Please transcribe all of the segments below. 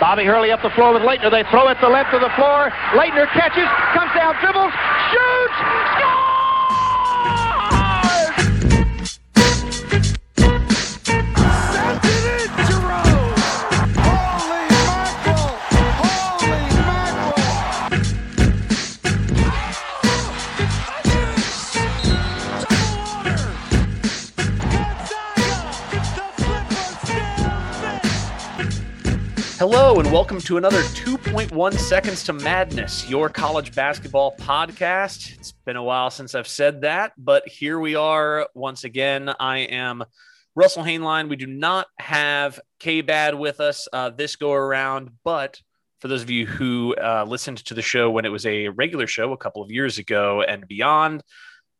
Bobby Hurley up the floor with Laettner. They throw it the left of the floor. Laettner catches, comes down, dribbles, shoots, scores! Hello, and welcome to another 2.1 Seconds to Madness, your college basketball podcast. It's been a while since I've said that, but here we are once again. I am Russell Hainline. We do not have K Bad with us uh, this go around, but for those of you who uh, listened to the show when it was a regular show a couple of years ago and beyond,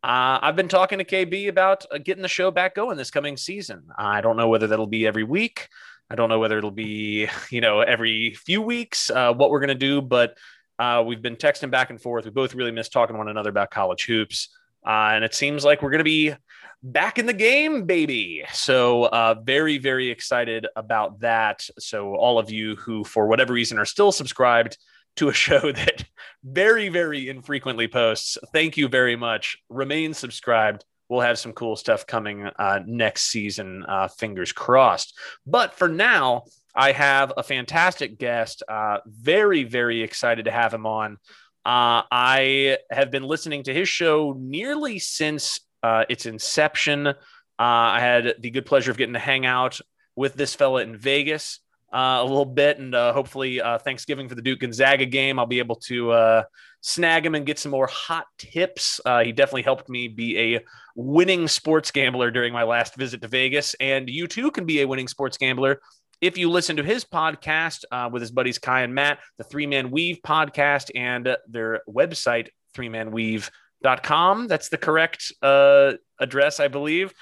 uh, I've been talking to KB about uh, getting the show back going this coming season. I don't know whether that'll be every week. I don't know whether it'll be, you know, every few weeks, uh, what we're going to do, but uh, we've been texting back and forth. We both really miss talking to one another about college hoops. Uh, and it seems like we're going to be back in the game, baby. So, uh, very, very excited about that. So, all of you who, for whatever reason, are still subscribed to a show that very, very infrequently posts, thank you very much. Remain subscribed we'll have some cool stuff coming uh, next season. Uh, fingers crossed. But for now, I have a fantastic guest. Uh, very, very excited to have him on. Uh, I have been listening to his show nearly since uh, its inception. Uh, I had the good pleasure of getting to hang out with this fella in Vegas. A little bit, and hopefully Thanksgiving for the Duke Gonzaga game, I'll be able to snag him and get some more hot tips. he definitely helped me be a winning sports gambler during my last visit to Vegas. And you too can be a winning sports gambler if you listen to his podcast uh, with his buddies Kai and Matt, the Three Man Weave podcast, and their website, threemanweave.com. That's the correct uh, address, I believe.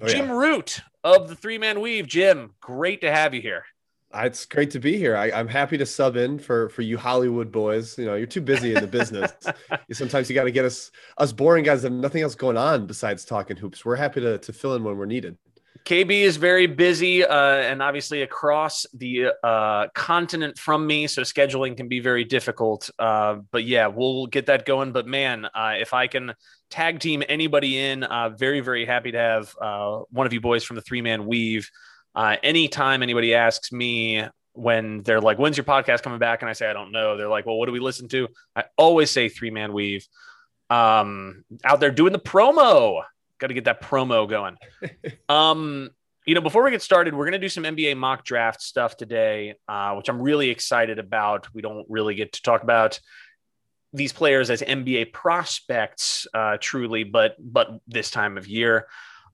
Oh, Jim yeah. Root of the Three Man Weave. Jim, great to have you here. It's great to be here. I, am happy to sub in for for you Hollywood boys. You know, you're too busy in the business. Sometimes you got to get us us boring guys have nothing else going on besides talking hoops. We're happy to to fill in when we're needed. KB is very busy uh, and obviously across the uh, continent from me, so scheduling can be very difficult. Uh, but yeah, we'll get that going. But man, uh, if I can tag team anybody in, uh, very very happy to have uh, one of you boys from the three man weave. Uh, anytime anybody asks me when they're like, when's your podcast coming back? And I say, I don't know. They're like, well, what do we listen to? I always say three man weave. Um, out there doing the promo. Got to get that promo going. um, you know, before we get started, we're going to do some NBA mock draft stuff today, uh, which I'm really excited about. We don't really get to talk about these players as NBA prospects, uh, truly, but but this time of year.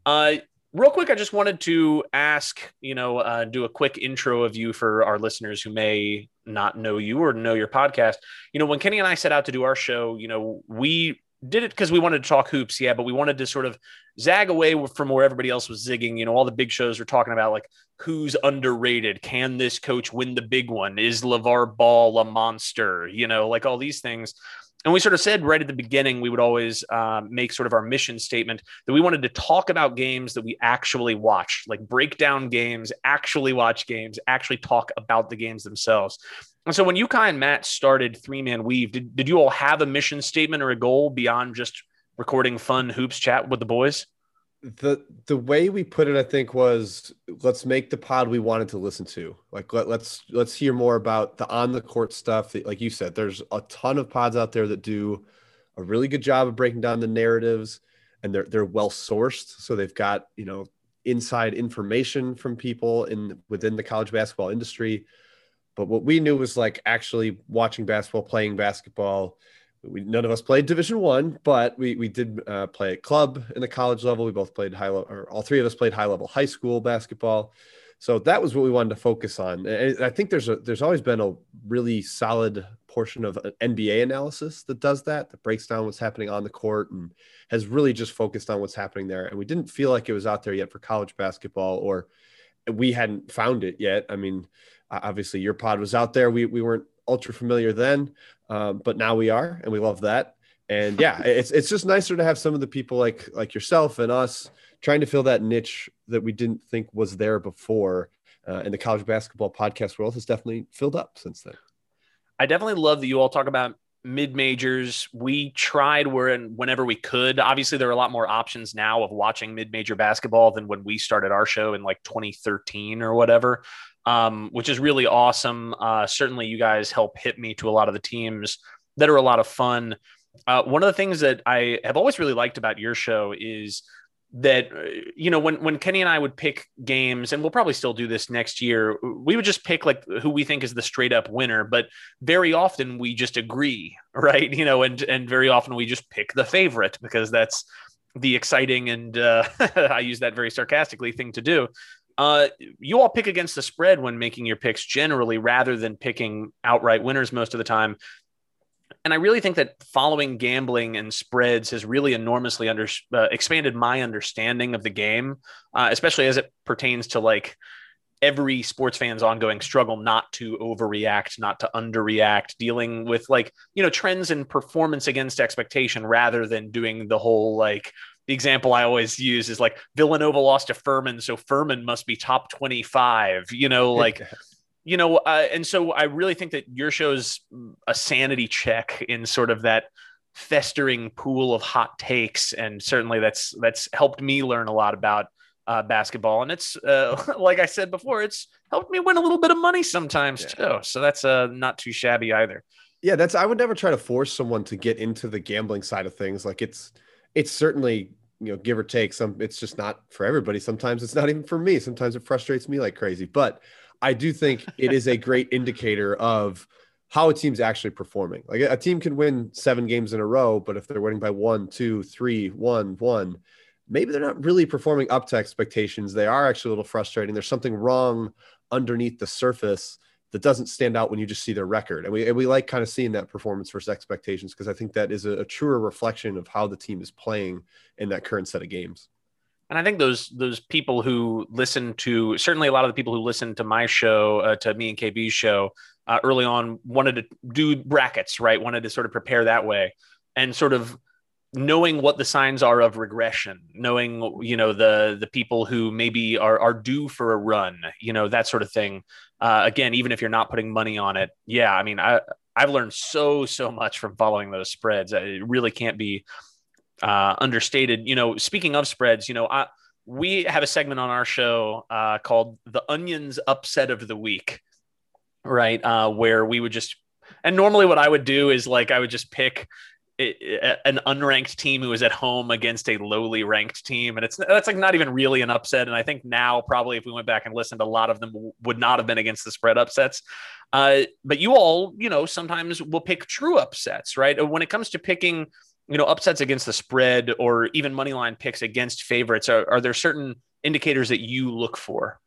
Uh, real quick, I just wanted to ask, you know, uh, do a quick intro of you for our listeners who may not know you or know your podcast. You know, when Kenny and I set out to do our show, you know, we did it because we wanted to talk hoops, yeah, but we wanted to sort of zag away from where everybody else was zigging. You know, all the big shows were talking about like who's underrated. Can this coach win the big one? Is LaVar Ball a monster? You know, like all these things and we sort of said right at the beginning we would always uh, make sort of our mission statement that we wanted to talk about games that we actually watched like break down games actually watch games actually talk about the games themselves. And so when you and matt started three man weave did, did you all have a mission statement or a goal beyond just recording fun hoops chat with the boys the the way we put it i think was let's make the pod we wanted to listen to. Like let, let's let's hear more about the on the court stuff that, like you said there's a ton of pods out there that do a really good job of breaking down the narratives and they're they're well sourced. So they've got you know inside information from people in within the college basketball industry. But what we knew was like actually watching basketball playing basketball we none of us played division one but we we did uh, play at club in the college level. We both played high level or all three of us played high level high school basketball. So that was what we wanted to focus on. And i think there's a there's always been a really solid portion of nba analysis that does that that breaks down what's happening on the court and has really just focused on what's happening there. And we didn't feel like it was out there yet for college basketball or we hadn't found it yet. I mean obviously your pod was out there. We, we weren't ultra familiar then um, but now we are, and we love that. And yeah, it's it's just nicer to have some of the people like like yourself and us trying to fill that niche that we didn't think was there before. uh, and the college basketball podcast world has definitely filled up since then. I definitely love that you all talk about mid majors. We tried where and whenever we could. Obviously, there are a lot more options now of watching mid major basketball than when we started our show in like 2013 or whatever, um, which is really awesome. Uh, certainly, you guys help hit me to a lot of the teams that are a lot of fun. Uh, one of the things that I have always really liked about your show is that uh, you know when when Kenny and I would pick games and we'll probably still do this next year we would just pick like who we think is the straight up winner but very often we just agree right you know and and very often we just pick the favorite because that's the exciting and uh, I use that very sarcastically thing to do uh, you all pick against the spread when making your picks generally rather than picking outright winners most of the time. And I really think that following gambling and spreads has really enormously under, uh, expanded my understanding of the game, uh, especially as it pertains to like every sports fan's ongoing struggle not to overreact, not to underreact, dealing with like, you know, trends and performance against expectation rather than doing the whole like, the example I always use is like Villanova lost to Furman, so Furman must be top 25, you know, like you know, uh, and so I really think that your show's a sanity check in sort of that festering pool of hot takes, and certainly that's that's helped me learn a lot about uh, basketball. And it's uh, like I said before, it's helped me win a little bit of money sometimes yeah. too. So that's uh, not too shabby either. Yeah, that's I would never try to force someone to get into the gambling side of things. Like it's it's certainly you know give or take some. It's just not for everybody. Sometimes it's not even for me. Sometimes it frustrates me like crazy, but I do think it is a great indicator of how a team's actually performing. Like a team can win seven games in a row, but if they're winning by one, two, three, one, one, maybe they're not really performing up to expectations. They are actually a little frustrating. There's something wrong underneath the surface that doesn't stand out when you just see their record. And we, and we like kind of seeing that performance versus expectations because I think that is a, a truer reflection of how the team is playing in that current set of games and I think those those people who listen to certainly a lot of the people who listen to my show, uh, to me and KB's show uh, early on, wanted to do brackets, right? Wanted to sort of prepare that way, and sort of knowing what the signs are of regression, knowing you know the the people who maybe are are due for a run, you know that sort of thing. Uh, again, even if you're not putting money on it, yeah, I mean, I I've learned so so much from following those spreads. It really can't be uh, understated. You know, speaking of spreads, you know, I, we have a segment on our show uh, called "The Onions Upset of the Week," right? Uh, where we would just, and normally what I would do is like I would just pick an unranked team who is at home against a lowly ranked team. And it's that's like not even really an upset. And i think now probably if we went back and listened a lot of them would not have been against the spread upsets. Uh, but you all you know sometimes will pick true upsets right? When it comes to picking you know upsets against the spread or even money line picks against favorites are, are there certain indicators that you look for?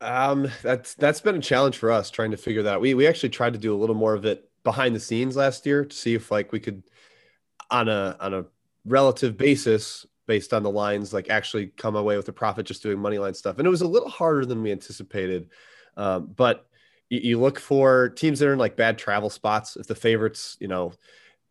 Um that's that's been a challenge for us trying to figure that out. We we actually tried to do a little more of it behind the scenes last year to see if like we could on a on a relative basis based on the lines like actually come away with a profit just doing money line stuff and it was a little harder than we anticipated um, but you, you look for teams that are in like bad travel spots if the favorites you know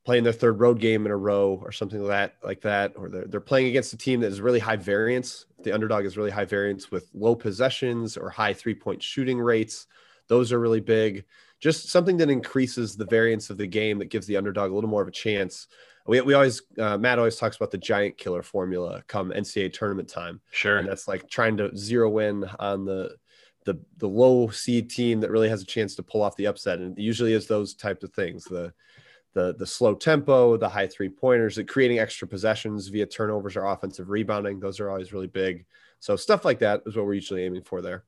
playing their third road game in a row or something like that, like that, or they're, they're playing against a team that is really high variance. The underdog is really high variance with low possessions or high three point shooting rates. Those are really big. Just something that increases the variance of the game that gives the underdog a little more of a chance. We, we always, uh, Matt always talks about the giant killer formula come NCAA tournament time. Sure. And that's like trying to zero in on the, the, the low seed team that really has a chance to pull off the upset. And usually is those types of things. The, the the slow tempo, the high three pointers, creating extra possessions via turnovers or offensive rebounding. Those are always really big. So stuff like that is what we're usually aiming for there.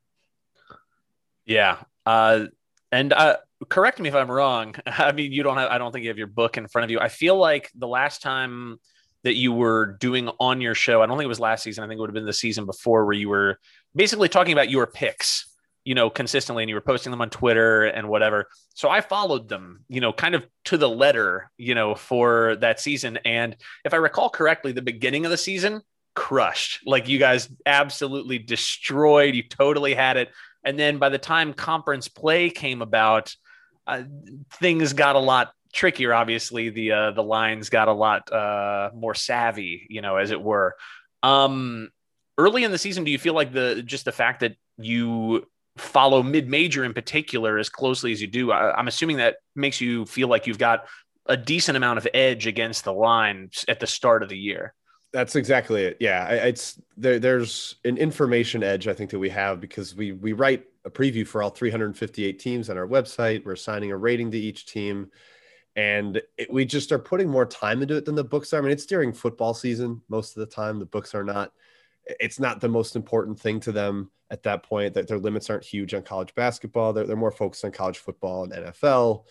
Yeah. Uh, and uh, correct me if I'm wrong. I mean, you don't have. I don't think you have your book in front of you. I feel like the last time that you were doing on your show, I don't think it was last season. I think it would have been the season before, where you were basically talking about your picks you know, consistently and you were posting them on Twitter and whatever. So I followed them, you know, kind of to the letter, you know, for that season. And if I recall correctly, the beginning of the season crushed. Like you guys absolutely destroyed. You totally had it. And then by the time conference play came about, uh, things got a lot trickier. Obviously, the uh, the lines got a lot uh, more savvy, you know, as it were. Um, early in the season, do you feel like the just the fact that you follow mid-major in particular as closely as you do, I, I'm assuming that makes you feel like you've got a decent amount of edge against the line at the start of the year. That's exactly it. Yeah, it's there, there's an information edge I think that we have because we we write a preview for all 358 teams on our website. We're assigning a rating to each team, and it, we just are putting more time into it than the books are. I mean, it's during football season most of the time. The books are not. It's not the most important thing to them at that point. That their limits aren't huge on college basketball. They're they're more focused on college football and NFL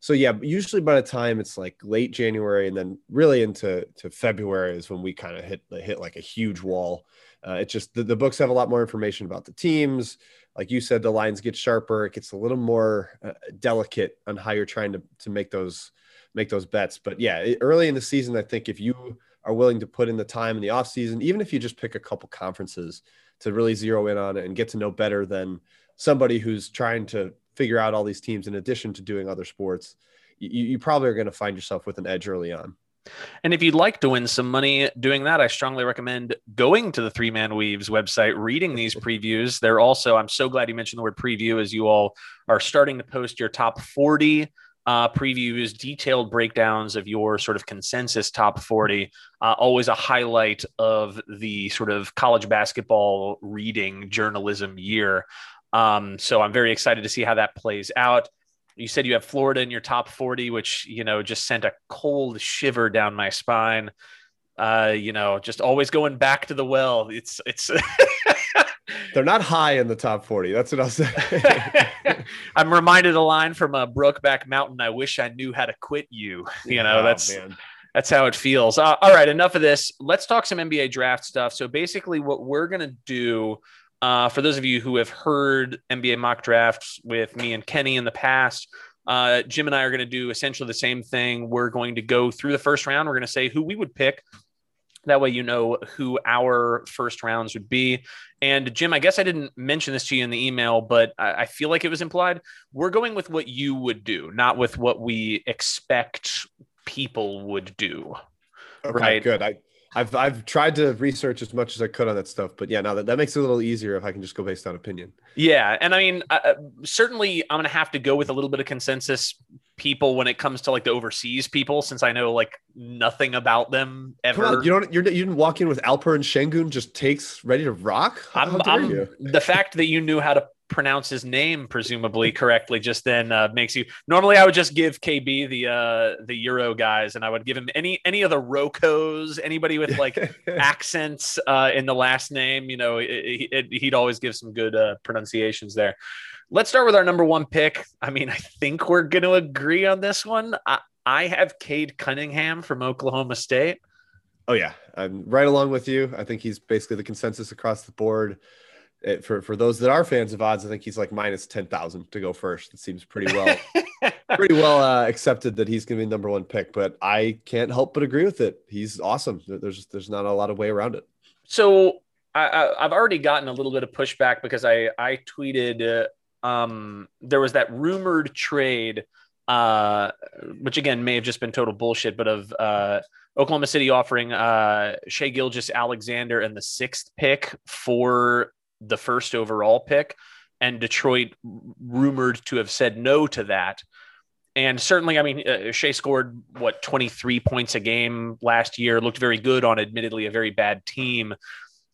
so yeah, usually by the time it's like late January and then really into to February is when we kind of hit hit like a huge wall. Uh, it's just the, the books have a lot more information about the teams. Like you said, the lines get sharper. It gets a little more uh, delicate on how you're trying to to make those make those bets. But yeah, early in the season, I think if you are willing to put in the time in the off season, even if you just pick a couple conferences to really zero in on it and get to know better than somebody who's trying to figure out all these teams in addition to doing other sports, you, you probably are going to find yourself with an edge early on. And if you'd like to win some money doing that, I strongly recommend going to the Three Man Weaves website, reading these previews. They're also, I'm so glad you mentioned the word preview as you all are starting to post your top 40 uh, previews, detailed breakdowns of your sort of consensus top 40. Uh, always a highlight of the sort of college basketball reading journalism year. Um, so I'm very excited to see how that plays out. You said you have Florida in your top 40, which, you know, just sent a cold shiver down my spine. Uh, you know, just always going back to the well. It's, it's, they're not high in the top 40. That's what I'll say. I'm reminded a line from a uh, Brokeback Mountain. I wish I knew how to quit you. You know, oh, that's, man. that's how it feels. Uh, all right. Enough of this. Let's talk some NBA draft stuff. So basically what we're going to do uh, for those of you who have heard NBA mock drafts with me and Kenny in the past, uh, Jim and I are going to do essentially the same thing. We're going to go through the first round. We're going to say who we would pick. That way, you know who our first rounds would be. And Jim, I guess I didn't mention this to you in the email, but I, I feel like it was implied. We're going with what you would do, not with what we expect people would do. Okay, right. Good. I, I've I've tried to research as much as I could on that stuff, but yeah, now that, that makes it a little easier if I can just go based on opinion. Yeah, and I mean, uh, certainly I'm gonna have to go with a little bit of consensus people when it comes to like the overseas people, since I know like nothing about them ever. On, you don't you're, you didn't walk in with Alperen Sengun just takes ready to rock. How, I'm, I'm the fact that you knew how to pronounce his name presumably correctly just then uh, makes you normally i would just give kb the uh the euro guys and i would give him any any of the rocos anybody with like accents uh in the last name you know it, it, he'd always give some good uh pronunciations there. Let's start with our number one pick. I mean i think we're going to agree on this one. I i have cade cunningham from oklahoma state. Oh yeah. I'm right along with you. I think he's basically the consensus across the board it, for for those that are fans of odds, I think he's like minus ten thousand to go first. It seems pretty well, pretty well uh, accepted that he's going to be number one pick. But I can't help but agree with it. He's awesome. There's there's not a lot of way around it. So I, have already gotten a little bit of pushback because I I tweeted uh, um, there was that rumored trade, uh, which again may have just been total bullshit, but of uh, Oklahoma City offering uh, Shai Gilgeous-Alexander and the sixth pick for the first overall pick, and Detroit rumored to have said no to that. And certainly, I mean, uh, Shai scored what 23 points a game last year, looked very good on admittedly a very bad team.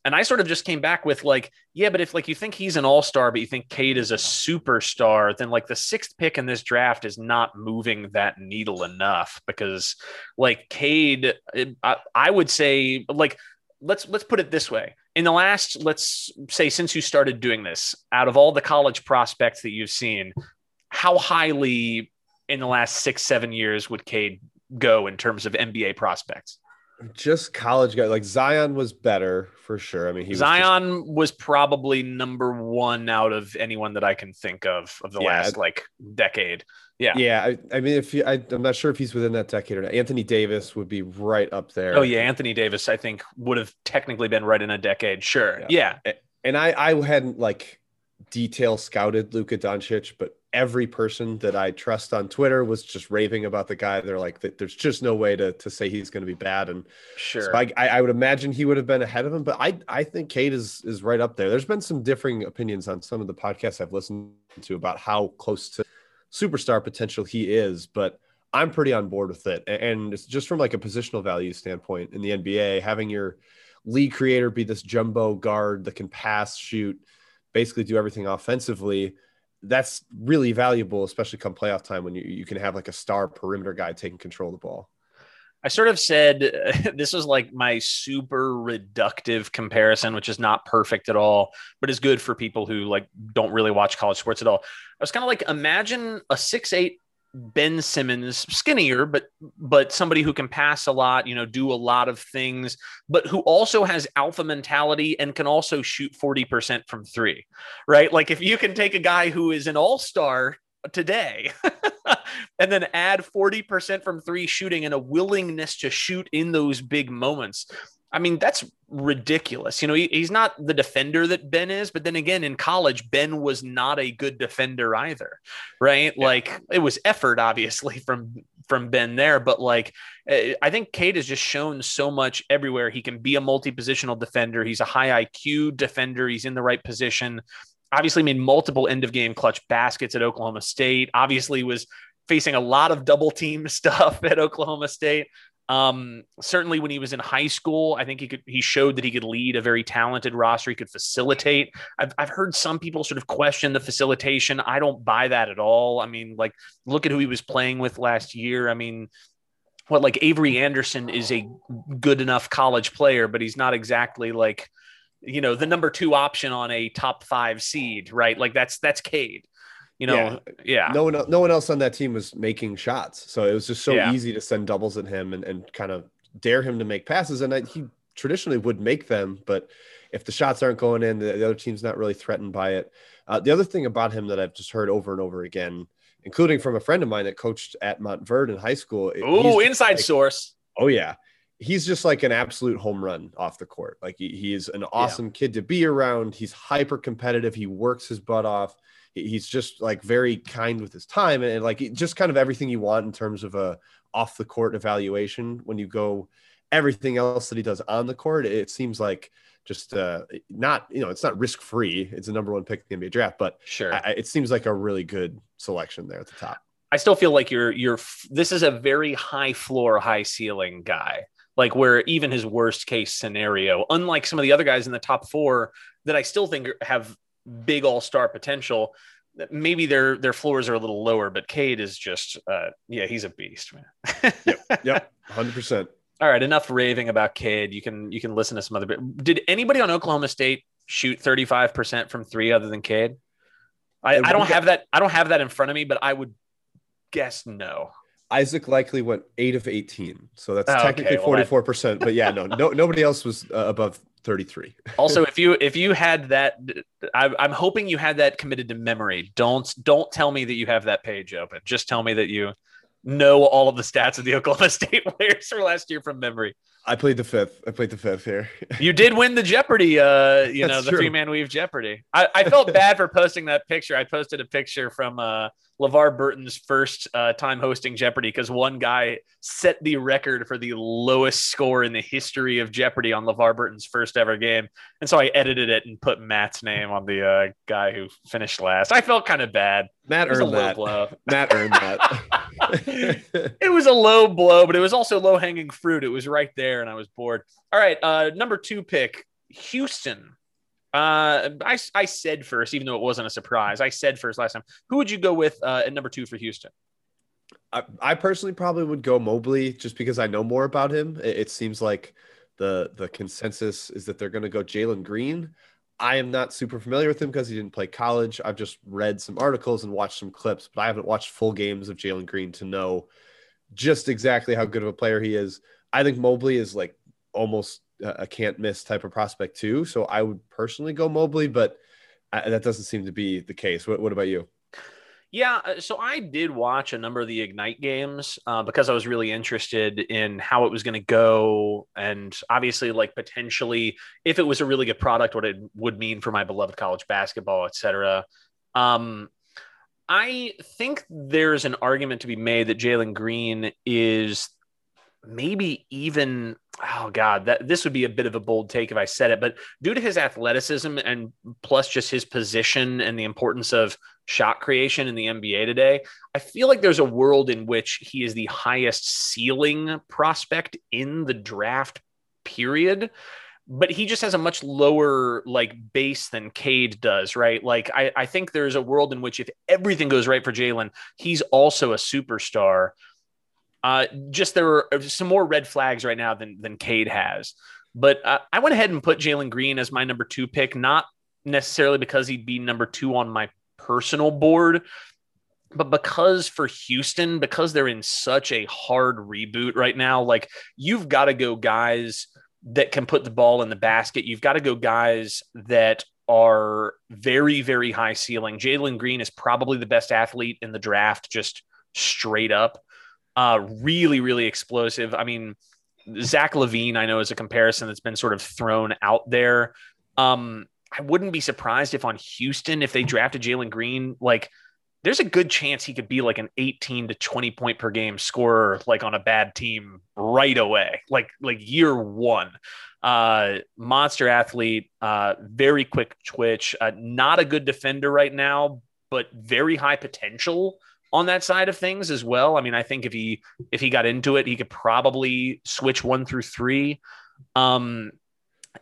And I sort of just came back with like, yeah, but if like you think he's an all star, but you think Cade is a superstar, then like the sixth pick in this draft is not moving that needle enough because like Cade, I, I would say like let's let's put it this way. In the last let's say since you started doing this out of all the college prospects that you've seen how highly in the last six seven years would cade go in terms of nba prospects? Just college guys like zion was better for sure i mean he zion was, just... was probably number one out of anyone that i can think of of the yeah, last like decade yeah. Yeah. I, I mean, if you, I, am not sure if he's within that decade or not. Anthony Davis would be right up there. Oh, yeah. Anthony Davis, I think, would have technically been right in a decade. Sure. Yeah. yeah. And I, I hadn't like detail scouted Luka Doncic, but every person that I trust on Twitter was just raving about the guy. They're like, there's just no way to, to say he's going to be bad. And sure, so I, I would imagine he would have been ahead of him, but I, I think Cade is, is right up there. There's been some differing opinions on some of the podcasts I've listened to about how close to superstar potential he is, but I'm pretty on board with it. And it's just from like a positional value standpoint in the NBA, having your lead creator be this jumbo guard that can pass, shoot, basically do everything offensively that's really valuable, especially come playoff time when you, you can have like a star perimeter guy taking control of the ball. I sort of said this was like my super reductive comparison, which is not perfect at all, but is good for people who like don't really watch college sports at all. I was kind of like, imagine a six eight Ben Simmons, skinnier, but but somebody who can pass a lot, you know, do a lot of things, but who also has alpha mentality and can also shoot 40% from three, right? Like if you can take a guy who is an all-star today and then add 40% from three shooting and a willingness to shoot in those big moments. I mean, that's ridiculous. You know, he, he's not the defender that Ben is, but then again, in college, Ben was not a good defender either, right? Yeah. Like it was effort, obviously, from from Ben there, but like eh, I think Cade has just shown so much everywhere. He can be a multi-positional defender. He's a high IQ defender. He's in the right position. Obviously, made multiple end of game clutch baskets at Oklahoma State. Obviously, was facing a lot of double team stuff at Oklahoma State. Um, certainly when he was in high school, I think he could he showed that he could lead a very talented roster. He could facilitate. I've I've heard some people sort of question the facilitation. I don't buy that at all. I mean, like look at who he was playing with last year. I mean, what like Avery Anderson is a good enough college player, but he's not exactly like you know the number two option on a top five seed, right? Like that's that's Cade you know, yeah. yeah. No one, no one else on that team was making shots, so it was just so yeah. easy to send doubles at him and, and kind of dare him to make passes. And I, he traditionally would make them, but if the shots aren't going in, the, the other team's not really threatened by it. Uh, the other thing about him that I've just heard over and over again, including from a friend of mine that coached at Montverde in high school. Oh, inside like, source. Oh yeah, he's just like an absolute home run off the court. Like he, he's an awesome yeah. kid to be around. He's hyper competitive. He works his butt off he's just like very kind with his time and, and like just kind of everything you want in terms of a off the court evaluation. When you go everything else that he does on the court it seems like just uh not you know it's not risk free it's a number one pick in the NBA draft but sure. I, it seems like a really good selection there at the top. I still feel like you're you're this is a very high floor high ceiling guy like where even his worst case scenario unlike some of the other guys in the top 4 that I still think have big all star potential. Maybe their their floors are a little lower, but Cade is just uh, yeah, he's a beast, man. yep, yep, hundred percent. All right, enough raving about Cade. You can you can listen to some other bit. Did anybody on Oklahoma State shoot thirty five percent from three other than Cade? I, I don't have that. I don't have that in front of me, but I would guess no. Isaac Likekele went eight of eighteen, so that's oh, technically forty four percent. But yeah, no, no, nobody else was uh, above 33. also, if you if you had that, I, I'm hoping you had that committed to memory. Don't don't tell me that you have that page open. Just tell me that you know all of the stats of the Oklahoma State players for last year from memory. I played the fifth. I played the fifth here. you did win the Jeopardy, uh, you know, the three man weave Jeopardy. I, I felt bad for posting that picture. I posted a picture from uh, LeVar Burton's first uh, time hosting Jeopardy because one guy set the record for the lowest score in the history of Jeopardy on LeVar Burton's first ever game. And so I edited it and put Matt's name on the uh, guy who finished last. I felt kind of bad. Matt earned that. Blow. Matt earned that. it was a low blow, but it was also low hanging fruit. It was right there, and I was bored. All right, uh, number two pick, Houston. Uh, I, I said first, even though it wasn't a surprise. I said first last time. Who would you go with uh, at number two for Houston? I, I personally probably would go Mobley just because I know more about him. It, it seems like the the consensus is that they're going to go Jalen Green. I am not super familiar with him because he didn't play college. I've just read some articles and watched some clips, but I haven't watched full games of Jalen Green to know just exactly how good of a player he is. I think Mobley is like almost a can't miss type of prospect too. So I would personally go Mobley, but I, that doesn't seem to be the case. What, what about you? Yeah, uh, so I did watch a number of the Ignite games uh, because I was really interested in how it was going to go, and obviously, like potentially, if it was a really good product, what it would mean for my beloved college basketball, et cetera. Um, I think there's an argument to be made that Jalen Green is maybe even oh god that this would be a bit of a bold take if i said it but due to his athleticism and plus just his position and the importance of shot creation in the nba today i feel like there's a world in which he is the highest ceiling prospect in the draft period but he just has a much lower like base than Cade does, right? Like I, I think there's a world in which if everything goes right for Jalen, he's also a superstar. Uh, just there are some more red flags right now than than Cade has. But uh, I went ahead and put Jalen Green as my number two pick, not necessarily because he'd be number two on my personal board, but because for Houston, because they're in such a hard reboot right now, like you've got to go guys that can put the ball in the basket. You've got to go guys that are very, very high ceiling. Jalen Green is probably the best athlete in the draft, just straight up. Uh, really, really explosive. I mean, Zach LaVine, I know, is a comparison that's been sort of thrown out there. Um, I wouldn't be surprised if on Houston, if they drafted Jalen Green, like there's a good chance he could be like an 18 to 20 point per game scorer, like on a bad team right away, like like year one. Uh, monster athlete, uh, very quick twitch, uh, not a good defender right now, but very high potential on that side of things as well. I mean, I think if he if he got into it, he could probably switch one through three. Um,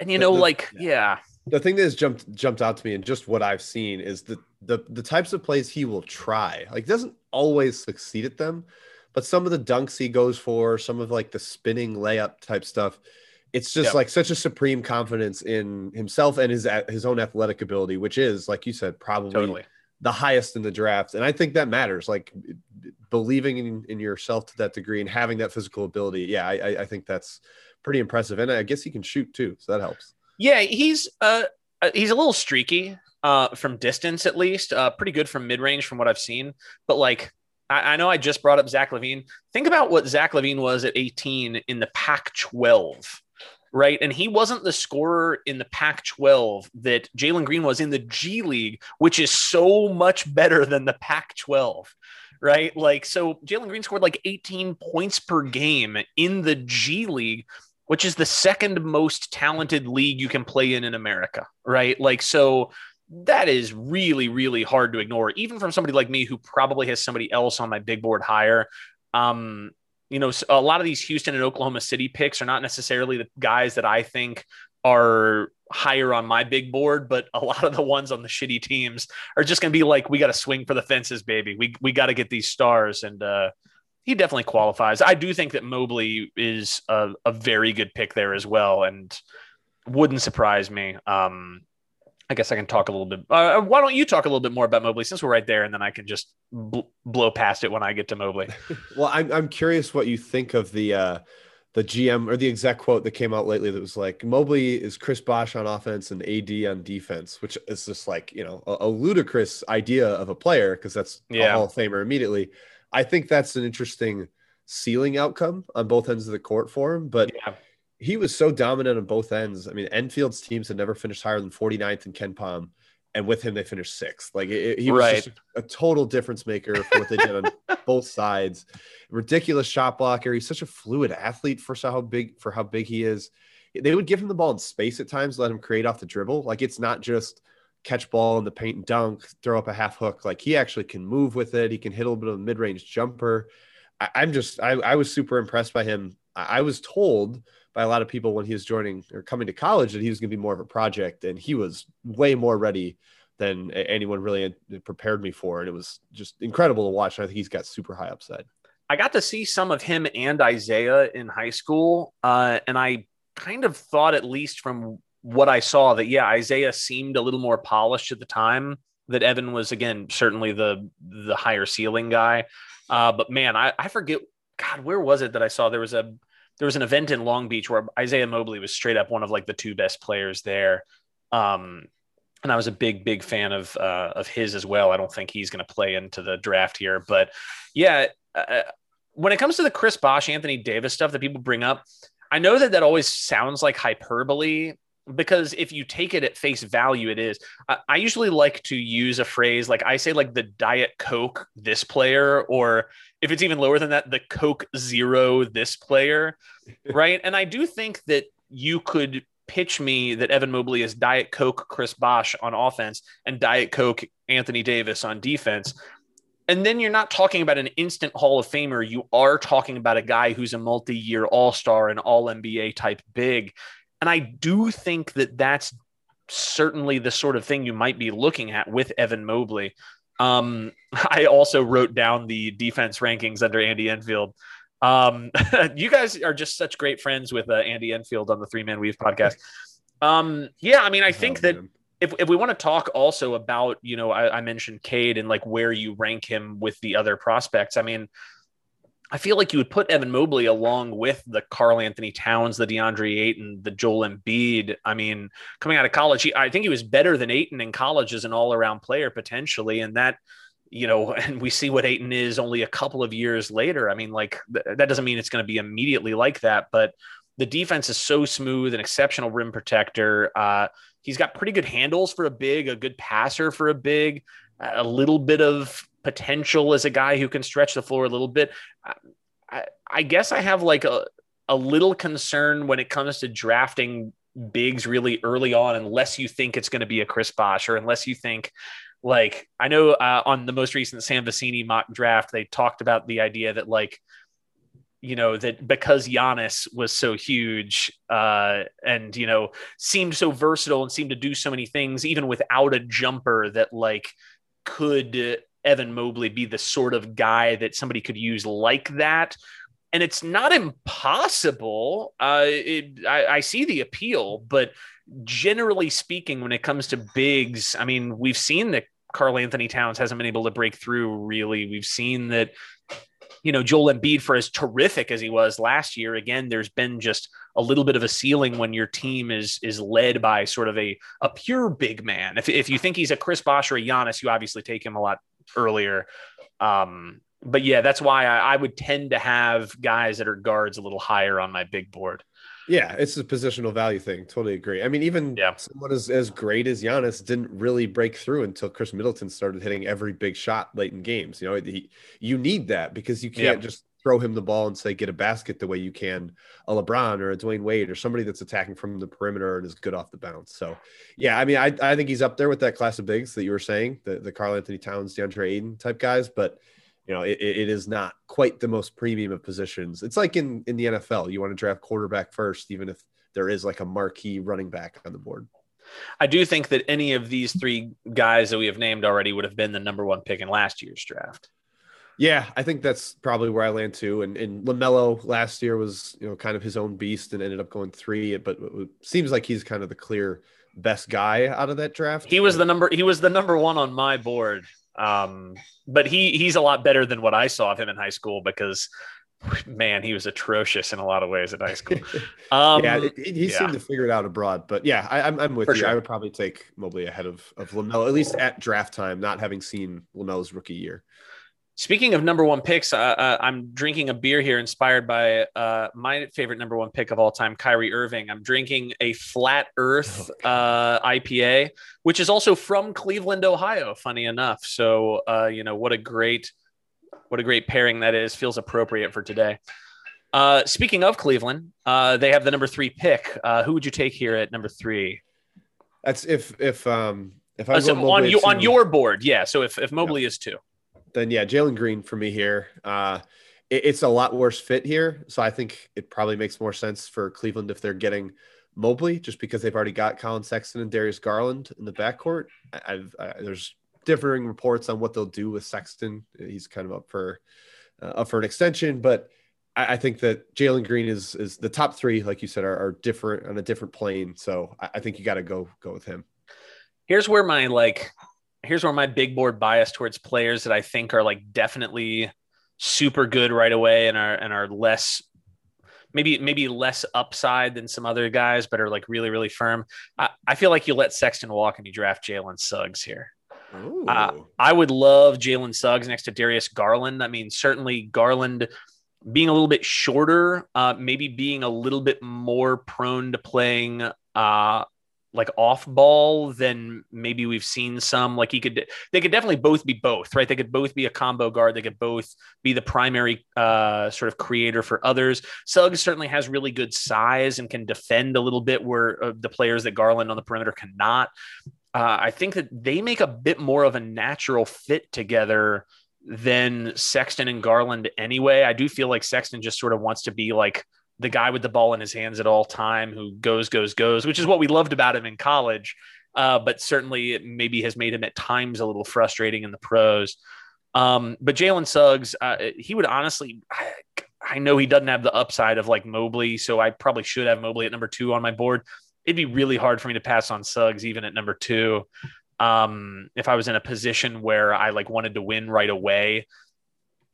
and you know, the, like yeah. The thing that has jumped jumped out to me and just what I've seen is the the the types of plays he will try. Like doesn't always succeed at them, but some of the dunks he goes for, some of like the spinning layup type stuff, it's just yep. like such a supreme confidence in himself and his his own athletic ability, which is like you said, probably totally the highest in the draft. And I think that matters. Like believing in, in yourself to that degree and having that physical ability. Yeah, I, I think that's pretty impressive. And I guess he can shoot too. So that helps. Yeah, he's uh, uh he's a little streaky uh from distance at least. Uh pretty good from mid range from what I've seen. But like I, I know I just brought up Zach LaVine. Think about what Zach LaVine was at 18 in the Pac 12 right? And he wasn't the scorer in the Pac 12 that Jalen Green was in the G League, which is so much better than the Pac 12, right? Like, so Jalen Green scored like 18 points per game in the G League, which is the second most talented league you can play in in America, right? Like, so that is really, really hard to ignore, even from somebody like me who probably has somebody else on my big board higher. Um, you know, a lot of these Houston and Oklahoma City picks are not necessarily the guys that I think are higher on my big board, but a lot of the ones on the shitty teams are just going to be like, we got to swing for the fences, baby. We we got to get these stars, and uh, he definitely qualifies. I do think that Mobley is a, a very good pick there as well, and wouldn't surprise me. Um, I guess I can talk a little bit. Uh, why don't you talk a little bit more about Mobley since we're right there, and then I can just bl- blow past it when I get to Mobley. well, I'm I'm curious what you think of the uh, the GM or the exec quote that came out lately that was like Mobley is Chris Bosh on offense and AD on defense, which is just like you know a, a ludicrous idea of a player because that's yeah. a Hall of Famer immediately. I think that's an interesting ceiling outcome on both ends of the court for him, but. Yeah he was so dominant on both ends. I mean, Enfield's teams had never finished higher than 49th in KenPom, and with him they finished sixth. Like it, he was right. just a total difference maker for what they did on both sides. Ridiculous shot blocker. He's such a fluid athlete for how big for how big he is. They would give him the ball in space at times, let him create off the dribble. Like it's not just catch ball in the paint and dunk, throw up a half hook. Like he actually can move with it. He can hit a little bit of a mid range jumper. I, am just I, I was super impressed by him. I, I was told by a lot of people when he was joining or coming to college that he was going to be more of a project, and he was way more ready than anyone really prepared me for, and it was just incredible to watch. I think he's got super high upside. I got to see some of him and Isaiah in high school, uh, and I kind of thought, at least from what I saw, that yeah, Isaiah seemed a little more polished at the time. That Evan was again certainly the the higher ceiling guy, uh, but man, I, I forget. God, where was it that I saw there was a there was an event in Long Beach where Isaiah Mobley was straight up one of like the two best players there. Um, and I was a big, big fan of uh, of his as well. I don't think he's going to play into the draft here, but yeah, uh, uh, when it comes to the Chris Bosh, Anthony Davis stuff that people bring up, I know that that always sounds like hyperbole, because if you take it at face value, it is. I, I, usually like to use a phrase like I say, like the Diet Coke this player, or if it's even lower than that, the Coke Zero this player, right? And I do think that you could pitch me that Evan Mobley is Diet Coke Chris Bosh on offense and Diet Coke Anthony Davis on defense. And then you're not talking about an instant Hall of Famer. You are talking about a guy who's a multi year All Star and All NBA type big. And I do think that that's certainly the sort of thing you might be looking at with Evan Mobley. Um, I also wrote down the defense rankings under Andy Enfield. Um, you guys are just such great friends with uh, Andy Enfield on the Three Man Weave podcast. Um, yeah, I mean, I think oh, that if, if we want to talk also about, you know, I, I mentioned Cade and like where you rank him with the other prospects. I mean, I feel like you would put Evan Mobley along with the Karl-Anthony Towns, the DeAndre Ayton, the Joel Embiid. I mean, coming out of college, he, I think he was better than Ayton in college as an all-around player potentially, and that you know, and we see what Ayton is only a couple of years later. I mean, like th- that doesn't mean it's going to be immediately like that, but the defense is so smooth, an exceptional rim protector. Uh, he's got pretty good handles for a big, a good passer for a big, a little bit of potential as a guy who can stretch the floor a little bit. I, I guess I have like a, a little concern when it comes to drafting bigs really early on, unless you think it's going to be a Chris Bosh or unless you think like I know uh, on the most recent Sam Vecenie mock draft, they talked about the idea that like you know that because Giannis was so huge uh, and you know seemed so versatile and seemed to do so many things even without a jumper that like could Evan Mobley be the sort of guy that somebody could use like that. And it's not impossible. Uh, it, I, I see the appeal, but generally speaking, when it comes to bigs, I mean, we've seen that Karl-Anthony Towns hasn't been able to break through really. We've seen that, you know, Joel Embiid, for as terrific as he was last year, again, there's been just a little bit of a ceiling when your team is is led by sort of a a pure big man. If, if you think he's a Chris Bosh or a Giannis, you obviously take him a lot earlier. Um, but yeah, that's why I, I, would tend to have guys that are guards a little higher on my big board. Yeah, it's a positional value thing. Totally agree. I mean, even yeah. someone as, as great as Giannis didn't really break through until Khris Middleton started hitting every big shot late in games. You know, he, you need that because you can't just throw him the ball and say get a basket the way you can a LeBron or a Dwyane Wade or somebody that's attacking from the perimeter and is good off the bounce. So yeah, I mean, I, I think he's up there with that class of bigs that you were saying, the, the Karl-Anthony Towns, DeAndre Ayton type guys, but you know, it, it is not quite the most premium of positions. It's like in, in the NFL, you want to draft quarterback first, even if there is like a marquee running back on the board. I do think that any of these three guys that we have named already would have been the number one pick in last year's draft. Yeah, I think that's probably where I land too. And, and Lamelo last year was, you know, kind of his own beast and ended up going three. But it seems like he's kind of the clear best guy out of that draft. He was the number. He was the number one on my board. Um, but he he's a lot better than what I saw of him in high school because man, he was atrocious in a lot of ways at high school. Um, yeah, he, he yeah. seemed to figure it out abroad. But yeah, I, am I'm, I'm with For you. Sure. I would probably take Mobley ahead of of Lamelo, at least at draft time, not having seen Lamelo's rookie year. Speaking of number one picks, uh, uh, I'm drinking a beer here inspired by uh, my favorite number one pick of all time, Kyrie Irving. I'm drinking a Flat Earth oh, uh, IPA, which is also from Cleveland, Ohio. Funny enough, so uh, you know what a great, what a great pairing that is. Feels appropriate for today. Uh, speaking of Cleveland, they have the number three pick. who would you take here at number three? That's if if um if I so on you on your board, yeah. So if if Mobley yeah. is two then yeah, Jalen Green for me here. Uh, it, it's a lot worse fit here, so I think it probably makes more sense for Cleveland if they're getting Mobley, just because they've already got Collin Sexton and Darius Garland in the backcourt. I've, there's differing reports on what they'll do with Sexton. He's kind of up for uh, up for an extension, but I, I think that Jalen Green is is the top three, like you said, are, are different on a different plane. So I, I think you got to go go with him. Here's where my like here's where my big board bias towards players that I think are like definitely super good right away and are and are less maybe maybe less upside than some other guys, but are like really really firm. I, I feel like you let Sexton walk and you draft Jalen Suggs here. Uh, I would love Jalen Suggs next to Darius Garland. I mean, certainly Garland being a little bit shorter, uh, maybe being a little bit more prone to playing uh, like off ball than maybe we've seen some. Like he could, they could definitely both be both, right? They could both be a combo guard. They could both be the primary uh, sort of creator for others. Suggs certainly has really good size and can defend a little bit where uh, the players that Garland on the perimeter cannot. Uh, I think that they make a bit more of a natural fit together than Sexton and Garland anyway. I do feel like Sexton just sort of wants to be like the guy with the ball in his hands at all time who goes, goes, goes, which is what we loved about him in college. Uh, but certainly it maybe has made him at times a little frustrating in the pros. Um, but Jalen Suggs, uh, he would honestly, I, I know he doesn't have the upside of like Mobley, so I probably should have Mobley at number two on my board. It'd be really hard for me to pass on Suggs even at number two. Um, if I was in a position where I like wanted to win right away,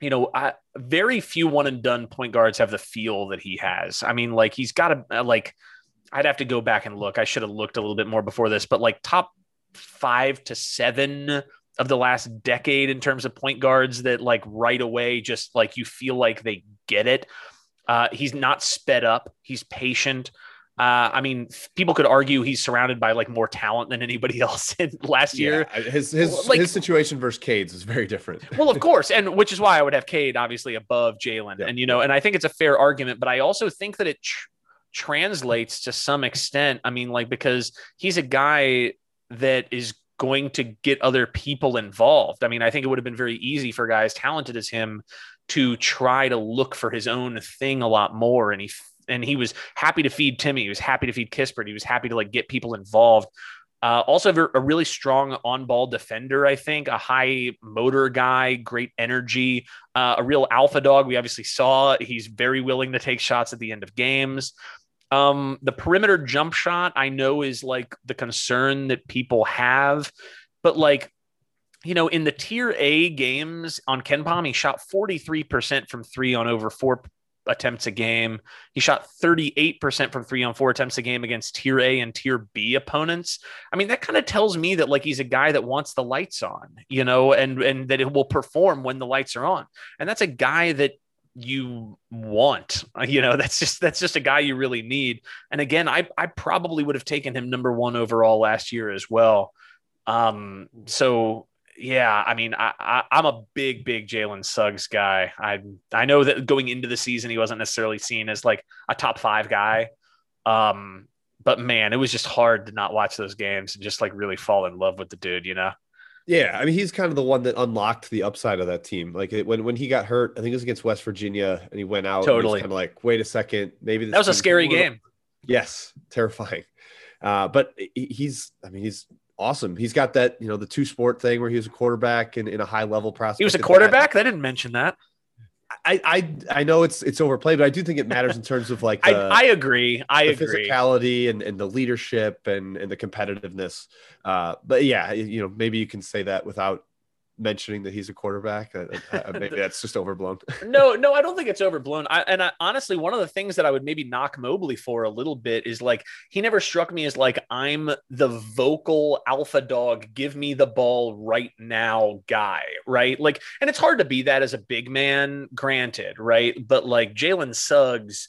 you know, I, very few one and done point guards have the feel that he has. I mean, like he's got a like. I'd have to go back and look. I should have looked a little bit more before this, but like top five to seven of the last decade in terms of point guards that like right away just like you feel like they get it. Uh, he's not sped up. He's patient. Uh, I mean, people could argue he's surrounded by like more talent than anybody else in last year. Yeah, his his like, his situation versus Cade's is very different. well, of course, and which is why I would have Cade obviously above Jalen, and you know, and I think it's a fair argument, but I also think that it tr- translates to some extent. I mean, like because he's a guy that is going to get other people involved. I mean, I think it would have been very easy for guys talented as him to try to look for his own thing a lot more, and he and he was happy to feed Timmy. He was happy to feed Kispert. He was happy to like get people involved. Uh, also, a really strong on-ball defender. I think a high motor guy, great energy, uh, a real alpha dog. We obviously saw he's very willing to take shots at the end of games. Um, the perimeter jump shot, I know, is like the concern that people have, but like you know, in the tier A games on KenPom, he shot 43% from three on over four attempts a game. He shot 38% from three on four attempts a game against tier A and tier B opponents. I mean, that kind of tells me that like he's a guy that wants the lights on, you know, and and that it will perform when the lights are on. And that's a guy that you want you know that's just that's just a guy you really need and again i i probably would have taken him number 1 overall last year as well um so yeah, I mean, I, I am a big, big Jalen Suggs guy. I I know that going into the season, he wasn't necessarily seen as like a top five guy. Um, but man, it was just hard to not watch those games and just like really fall in love with the dude, you know. Yeah, I mean, he's kind of the one that unlocked the upside of that team. Like it, when when he got hurt, I think it was against West Virginia, and he went out. Totally, kind of like, wait a second, maybe that was a scary game. Yes, terrifying. Uh, but he's, I mean, he's awesome. He's got that, you know, the two sport thing where he was a quarterback and in a high level prospect. He was a quarterback. That. I didn't mention that. I, I I know it's it's overplayed, but I do think it matters in terms of like the, I, I agree. I agree. Physicality and, and the leadership and and the competitiveness. Uh, but yeah, you know, maybe you can say that without mentioning that he's a quarterback. maybe that's just overblown. no, no, I don't think it's overblown. I, and I, honestly, one of the things that I would maybe knock Mobley for a little bit is like he never struck me as like I'm the vocal alpha dog, give me the ball right now guy, right? Like, and it's hard to be that as a big man, granted, right? But like Jalen Suggs.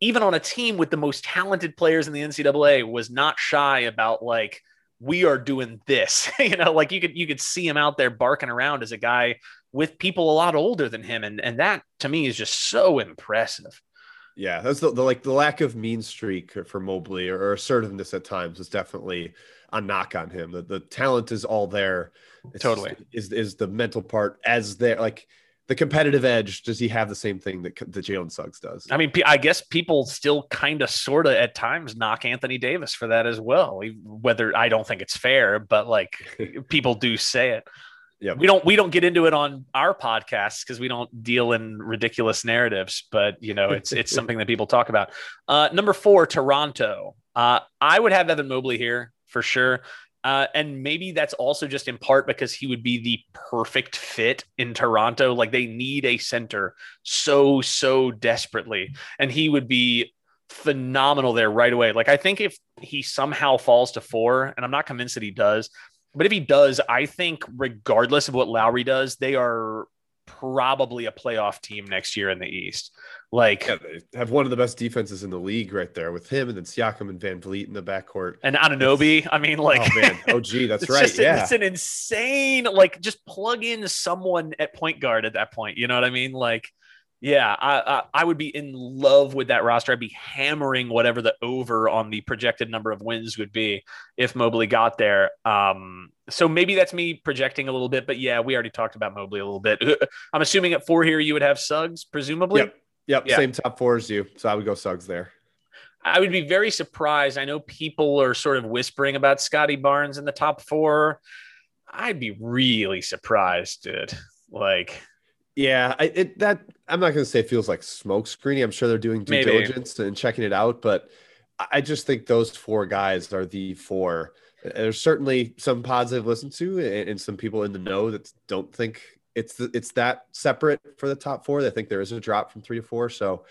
Even on a team with the most talented players in the NCAA, was not shy about like, we are doing this you know like you could you could see him out there barking around as a guy with people a lot older than him and and that to me is just so impressive. Yeah that's the, the like the lack of mean streak for mobley or, or, assertiveness at times is definitely a knock on him. The, the talent is all there. It's totally. just, is is the mental part as there like the competitive edge, does he have the same thing that, that Jalen Suggs does? I mean, I guess people still kind of, sort of, at times knock Anthony Davis for that as well. Whether I don't think it's fair, but like people do say it. Yeah, we don't we don't get into it on our podcast because we don't deal in ridiculous narratives. But you know, it's it's something that people talk about. Uh, number four, Toronto. Uh, I would have Evan Mobley here for sure. Uh, and maybe that's also just in part because he would be the perfect fit in Toronto. Like they need a center so, so desperately. And he would be phenomenal there right away. Like I think if he somehow falls to four, and I'm not convinced that he does, but if he does, I think regardless of what Lowry does, they are probably a playoff team next year in the East. Like, yeah, have one of the best defenses in the league right there with him and then Siakam and VanVleet in the backcourt. And Anunoby. I mean, like, oh man, oh gee, that's right. Just, yeah, it's an insane. Like, just plug in someone at point guard at that point. You know what I mean? Like, yeah, I, I, I would be in love with that roster. I'd be hammering whatever the over on the projected number of wins would be if Mobley got there. Um, so maybe that's me projecting a little bit, but yeah, we already talked about Mobley a little bit. I'm assuming at four here you would have Suggs, presumably. Yep. Yep. Yeah. Same top four as you. So I would go Suggs there. I would be very surprised. I know people are sort of whispering about Scottie Barnes in the top four. I'd be really surprised, dude. Like, yeah, I, it that I'm not going to say it feels like smoke screening. I'm sure they're doing due Maybe. diligence and checking it out, but I just think those four guys are the four. There's certainly some pods I've listened to, and, and some people in the know that don't think it's the, it's that separate for the top four. They think there is a drop from three to four, so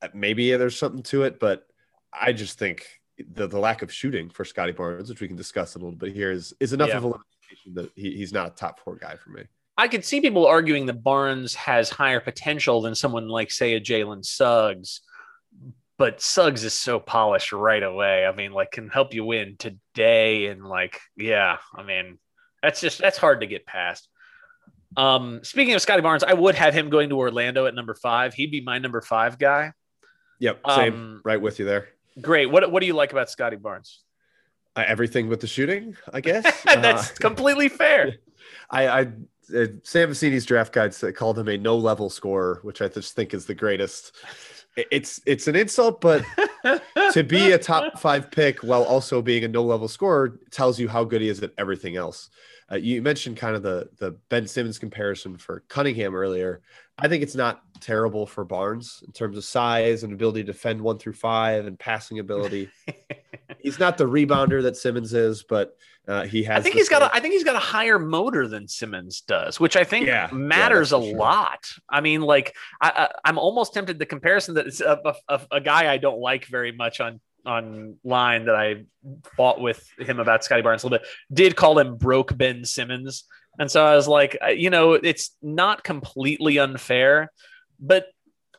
uh, maybe there's something to it. But I just think the, the lack of shooting for Scottie Barnes, which we can discuss a little bit here, is is enough yeah. of a limitation that he, he's not a top four guy for me. I could see people arguing that Barnes has higher potential than someone like, say, a Jalen Suggs, but Suggs is so polished right away. I mean, like, can help you win today, and like, yeah, I mean, that's just that's hard to get past. Um, speaking of Scottie Barnes, I would have him going to Orlando at number five. He'd be my number five guy. Yep, same. Um, right with you there. Great. What What do you like about Scottie Barnes? Uh, everything with the shooting, I guess. That's uh, completely fair. I, I uh, Sam Vecenie's draft guide called him a no level scorer, which I just think is the greatest. It's it's an insult, but to be a top five pick while also being a no level scorer tells you how good he is at everything else. Uh, you mentioned kind of the the Ben Simmons comparison for Cunningham earlier. I think it's not terrible for Barnes in terms of size and ability to defend one through five and passing ability. He's not the rebounder that Simmons is, but uh, he has. I think he's got. A, I think he's got a higher motor than Simmons does, which I think yeah, matters yeah, a sure. lot. I mean, like I, am almost tempted the comparison that a, a, a, guy I don't like very much on online that I fought with him about Scottie Barnes a little bit did call him broke Ben Simmons, and so I was like, you know, it's not completely unfair, but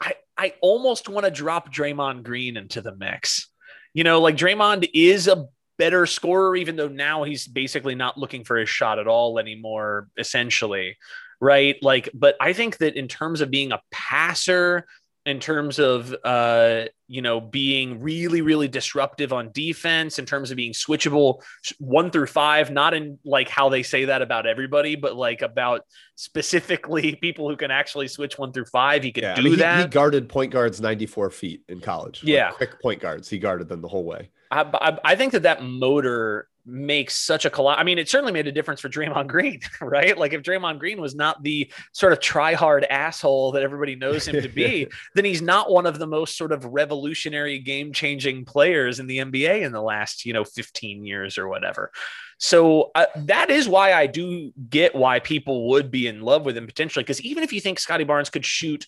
I I almost want to drop Draymond Green into the mix. You know, like Draymond is a better scorer, even though now he's basically not looking for his shot at all anymore, essentially. Right. Like, but I think that in terms of being a passer, in terms of uh, you know being really really disruptive on defense in terms of being switchable one through five not in like how they say that about everybody but like about specifically people who can actually switch one through five. He could yeah, do I mean, that he, he, guarded point guards 94 feet in college yeah. like quick point guards. He guarded them the whole way. I, I, I think that that motor makes such a collide. I mean, it certainly made a difference for Draymond Green, right? Like if Draymond Green was not the sort of try hard asshole that everybody knows him to be, then he's not one of the most sort of revolutionary game changing players in the NBA in the last, you know, 15 years or whatever. So uh, that is why I do get why people would be in love with him potentially. Because even if you think Scottie Barnes could shoot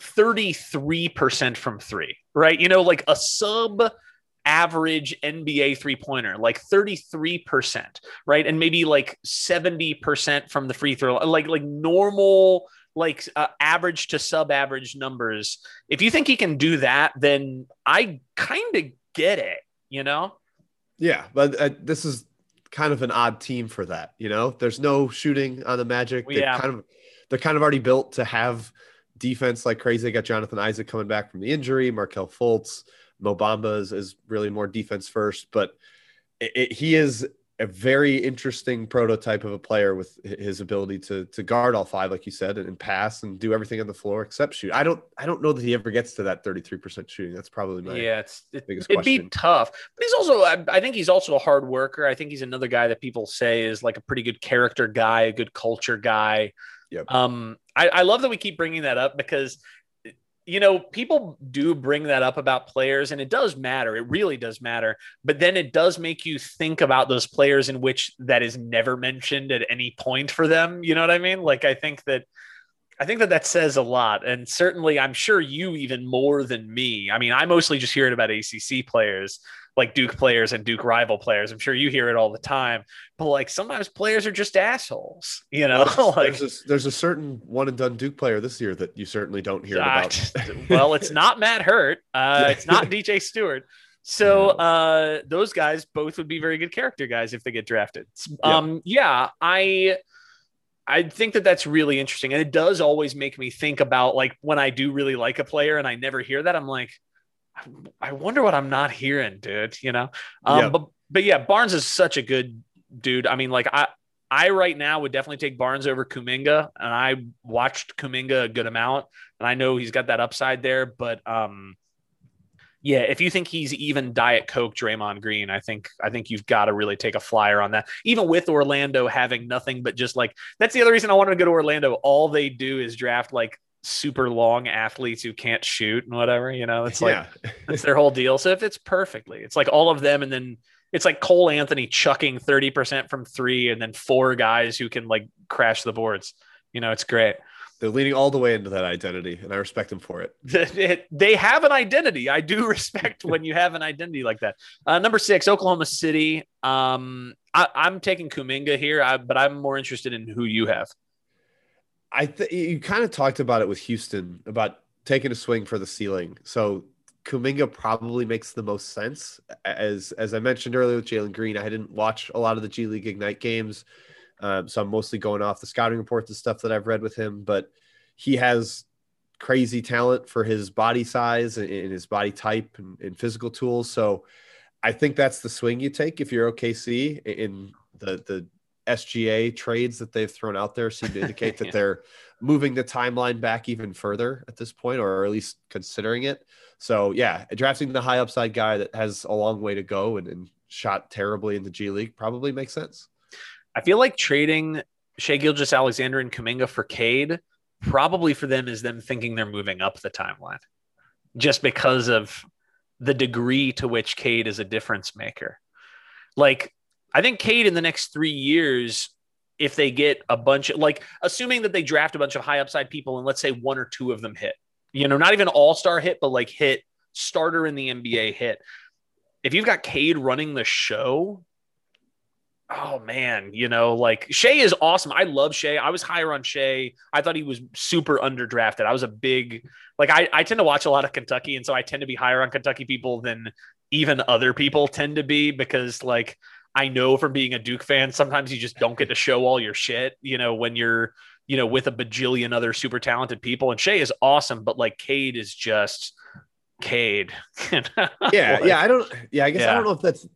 33% from three, right? You know, like a sub average NBA three pointer, like 33%, right? And maybe like 70% from the free throw, like like normal like uh, average to sub average numbers. If you think he can do that, then I kind of get it, you know? Yeah, but uh, this is kind of an odd team for that, you know? There's no shooting on the Magic. They yeah. kind of they're kind of already built to have defense like crazy. They got Jonathan Isaac coming back from the injury, Markelle Fultz. Mo Bamba is, is really more defense first, but it, it, he is a very interesting prototype of a player with his ability to to guard all five, like you said, and, and, pass and do everything on the floor except shoot. I don't I don't know that he ever gets to that 33% shooting. That's probably my yeah, it's it, biggest it'd question. be tough. But he's also I, I, think he's also a hard worker. I think he's another guy that people say is like a pretty good character guy, a good culture guy. Yep. Um, I, I love that we keep bringing that up because you know, people do bring that up about players, and it does matter. It really does matter. But then it does make you think about those players in which that is never mentioned at any point for them. You know what I mean? Like, I think that I think that that says a lot. And certainly, I'm sure you even more than me. I mean, I mostly just hear it about ACC players, like Duke players and Duke rival players. I'm sure you hear it all the time. But like sometimes players are just assholes, you know? like, there's, a, there's a certain one and done Duke player this year that you certainly don't hear about. well, it's not Matt Hurt. Uh, it's not DJ Steward. So uh, those guys both would be very good character guys if they get drafted. Um, yeah. yeah, I I think that that's really interesting, and it does always make me think about like when I do really like a player and I never hear that. I'm like, I wonder what I'm not hearing, dude. You know, um, yeah. but but yeah, Barnes is such a good dude. I mean, like I I right now would definitely take Barnes over Kuminga, and I watched Kuminga a good amount, and I know he's got that upside there, but um yeah, if you think he's even Diet Coke Draymond Green, I think I think you've got to really take a flyer on that. Even with Orlando having nothing but just like that's the other reason I wanted to go to Orlando. All they do is draft like super long athletes who can't shoot and whatever. You know, it's like yeah. that's their whole deal. So if it's perfectly, it's like all of them, and then it's like Cole Anthony chucking thirty percent from three, and then four guys who can like crash the boards. You know, it's great. They're leaning all the way into that identity, and I respect them for it. they have an identity. I do respect when you have an identity like that. Uh, number six, Oklahoma City. Um, I, am taking Kuminga here, I, but I'm more interested in who you have. I think you kind of talked about it with Houston about taking a swing for the ceiling. So Kuminga probably makes the most sense. As as I mentioned earlier with Jalen Green, I didn't watch a lot of the G League Ignite games. Um, so I'm mostly going off the scouting reports and stuff that I've read with him, but he has crazy talent for his body size and, and his body type and, and, physical tools. So I think that's the swing you take if you're OKC in the, the SGA trades that they've thrown out there seem to indicate that they're moving the timeline back even further at this point, or at least considering it. So yeah, drafting the high upside guy that has a long way to go and, and shot terribly in the G League probably makes sense. I feel like trading Shai Gilgeous-Alexander and Kuminga for Cade probably for them is them thinking they're moving up the timeline just because of the degree to which Cade is a difference maker. Like, I think Cade in the next three years, if they get a bunch of like, assuming that they draft a bunch of high upside people and let's say one or two of them hit, you know, not even all star hit, but like hit starter in the NBA hit. If you've got Cade running the show, oh man, you know, like Shai is awesome. I love Shai. I was higher on Shai. I thought he was super underdrafted. I was a big like I, I tend to watch a lot of Kentucky, and so I tend to be higher on Kentucky people than even other people tend to be because like I know from being a Duke fan, sometimes you just don't get to show all your shit, you know, when you're, you know, with a bajillion other super talented people. And Shai is awesome, but like Cade is just Cade. yeah, like, yeah. I don't yeah, I guess yeah. I don't know if that's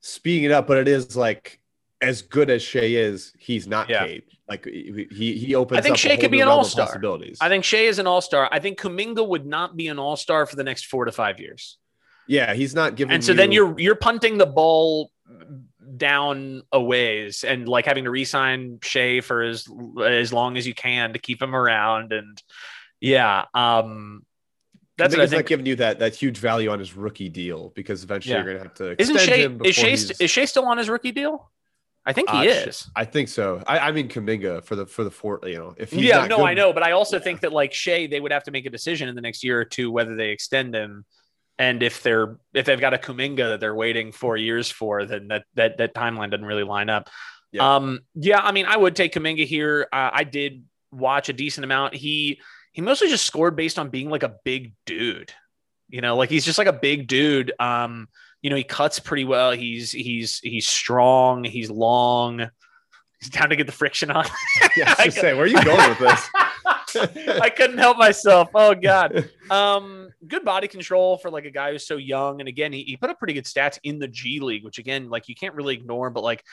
speeding it up, but it is like as good as Shai is, he's not yeah. Cade. Like he he opens. I think Shai could be an all star. I think Shai is an all star. I think Kuminga would not be an all star for the next four to five years. Yeah, he's not giving. And so you... then you're you're punting the ball down a ways and like having to re-sign Shai for as as long as you can to keep him around. And yeah, um, that's I think it's not giving you that that huge value on his rookie deal because eventually yeah. you're gonna have to. Isn't Shai is Shai, is Shai still on his rookie deal? I think he uh, is. I think so. I, I mean Kuminga for the for the four. You know, if he's yeah, no, good, I know, but I also yeah. think that like Shai, they would have to make a decision in the next year or two whether they extend him, and if they're if they've got a Kuminga that they're waiting four years for, then that that that timeline doesn't really line up. Yeah. Um, yeah, I mean, I would take Kuminga here. Uh, I did watch a decent amount. He he mostly just scored based on being like a big dude. You know, like he's just like a big dude. Um, you know, he cuts pretty well. He's he's he's strong. He's long. He's down to get the friction on. yeah, I was say, where are you going with this? I couldn't help myself. Oh God. Um, good body control for like a guy who's so young. And again, he, he put up pretty good stats in the G League, which again, like you can't really ignore. But like,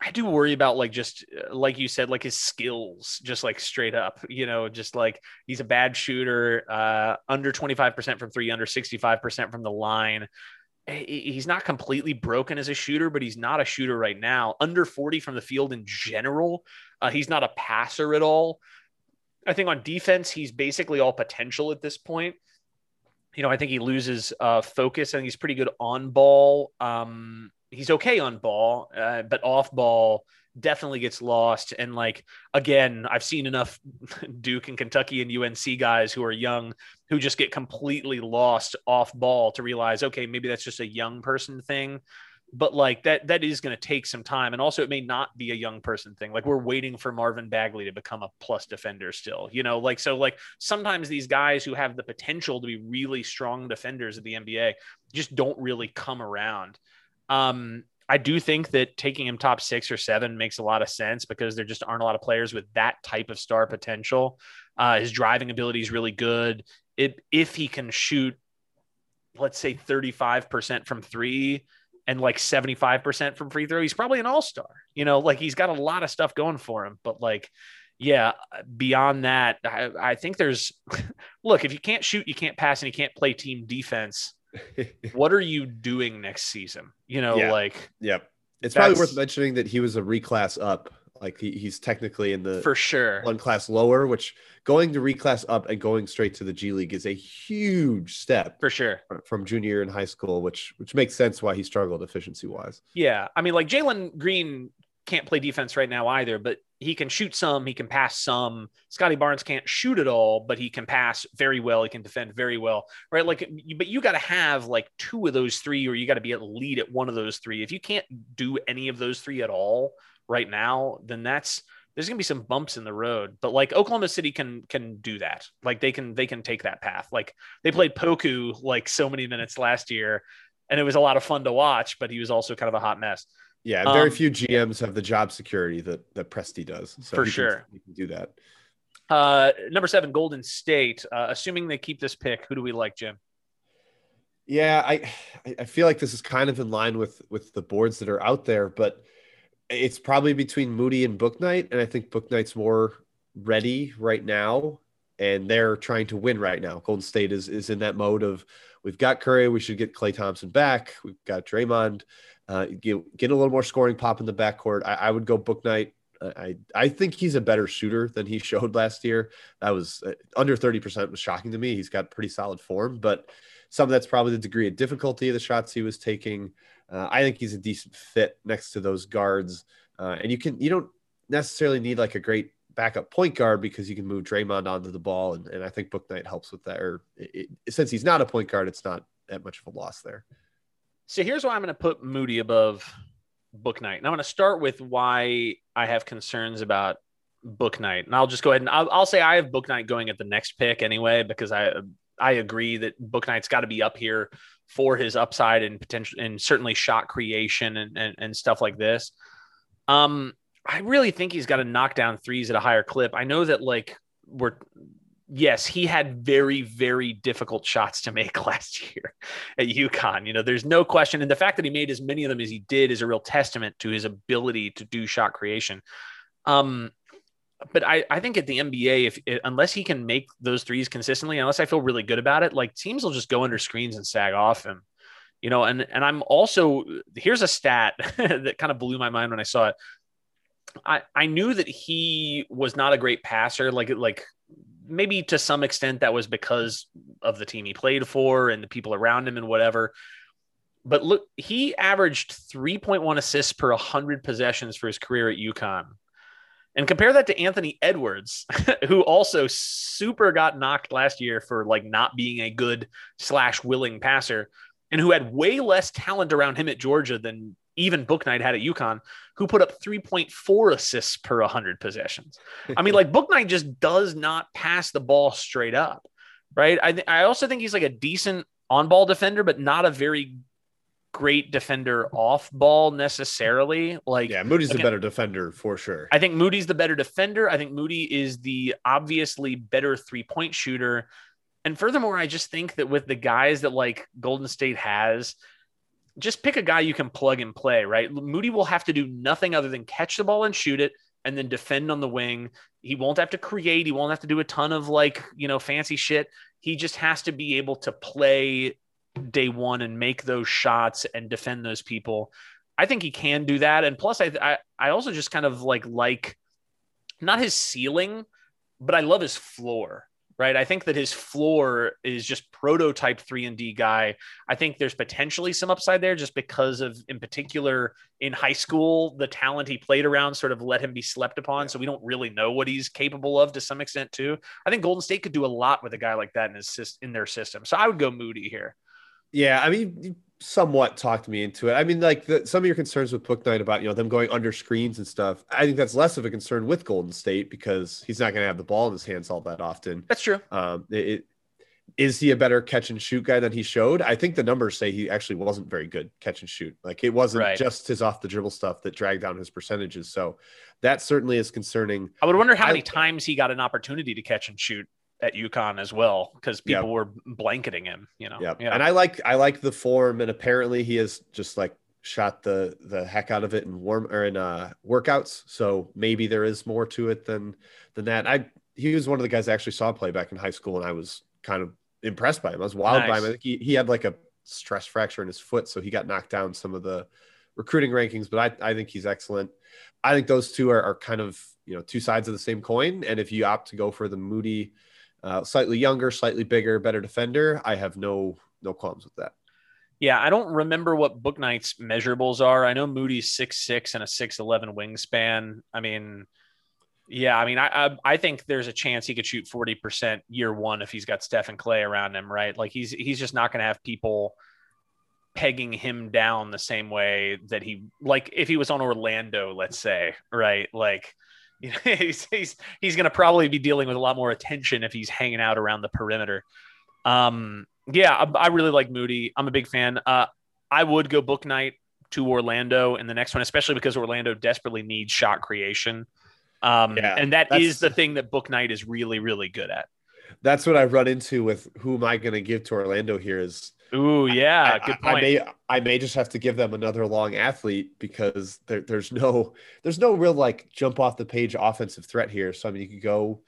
I do worry about like just uh, like you said, like his skills, just like straight up. You know, just like he's a bad shooter, uh, under twenty five percent from three, under sixty five percent from the line he's not completely broken as a shooter, but he's not a shooter right now. Under 40 from the field in general. Uh, he's not a passer at all. I think on defense, he's basically all potential at this point. You know, I think he loses uh, focus and he's pretty good on ball. Um, he's okay on ball, uh, but off ball, definitely gets lost. And like again, I've seen enough Duke and Kentucky and UNC guys who are young who just get completely lost off ball to realize, okay, maybe that's just a young person thing. But like that, that is going to take some time, and also it may not be a young person thing. Like we're waiting for Marvin Bagley to become a plus defender still, you know. Like so, like sometimes these guys who have the potential to be really strong defenders of the NBA just don't really come around. Um, I do think that taking him top six or seven makes a lot of sense because there just aren't a lot of players with that type of star potential. Uh, his driving ability is really good. It, if he can shoot, let's say 35% from three and like 75% from free throw, he's probably an all star. You know, like he's got a lot of stuff going for him. But like, yeah, beyond that, I, I think there's look, if you can't shoot, you can't pass, and you can't play team defense what are you doing next season? You know, Yeah. like Yep. It's probably worth mentioning that he was a reclass up. Like he, he's technically in the for sure. one class lower, which going to reclass up and going straight to the G League is a huge step For sure. from junior in high school, which which makes sense why he struggled efficiency wise. Yeah. I mean, like Jalen Green can't play defense right now either, but he can shoot some, he can pass some. Scottie Barnes can't shoot at all, but he can pass very well. He can defend very well. Right. Like, but you got to have like two of those three, or you got to be at lead at one of those three. If you can't do any of those three at all right now, then that's there's gonna be some bumps in the road. But like Oklahoma City can can do that. Like they can they can take that path. Like they played Poku like so many minutes last year, and it was a lot of fun to watch, but he was also kind of a hot mess. Yeah, very Um, few GMs have the job security that that Presti does. So For he can- sure. he can do that. Uh, number seven, Golden State. Uh, assuming they keep this pick, who do we like, Jim? Yeah, I I feel like this is kind of in line with with the boards that are out there, but it's probably between Moody and Bouknight, and I think Bouknight's more ready right now, and they're trying to win right now. Golden State is is in that mode of we've got Curry, we should get Klay Thompson back, we've got Draymond, uh, get get a little more scoring pop in the backcourt. I, I would go Bouknight. I I think he's a better shooter than he showed last year. That was uh, under thirty percent was shocking to me. He's got pretty solid form, but some of that's probably the degree of difficulty of the shots he was taking. Uh, I think he's a decent fit next to those guards, uh, and you can you don't necessarily need like a great backup point guard because you can move Draymond onto the ball, and, and I think Bouknight helps with that. Or it, it- since he's not a point guard, it's not that much of a loss there. So here's why I'm going to put Moody above Bouknight. And I'm going to start with why I have concerns about Bouknight. And I'll just go ahead and I'll, I'll say I have Bouknight going at the next pick anyway, because I I agree that Bouknight's got to be up here for his upside and potential and certainly shot creation and, and, and stuff like this. Um, I really think he's got to knock down threes at a higher clip. I know that like we're yes, he had very, very difficult shots to make last year at UConn. You know, there's no question. And the fact that he made as many of them as he did is a real testament to his ability to do shot creation. Um, but I, I think at the NBA, if unless he can make those threes consistently, unless I feel really good about it, like teams will just go under screens and sag off him. You know, and and I'm also here's a stat that kind of blew my mind when I saw it. I, I knew that he was not a great passer, like like maybe to some extent that was because of the team he played for and the people around him and whatever. But look, he averaged 3.1 assists per 100 possessions for his career at UConn. And compare that to Anthony Edwards, who also super got knocked last year for like not being a good slash willing passer, and who had way less talent around him at Georgia than even Bouknight had at UConn, who put up 3.4 assists per 100 possessions. I mean, like Bouknight just does not pass the ball straight up, right? I, th- I also think he's like a decent on ball defender, but not a very great defender off ball necessarily. Like, Yeah, Moody's again- a better defender for sure. I think Moody's the better defender. I think Moody is the obviously better three point shooter. And furthermore, I just think that with the guys that like Golden State has, just pick a guy you can plug and play, right? Moody will have to do nothing other than catch the ball and shoot it and then defend on the wing. He won't have to create, he won't have to do a ton of like, you know, fancy shit. He just has to be able to play day one and make those shots and defend those people. I think he can do that. And plus, I, I, I also just kind of like like not his ceiling, but I love his floor. right? I think that his floor is just prototype three and D guy. I think there's potentially some upside there just because of, in particular, in high school, the talent he played around sort of let him be slept upon. So we don't really know what he's capable of to some extent too. I think Golden State could do a lot with a guy like that in his in their system. So I would go Moody here. Yeah, I mean, somewhat talked me into it. I mean, like the, some of your concerns with Bouknight about you know them going under screens and stuff. I think that's less of a concern with Golden State because he's not going to have the ball in his hands all that often. That's true. Um, it, it, is he a better catch and shoot guy than he showed? I think the numbers say he actually wasn't very good catch and shoot. Like it wasn't right. just his off the dribble stuff that dragged down his percentages. So that certainly is concerning. I would wonder how many times he got an opportunity to catch and shoot at UConn as well because people yep. were blanketing him. You know, yeah. And I like I like the form, and apparently he has just like shot the the heck out of it in warm or in uh, workouts. So maybe there is more to it than than that. I he was one of the guys I actually saw play back in high school, and I was kind of impressed by him. I was wild nice. by him. I think he, he had like a stress fracture in his foot, so he got knocked down some of the recruiting rankings. But I I think he's excellent. I think those two are, are kind of you know two sides of the same coin. And if you opt to go for the Moody uh, slightly younger, slightly bigger, better defender. I have no no qualms with that. Yeah, I don't remember what Bouknight's measurables are. I know Moody's six six and a six eleven wingspan. I mean, yeah, I mean, I, I, I think there's a chance he could shoot forty percent year one if he's got Steph and Klay around him, right? Like he's he's just not going to have people pegging him down the same way that he like if he was on Orlando, let's say, right? Like you know, he's he's, he's going to probably be dealing with a lot more attention if he's hanging out around the perimeter. Um, yeah, I, I really like Moody. I'm a big fan. Uh, I would go Bouknight to Orlando in the next one, especially because Orlando desperately needs shot creation. Um, yeah, and that is the thing that Bouknight is really, really good at. That's what I've run into with who am I going to give to Orlando here is Ooh, yeah, I, good point. I, I, may I may just have to give them another long athlete because there, there's no there's no real like jump off the page offensive threat here. So I mean, you could go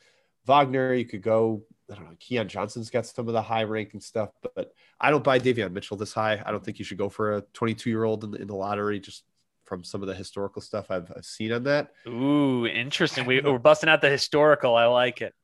Wagner, you could go I don't know. Keon Johnson's got some of the high ranking stuff, but, but I don't buy Davion Mitchell this high. I don't think you should go for a 22 year old in, in the lottery just from some of the historical stuff I've, I've seen on that. Ooh, interesting. We, we're busting out the historical. I like it.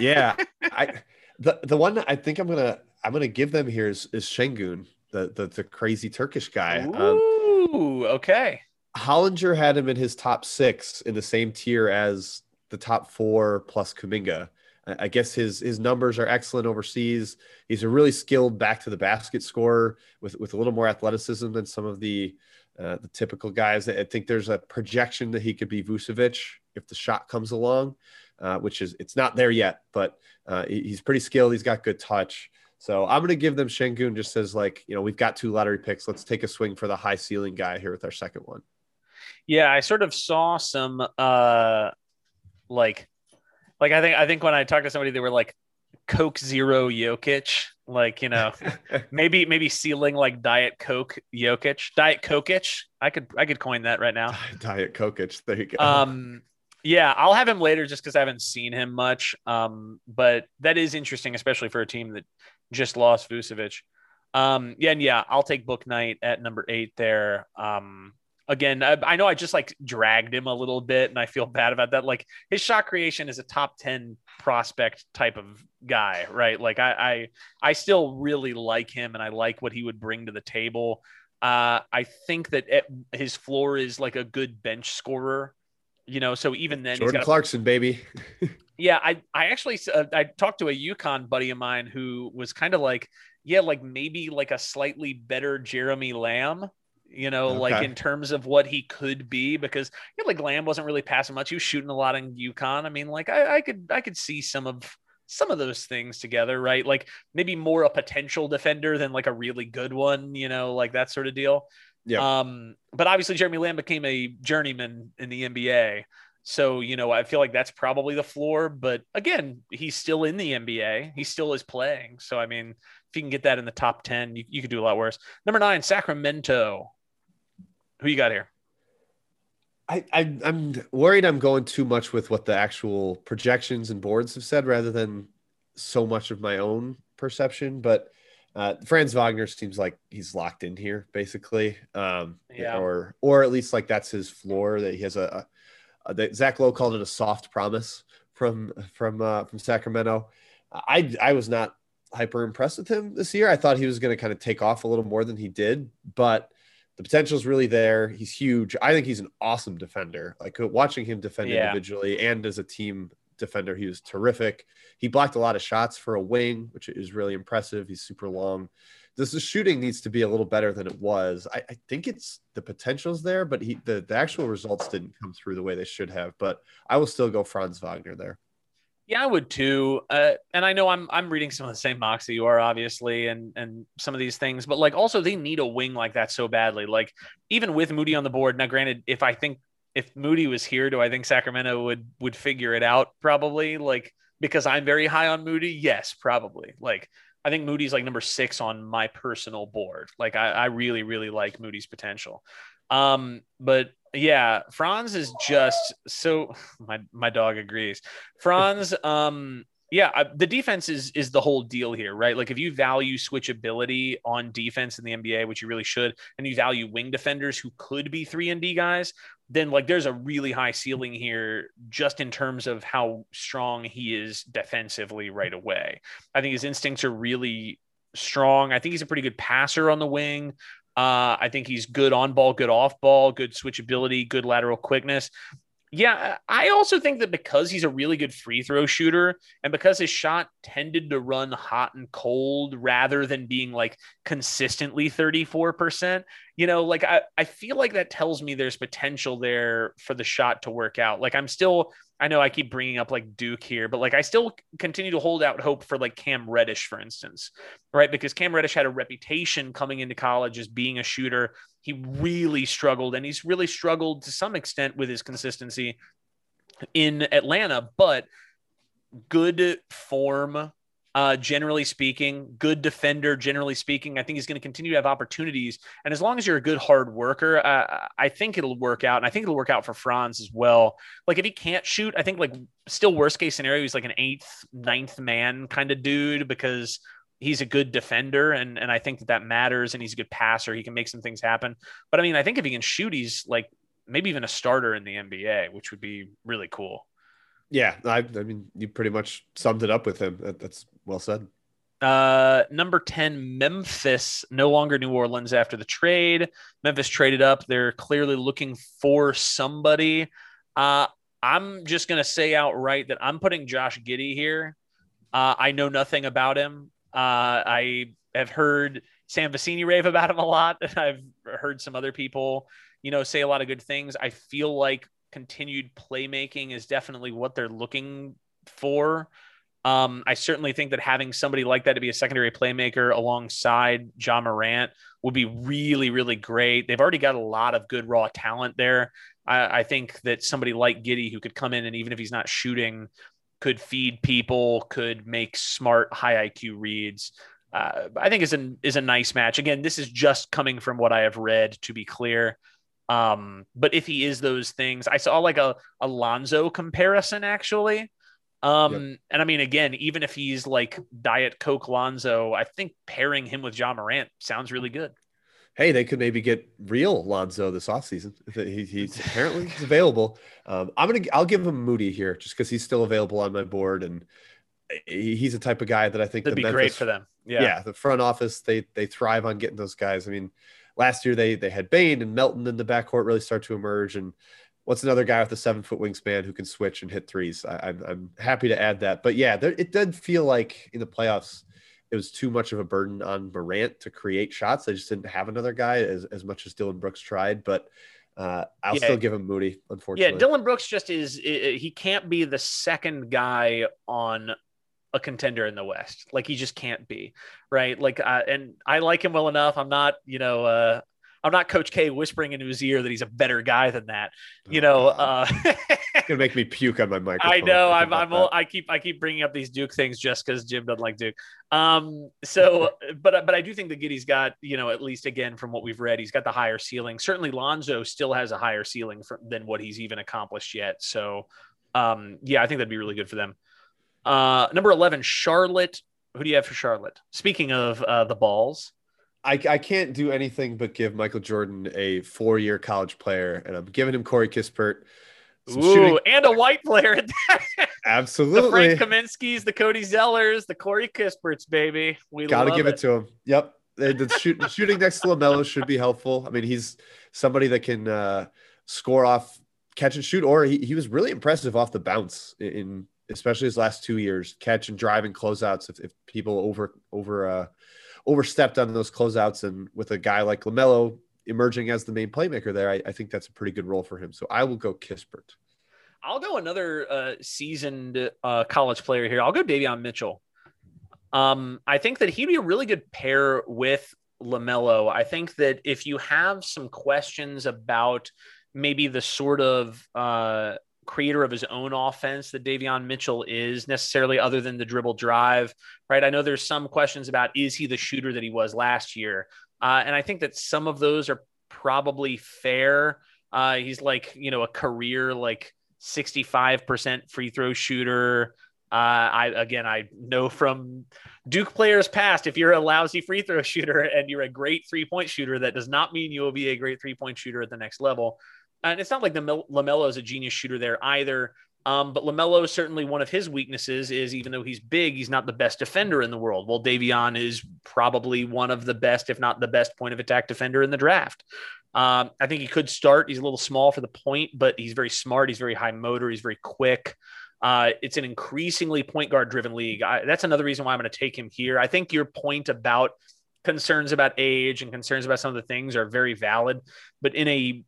yeah, I the the one I think I'm gonna I'm gonna give them here is, is Sengun, the, the the crazy Turkish guy. Um, Ooh, um, okay. Hollinger had him in his top six in the same tier as the top four plus Kuminga. I guess his his numbers are excellent overseas. He's a really skilled back to the basket scorer with with a little more athleticism than some of the uh, the typical guys. I think there's a projection that he could be Vucevic if the shot comes along, uh, which is it's not there yet, but uh, he's pretty skilled. He's got good touch. So I'm going to give them Sengun just as like, you know, we've got two lottery picks. Let's take a swing for the high ceiling guy here with our second one. Yeah, I sort of saw some uh like like I think I think when I talked to somebody they were like Coke Zero Jokic, like, you know, maybe maybe ceiling like Diet Coke Jokic, Diet Kokich. I could I could coin that right now. Diet Kokich. There you go. Um yeah, I'll have him later just because I haven't seen him much. Um, but that is interesting, especially for a team that just lost Vucevic. Um, yeah, and yeah, I'll take Bouknight at number eight there. Um, again, I, I, know I just like dragged him a little bit, and I feel bad about that. Like his shot creation is a top ten prospect type of guy, right? Like I, I, I still really like him, and I like what he would bring to the table. Uh, I think that it, his floor is like a good bench scorer you know, so even then, Jordan Clarkson, baby. yeah, I I actually uh, I talked to a UConn buddy of mine who was kind of like, yeah, like maybe like a slightly better Jeremy Lamb. You know, okay. like in terms of what he could be, because you know, like Lamb wasn't really passing much. He was shooting a lot in UConn. I mean, like I, I could I could see some of some of those things together, right? Like maybe more a potential defender than like a really good one, you know, like that sort of deal. Yeah. Um, but obviously Jeremy Lamb became a journeyman in the NBA. So, you know, I feel like that's probably the floor. But again, he's still in the NBA. He still is playing. So, I mean, if you can get that in the top 10, you, you could do a lot worse. Number nine, Sacramento. Who you got here? I, I, am worried I'm going too much with what the actual projections and boards have said rather than so much of my own perception. But uh, Franz Wagner seems like he's locked in here, basically. Um, yeah. Or or at least like that's his floor. That he has a, a, a Zach Lowe called it a soft promise from from uh, from Sacramento. I I was not hyper impressed with him this year. I thought he was going to kind of take off a little more than he did, but the potential is really there. He's huge. I think he's an awesome defender. Like watching him defend Yeah. individually and as a team defender, he was terrific. He blocked a lot of shots for a wing, which is really impressive. He's super long. This the shooting needs to be a little better than it was. I, I think it's the potential's there, but he the, the actual results didn't come through the way they should have. But I will still go Franz Wagner there. Yeah, I would too. Uh, and I know I'm I'm reading some of the same mocks that you are, obviously, and and some of these things, but like also they need a wing like that so badly. Like even with Moody on the board. Now, granted, if I think if Moody was here, do I think Sacramento would would figure it out? Probably. Like because I'm very high on Moody. Yes, probably. Like I think Moody's like number six on my personal board. Like I, I really really like Moody's potential. Um, but yeah, Franz is just so my my dog agrees. Franz, um, yeah, I, the defense is is the whole deal here, right? Like if you value switchability on defense in the NBA, which you really should, and you value wing defenders who could be three and D guys, then like there's a really high ceiling here just in terms of how strong he is defensively right away. I think his instincts are really strong. I think he's a pretty good passer on the wing. Uh, I think he's good on ball, good off ball, good switchability, good lateral quickness. Yeah, I also think that because he's a really good free throw shooter and because his shot tended to run hot and cold rather than being like consistently 34%, you know, like I, I feel like that tells me there's potential there for the shot to work out. Like I'm still, I know I keep bringing up like Duke here, but like I still continue to hold out hope for like Cam Reddish, for instance, right? Because Cam Reddish had a reputation coming into college as being a shooter. He really struggled, and he's really struggled to some extent with his consistency in Atlanta, but good form, uh, generally speaking, good defender, generally speaking. I think he's going to continue to have opportunities. And as long as you're a good hard worker, uh, I think it'll work out. And I think it'll work out for Franz as well. Like if he can't shoot, I think like still worst case scenario, he's like an eighth, ninth man kind of dude because he's a good defender. And, and I think that that matters. And he's a good passer. He can make some things happen. But I mean, I think if he can shoot, he's like maybe even a starter in the NBA, which would be really cool. Yeah, I, I mean, you pretty much summed it up with him. That, that's well said. Uh, number 10, Memphis, no longer New Orleans after the trade. Memphis traded up. They're clearly looking for somebody. Uh, I'm just going to say outright that I'm putting Josh Giddey here. Uh, I know nothing about him. Uh, I have heard Sam Vecenie rave about him a lot. I've heard some other people, you know, say a lot of good things. I feel like continued playmaking is definitely what they're looking for. Um, I certainly think that having somebody like that to be a secondary playmaker alongside Ja Morant would be really, really great. They've already got a lot of good raw talent there. I, I think that somebody like Giddey who could come in and even if he's not shooting, could feed people, could make smart high IQ reads. Uh, I think is a is a nice match. Again, this is just coming from what I have read. To be clear, um, but if he is those things, I saw like a Alonzo comparison actually. Um, Yep. and I mean, again, even if he's like Diet Coke Lonzo, I think pairing him with Ja Morant sounds really good. Hey, they could maybe get real Lonzo this offseason. He, he's apparently he's available. Um, I'm gonna I'll give him Moody here just because he's still available on my board and he- he's the type of guy that I think That'd the be great for them. Yeah. Yeah. the front office they they thrive on getting those guys. I mean, last year they they had Bane and Melton in the backcourt really start to emerge. And what's another guy with a seven foot wingspan who can switch and hit threes? I, I'm I'm happy to add that. But yeah, there, it did feel like in the playoffs it was too much of a burden on Morant to create shots. They just didn't have another guy as as much as Dillon Brooks tried, but. Uh, I'll Yeah. still give him Moody, unfortunately. Yeah. Dillon Brooks just is he can't be the second guy on a contender in the West. Like he just can't be, right? Like and I like him well enough. I'm not, you know, uh I'm not Coach K whispering into his ear that he's a better guy than that. You know, uh It's gonna make me puke on my microphone. I know. I'm. I'm. All, I keep. I keep bringing up these Duke things just because Jim doesn't like Duke. Um. So, but but I do think that Giddey's got you know at least again from what we've read, he's got the higher ceiling. Certainly, Lonzo still has a higher ceiling for, than what he's even accomplished yet. So, um. Yeah, I think that'd be really good for them. Uh. Number eleven, Charlotte. Who do you have for Charlotte? Speaking of uh, the balls, I, I can't do anything but give Michael Jordan a four year college player, and I'm giving him Corey Kispert. Ooh, shooting. and a white player. Absolutely. the Frank Kaminsky's, the Cody Zellers, the Corey Kisperts, baby. We got to give it. it to him. Yep. The, shoot, shooting next to LaMelo should be helpful. I mean, he's somebody that can uh, score off catch and shoot, or he, he was really impressive off the bounce in especially his last two years, catch and driving closeouts. If, if people over over uh, overstepped on those closeouts, and with a guy like Lamelo emerging as the main playmaker there, I, I think that's a pretty good role for him. So I will go Kispert. I'll go another uh, seasoned uh, college player here. I'll go Davion Mitchell. Um, I think that he'd be a really good pair with LaMelo. I think that if you have some questions about maybe the sort of uh, creator of his own offense that Davion Mitchell is necessarily other than the dribble drive, right? I know there's some questions about is he the shooter that he was last year? Uh, and I think that some of those are probably fair. Uh, he's like, you know, a career like 65% free throw shooter. Uh, I again, I know from Duke players past, if you're a lousy free throw shooter and you're a great three point shooter, that does not mean you will be a great three point shooter at the next level. And it's not like the Lamelo is a genius shooter there either. Um, but Lamelo certainly one of his weaknesses is even though he's big, he's not the best defender in the world. Well, Davion is probably one of the best, if not the best, point of attack defender in the draft. Um, I think he could start. He's a little small for the point, but he's very smart. He's very high motor. He's very quick. Uh, it's an increasingly point guard driven league. I, that's another reason why I'm going to take him here. I think your point about concerns about age and concerns about some of the things are very valid, but in a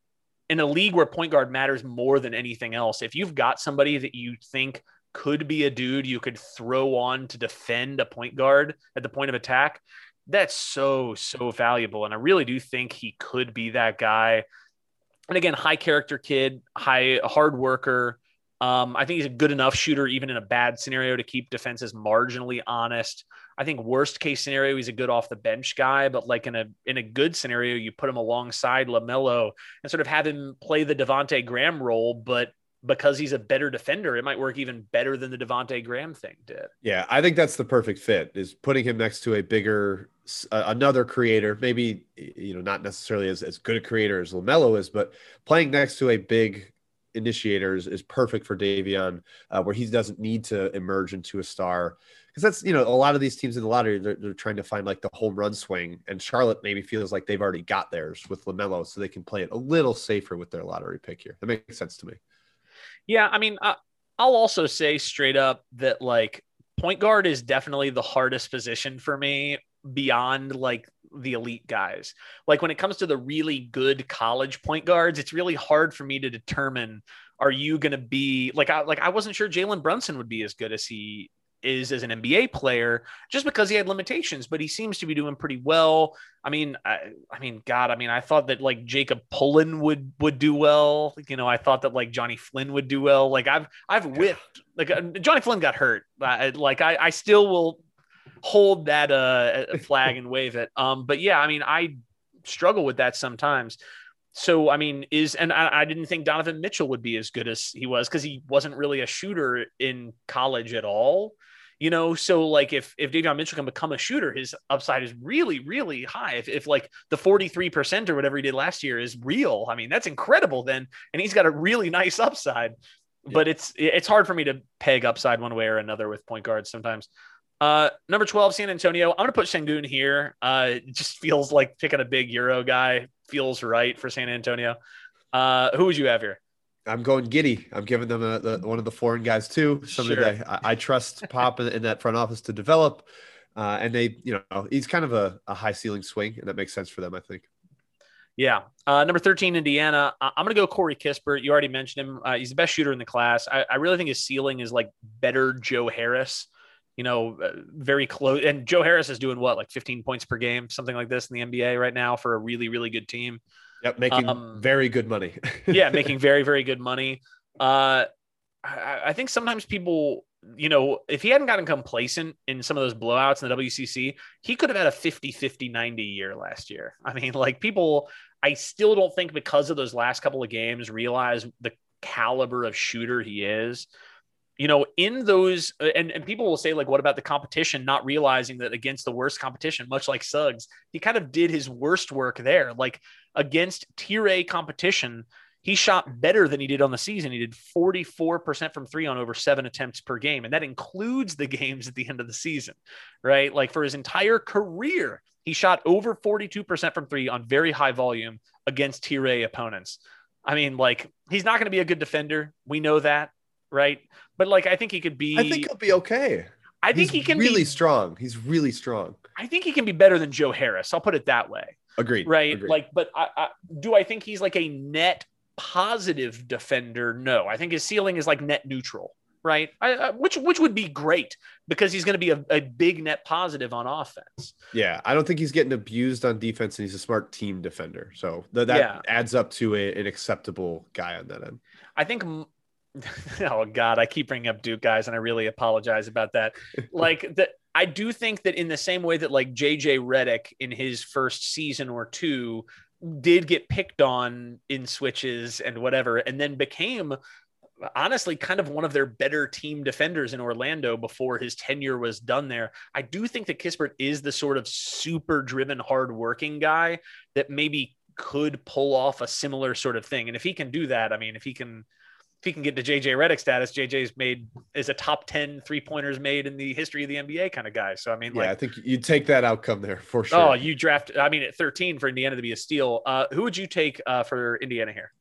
in a league where point guard matters more than anything else, if you've got somebody that you think could be a dude you could throw on to defend a point guard at the point of attack, that's so, so valuable. And I really do think he could be that guy. And again, high character kid, high hard worker. Um, I think he's a good enough shooter, even in a bad scenario, to keep defenses marginally honest. I think worst case scenario, he's a good off the bench guy, but like in a in a good scenario, you put him alongside Lamelo and sort of have him play the Devonte Graham role, but because he's a better defender, it might work even better than the Devonte Graham thing did. Yeah, I think that's the perfect fit is putting him next to a bigger, another creator, maybe you know not necessarily as, as good a creator as Lamelo is, but playing next to a big initiators is perfect for Davion, uh, where he doesn't need to emerge into a star. Because that's you know a lot of these teams in the lottery they're, they're, trying to find like the home run swing, and Charlotte maybe feels like they've already got theirs with Lamelo, so they can play it a little safer with their lottery pick here. That makes sense to me. Yeah, I mean, uh, I'll also say straight up that like point guard is definitely the hardest position for me beyond like the elite guys. Like when it comes to the really good college point guards, it's really hard for me to determine are you going to be like I like I wasn't sure Jalen Brunson would be as good as he is as an NBA player just because he had limitations, but he seems to be doing pretty well. I mean, I, I mean, God, I mean, I thought that like Jacob Pullen would would do well. You know, I thought that like Johnny Flynn would do well. Like I've I've whipped like uh, Johnny Flynn got hurt. I, like I I still will hold that uh flag and wave it. Um, but yeah, I mean, I struggle with that sometimes. So I mean, is and I, I didn't think Donovan Mitchell would be as good as he was because he wasn't really a shooter in college at all. You know, so like if if Davion Mitchell can become a shooter, his upside is really, really high. If, if like the 43% or whatever he did last year is real, I mean, that's incredible then. And he's got a really nice upside. Yeah. But it's it's hard for me to peg upside one way or another with point guards sometimes. Uh, number 12, San Antonio. I'm going to put Sengun here. Uh, it just feels like picking a big Euro guy feels right for San Antonio. Uh, who would you have here? I'm going Giddey. I'm giving them a, the, one of the foreign guys too. Somebody sure. that I, I, trust Pop in, in, that front office to develop. Uh, and they, you know, he's kind of a, a, high ceiling swing, and that makes sense for them, I think. Yeah. Uh, number 13, Indiana. I- am going to go Corey Kispert. You already mentioned him. Uh, he's the best shooter in the class. I-, I really think his ceiling is like better Joe Harris, you know, uh, very close. And Joe Harris is doing what, like 15 points per game, something like this in the NBA right now for a really, really good team. Yep, making um, very good money. yeah, making very very good money. Uh, I, I, think sometimes people, you know, if he hadn't gotten complacent in some of those blowouts in the WCC, he could have had a 50 50 90 year last year. I mean, like people, I still don't think because of those last couple of games realize the caliber of shooter he is you know, in those, uh, and, and people will say, like, what about the competition? Not realizing that against the worst competition, much like Suggs, he kind of did his worst work there. Like, against tier A competition, he shot better than he did on the season. He did 44% from three on over seven attempts per game. And that includes the games at the end of the season, right? Like for his entire career, he shot over 42% from three on very high volume against tier A opponents. I mean, like, he's not going to be a good defender. We know that, right? But like, I think he could be. I think he'll be okay. I think He's he can really be. strong. He's really strong. I think he can be better than Joe Harris. I'll put it that way. Agreed. right? Agreed. Like, but I, I, do I think he's like a net positive defender? No, I think his ceiling is like net neutral, right? I, I, which which would be great because he's going to be a, a big net positive on offense. yeah, I don't think he's getting abused on defense, and he's a smart team defender. So th- that Yeah. adds up to a, an acceptable guy on that end. I think. Oh God, I keep bringing up Duke guys, and I really apologize about that. Like that, I do think that in the same way that like JJ Redick in his first season or two did get picked on in switches and whatever, and then became honestly kind of one of their better team defenders in Orlando before his tenure was done there. I do think that Kispert is the sort of super driven, hardworking guy that maybe could pull off a similar sort of thing. And if he can do that, I mean, if he can he can get to JJ Redick status, JJ's made is a top 10 three pointers made in the history of the NBA kind of guy. So I mean, Yeah, I think you take that outcome there for sure. oh, you draft. I mean, at 13 for Indiana to be a steal. Uh, who would you take uh, for Indiana here?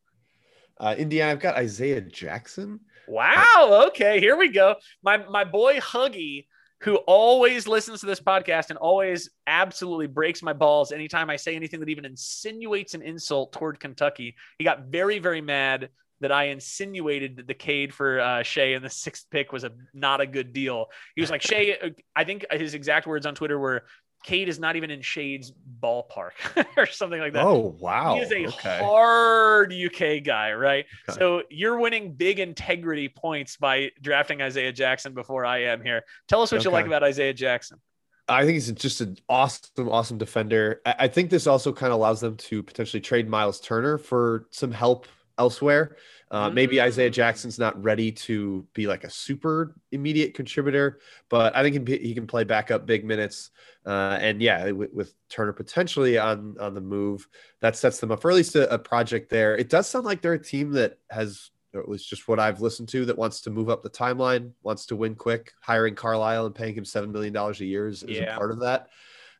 uh, Indiana, I've got Isaiah Jackson. Wow. Okay, here we go. My my boy Huggy, who always listens to this podcast and always absolutely breaks my balls anytime I say anything that even insinuates an insult toward Kentucky. He got very very mad that I insinuated that the Cade for uh, Shai in the sixth pick was a not a good deal. He was like Shai. I think his exact words on Twitter were. Cade is not even in Shai's ballpark or something like that. Oh wow, He is a okay. hard UK guy, right? Okay. So you're winning big integrity points by drafting Isaiah Jackson before I am here. Tell us what you like about Isaiah Jackson. I think he's just an awesome, awesome defender. I think this also kind of allows them to potentially trade Miles Turner for some help elsewhere. Uh, Maybe Isaiah. Jackson's not ready to be like a super immediate contributor, but I think he can, be- he can play backup big minutes. Uh, and yeah, with, with Turner potentially on on the move, that sets them up for at least a, a project there. It does sound like they're a team that has, or at least just what I've listened to, that wants to move up the timeline, wants to win quick. Hiring Carlisle and paying him seven million dollars a year is, Yeah. a part of that.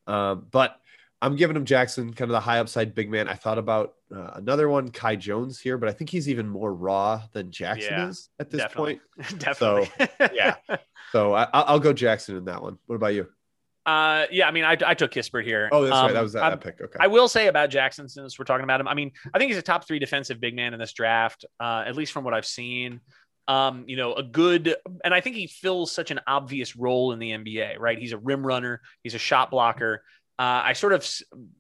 Um, but I'm giving him Jackson, kind of the high upside big man. I thought about uh, another one, Kai Jones here, but I think he's even more raw than Jackson Yeah, is at this definitely. point. Definitely. yeah. So I, I'll I'll go Jackson in that one. What about you? Uh, yeah. I mean, I, I took Kispert here. Oh, that's right. Um, That was that, that pick. Okay. I will say about Jackson, since we're talking about him, I mean, I think he's a top three defensive big man in this draft, uh, at least from what I've seen. Um, you know, a good, and I think he fills such an obvious role in the NBA, right? He's a rim runner, he's a shot blocker. Uh, I sort of,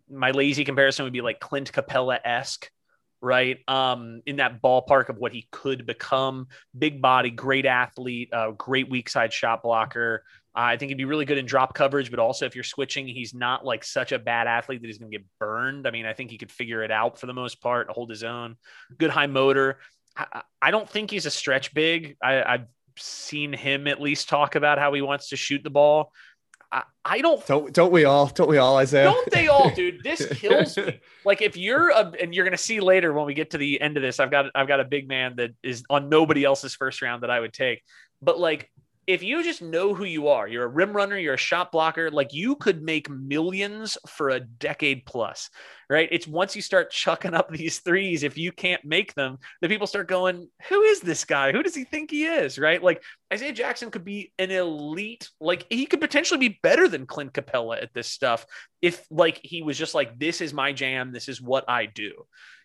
my lazy comparison would be like Clint Capela esque, right? Um, in that ballpark of what he could become big body, great athlete, uh, great weak side shot blocker. Uh, I think he'd be really good in drop coverage, but also if you're switching, he's not like such a bad athlete that he's going to get burned. I mean, I think he could figure it out for the most part, hold his own. Good high motor. I, I don't think he's a stretch big. I, I've seen him at least talk about how he wants to shoot the ball. I, I don't don't don't we all? Don't we all, Isaiah? don't they all, dude? This kills me. Like if you're a, and you're gonna see later when we get to the end of this, I've got I've got a big man that is on nobody else's first round that I would take. But like if you just know who you are, you're a rim runner, you're a shot blocker, like you could make millions for a decade plus, right? It's once you start chucking up these threes, if you can't make them, that people start going, Who is this guy? Who does he think he is? Right? Like Isaiah Jackson could be an elite, like he could potentially be better than Clint Capela at this stuff if like he was just like, This is my jam, this is what I do.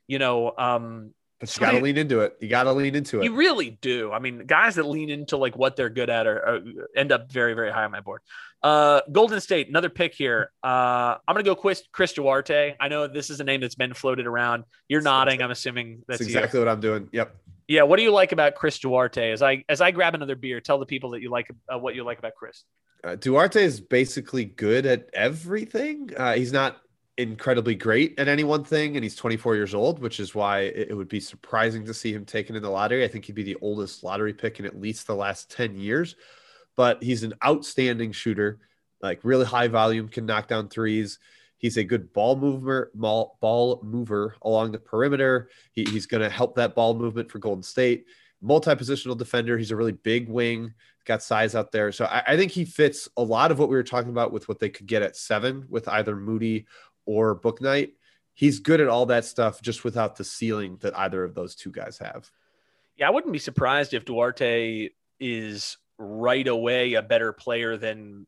You know, um, But you got to lean into it. You got to lean into it. you really do. I mean, guys that lean into like what they're good at are, are end up very, very high on my board. Uh, Golden State, another pick here. Uh, I'm gonna go Chris, Chris Duarte. I know this is a name that's been floated around. You're That's nodding. I'm assuming that's That's you. exactly what I'm doing. Yep. Yeah. What do you like about Chris Duarte? As I as I grab another beer, tell the people that you like uh, what you like about Chris. Uh, Duarte is basically good at everything. Uh, he's not incredibly great at any one thing, and he's 24 years old, which is why it, would be surprising to see him taken in the lottery. I think he'd be the oldest lottery pick in at least the last 10 years. But he's an outstanding shooter, like really high volume, can knock down threes. He's a good ball mover, ball mover along the perimeter. He, he's going to help that ball movement for Golden State. Multi-positional defender. He's a really big wing. Got size out there, so I, I think he fits a lot of what we were talking about with what they could get at seven with either Moody or Bouknight. He's good at all that stuff, just without the ceiling that either of those two guys have. Yeah, I wouldn't be surprised if Duarte is right away a better player than,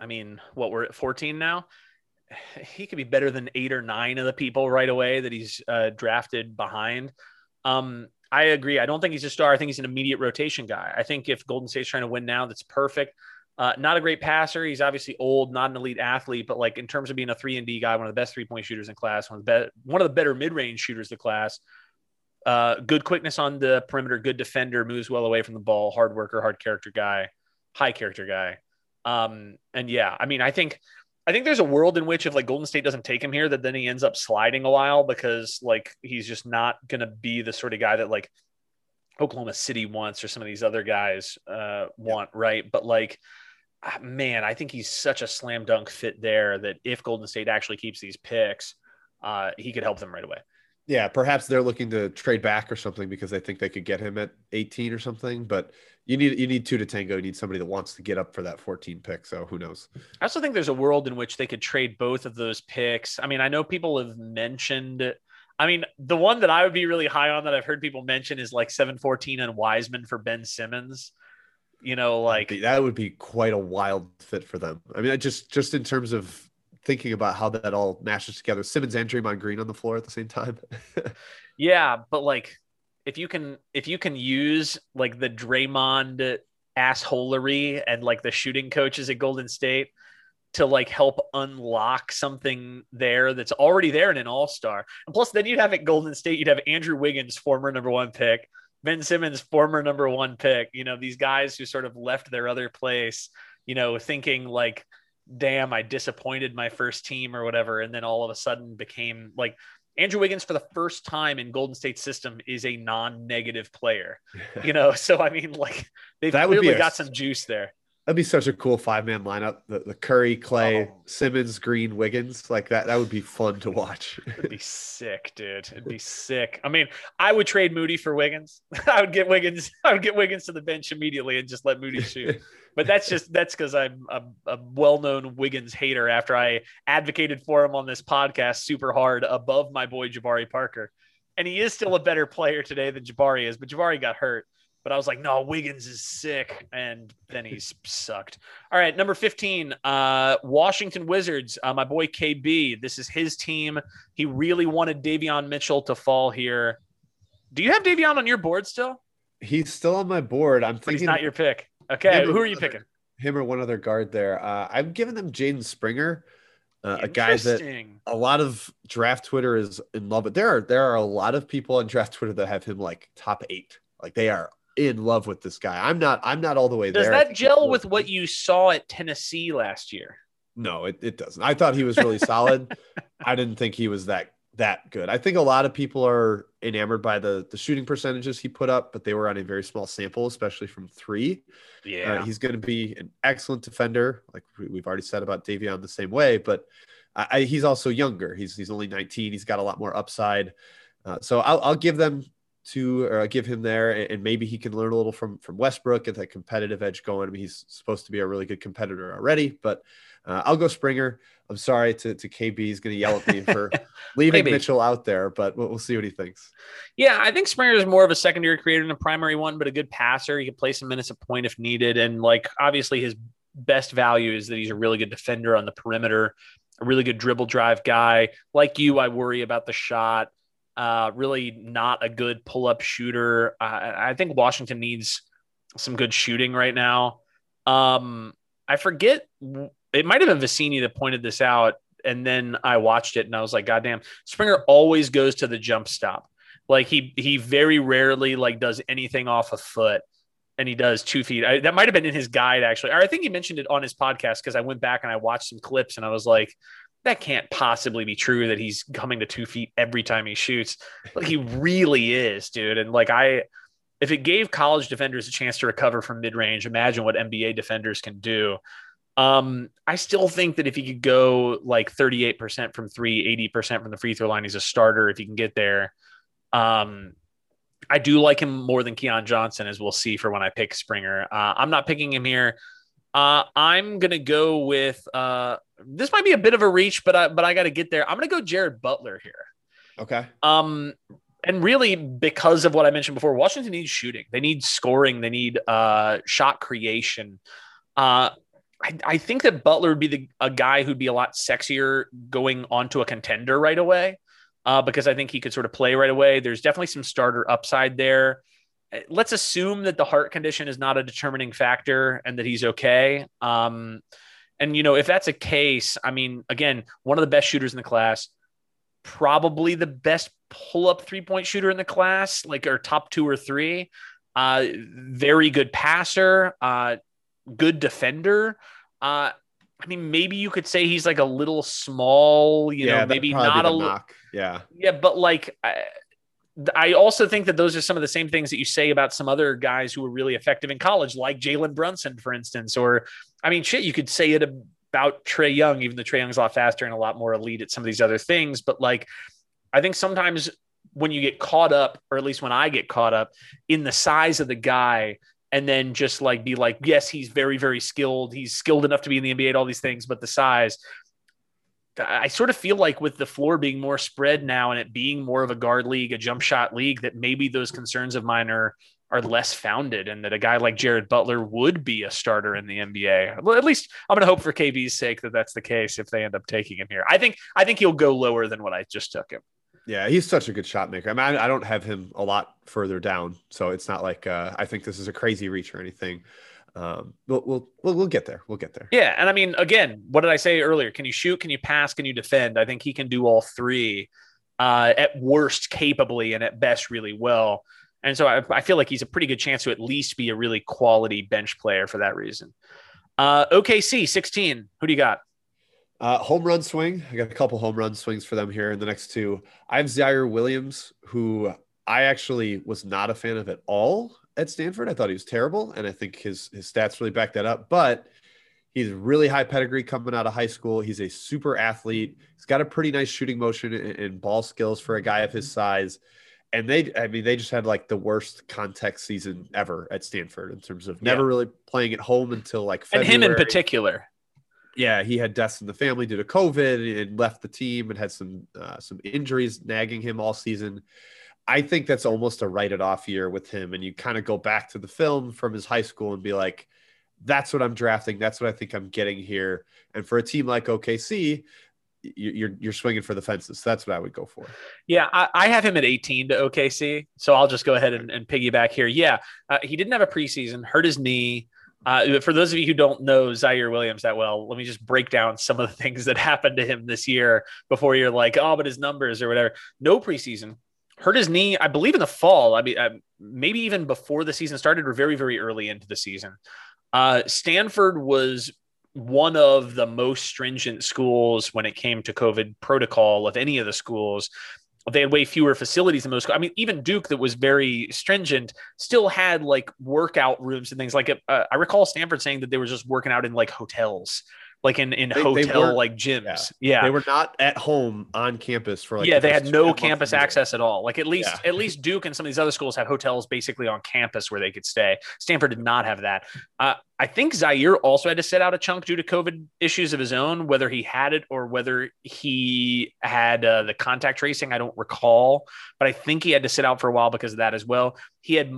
I mean, what we're at 14 now he could be better than eight or nine of the people right away that he's uh, drafted behind. Um, I agree. I don't think he's a star. I think he's an immediate rotation guy. I think if Golden State's trying to win now, that's perfect. Uh, not a great passer. He's obviously old, not an elite athlete, but like in terms of being a three and D guy, one of the best three point shooters in class, one of the be- one of the better mid range shooters in the class. Uh, good quickness on the perimeter, good defender, moves well away from the ball, hard worker, hard character guy, high character guy. Um, and yeah, I mean, I think I think there's a world in which if like Golden State doesn't take him here, that then he ends up sliding a while because like he's just not gonna be the sort of guy that like Oklahoma City wants or some of these other guys uh, want, right? But like, man, I think he's such a slam dunk fit there that if Golden State actually keeps these picks, uh, he could help them right away. Yeah, perhaps they're looking to trade back or something because they think they could get him at 18 or something. But you need you need two to tango. You need somebody that wants to get up for that 14 pick. So who knows? I also think there's a world in which they could trade both of those picks. I mean, I know people have mentioned. I mean, the one that I would be really high on that I've heard people mention is like 714 and Wiseman for Ben Simmons. You know, like that would be quite a wild fit for them. I mean, just just in terms of thinking about how that all mashes together. Simmons and Draymond Green on the floor at the same time. yeah, but like if you can if you can use like the Draymond assholery and like the shooting coaches at Golden State to like help unlock something there that's already there in an all-star. And plus then you'd have at Golden State, you'd have Andrew Wiggins, former number one pick, Ben Simmons, former number one pick, you know, these guys who sort of left their other place, you know, thinking like, damn, I disappointed my first team or whatever. And then all of a sudden became like Andrew Wiggins for the first time in Golden State system is a non-negative player. You know, so I mean, like they've that clearly a, got some juice there. That'd be such a cool five man lineup. The, the Curry, Klay, oh. Simmons, Green, Wiggins, like that. That would be fun to watch. It'd be sick, dude. It'd be sick. I mean, I would trade Moody for Wiggins. I would get Wiggins. I would get Wiggins to the bench immediately and just let Moody shoot. but that's just that's because I'm a, a well known Wiggins hater. After I advocated for him on this podcast super hard above my boy Jabari Parker, and he is still a better player today than Jabari is. But Jabari got hurt. But I was like, no, Wiggins is sick. And then he's sucked. All right, number 15, uh, Washington Wizards. Uh, my boy KB. This is his team. He really wanted Davion Mitchell to fall here. Do you have Davion on your board still? He's still on my board. I'm thinking he's not your pick. Okay, who are you picking? Him or one other guard there. Uh, I'm giving them Jaden Springer, uh, a guy that a lot of draft Twitter is in love with. There are there are a lot of people on draft Twitter that have him like top eight. Like they are in love with this guy. I'm not. I'm not all the way Does there. Does that gel with what you saw at Tennessee last year? No, it, it doesn't. I thought he was really solid. I didn't think he was that that good. I think a lot of people are enamored by the the shooting percentages he put up, but they were on a very small sample, especially from three. Uh, yeah, uh, he's going to be an excellent defender, like we've already said about Davion the same way. But I, he's also younger. He's he's only 19. He's got a lot more upside. Uh, so I'll, I'll give them to or give him there, and maybe he can learn a little from from Westbrook, get that competitive edge going. I mean, he's supposed to be a really good competitor already, but uh, I'll go Springer. I'm sorry to, to KB. He's going to yell at me for leaving Mitchell out there, but we'll, we'll, see what he thinks. Yeah, I think Springer is more of a secondary creator than a primary one, but a good passer. He can play some minutes at point if needed. And like, obviously, his best value is that he's a really good defender on the perimeter, a really good dribble drive guy. Like you, I worry about the shot. Uh, really not a good pull up shooter. Uh, I think Washington needs some good shooting right now. Um, I forget it might have been Vecenie that pointed this out. And then I watched it and I was like, God damn, Springer always goes to the jump stop. Like he he very rarely like does anything off a foot and he does two feet. I, that might have been in his guide actually. Or I think he mentioned it on his podcast because I went back and I watched some clips and I was like, that can't possibly be true that he's coming to two feet every time he shoots. Like he really is, dude. And like I, if it gave college defenders a chance to recover from mid range, imagine what NBA defenders can do. Um, I still think that if he could go like 38% from three, 80% from the free throw line, he's a starter if he can get there. Um, I do like him more than Keon Johnson, as we'll see for when I pick Springer. Uh, I'm not picking him here. Uh, I'm gonna go with uh, this might be a bit of a reach, but I but I got to get there. I'm gonna go Jared Butler here. Okay. Um, and really because of what I mentioned before, Washington needs shooting. They need scoring. They need uh, shot creation. Uh, I, I think that Butler would be the, a guy who'd be a lot sexier going onto a contender right away. Uh, because I think he could sort of play right away. There's definitely some starter upside there. Let's assume that the heart condition is not a determining factor and that he's okay. Um, and you know, if that's a case, I mean, again, one of the best shooters in the class, probably the best pull-up three-point shooter in the class, like our top two or three. Uh, very good passer, uh, good defender. Uh, I mean, maybe you could say he's like a little small, you yeah, know, maybe not a knock. Yeah. Yeah, but like I, I also think that those are some of the same things that you say about some other guys who were really effective in college, like Jalen Brunson, for instance. Or, I mean, shit, you could say it about Trae Young, even though Trae Young's a lot faster and a lot more elite at some of these other things. But like, I think sometimes when you get caught up, or at least when I get caught up in the size of the guy, and then just like be like, yes, he's very, very skilled. He's skilled enough to be in the NBA, all these things, but the size. I sort of feel like with the floor being more spread now and it being more of a guard league, a jump shot league, that maybe those concerns of mine are are less founded, and that a guy like Jared Butler would be a starter in the NBA. Well, at least I'm going to hope for KB's sake that that's the case if they end up taking him here. I think I think he'll go lower than what I just took him. Yeah, he's such a good shot maker. I mean, I, don't have him a lot further down, so it's not like uh, I think this is a crazy reach or anything. Um, we'll, we'll we'll we'll get there. We'll get there. Yeah, and I mean, again, what did I say earlier? Can you shoot? Can you pass? Can you defend? I think he can do all three. Uh, at worst, capably, and at best, really well. And so I, I, feel like he's a pretty good chance to at least be a really quality bench player for that reason. Uh, OKC 16. Who do you got? Uh, home run swing. I got a couple home run swings for them here in the next two. I have Ziaire Williams, who I actually was not a fan of at all at Stanford. I thought he was terrible, and I think his his stats really back that up. But he's really high pedigree coming out of high school. He's a super athlete. He's got a pretty nice shooting motion and, and ball skills for a guy of his size and they i mean they just had like the worst context season ever at stanford in terms of never yeah. really playing at home until like February. and him in particular yeah he had deaths in the family due to covid and left the team and had some uh, some injuries nagging him all season i think that's almost a write it off year with him and you kind of go back to the film from his high school and be like that's what i'm drafting that's what i think i'm getting here and for a team like okc you're you're swinging for the fences. That's what I would go for. Yeah, I, I, have him at 18 to OKC, so I'll just go ahead and, and piggyback here. Yeah, uh, he didn't have a preseason, hurt his knee. Uh, for those of you who don't know Ziaire Williams that well, let me just break down some of the things that happened to him this year before you're like, oh, but his numbers or whatever. No preseason, hurt his knee, I believe in the fall. I mean, uh, maybe even before the season started or very, very early into the season. Uh, Stanford was one of the most stringent schools when it came to COVID protocol of any of the schools. They had way fewer facilities than most. I mean, even Duke, that was very stringent, still had like workout rooms and things like. Uh, I recall Stanford saying that they were just working out in like hotels like in in they, hotel they like gyms. Yeah. yeah. they were not at home on campus for like. Yeah, the they had no campus access at all. Like at least yeah. at least Duke and some of these other schools had hotels basically on campus where they could stay. Stanford did not have that. Uh, I think Ziaire also had to sit out a chunk due to COVID issues of his own, whether he had it or whether he had uh, the contact tracing. I don't recall, but I think he had to sit out for a while because of that as well. He had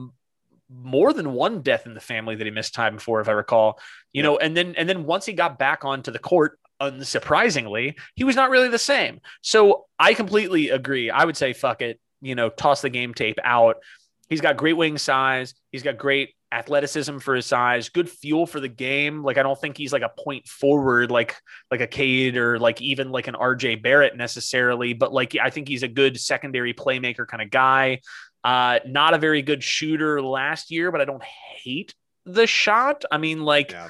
more than one death in the family that he missed time for, if I recall. You know, and then and then once he got back onto the court, unsurprisingly, he was not really the same. So I completely agree. I would say fuck it. You know, toss the game tape out. He's got great wing size. He's got great athleticism for his size, good fuel for the game. Like I don't think he's like a point forward like like a Cade or like even like an RJ Barrett necessarily, but like I think he's a good secondary playmaker kind of guy. Uh, not a very good shooter last year, but I don't hate the shot. I mean, like, yeah.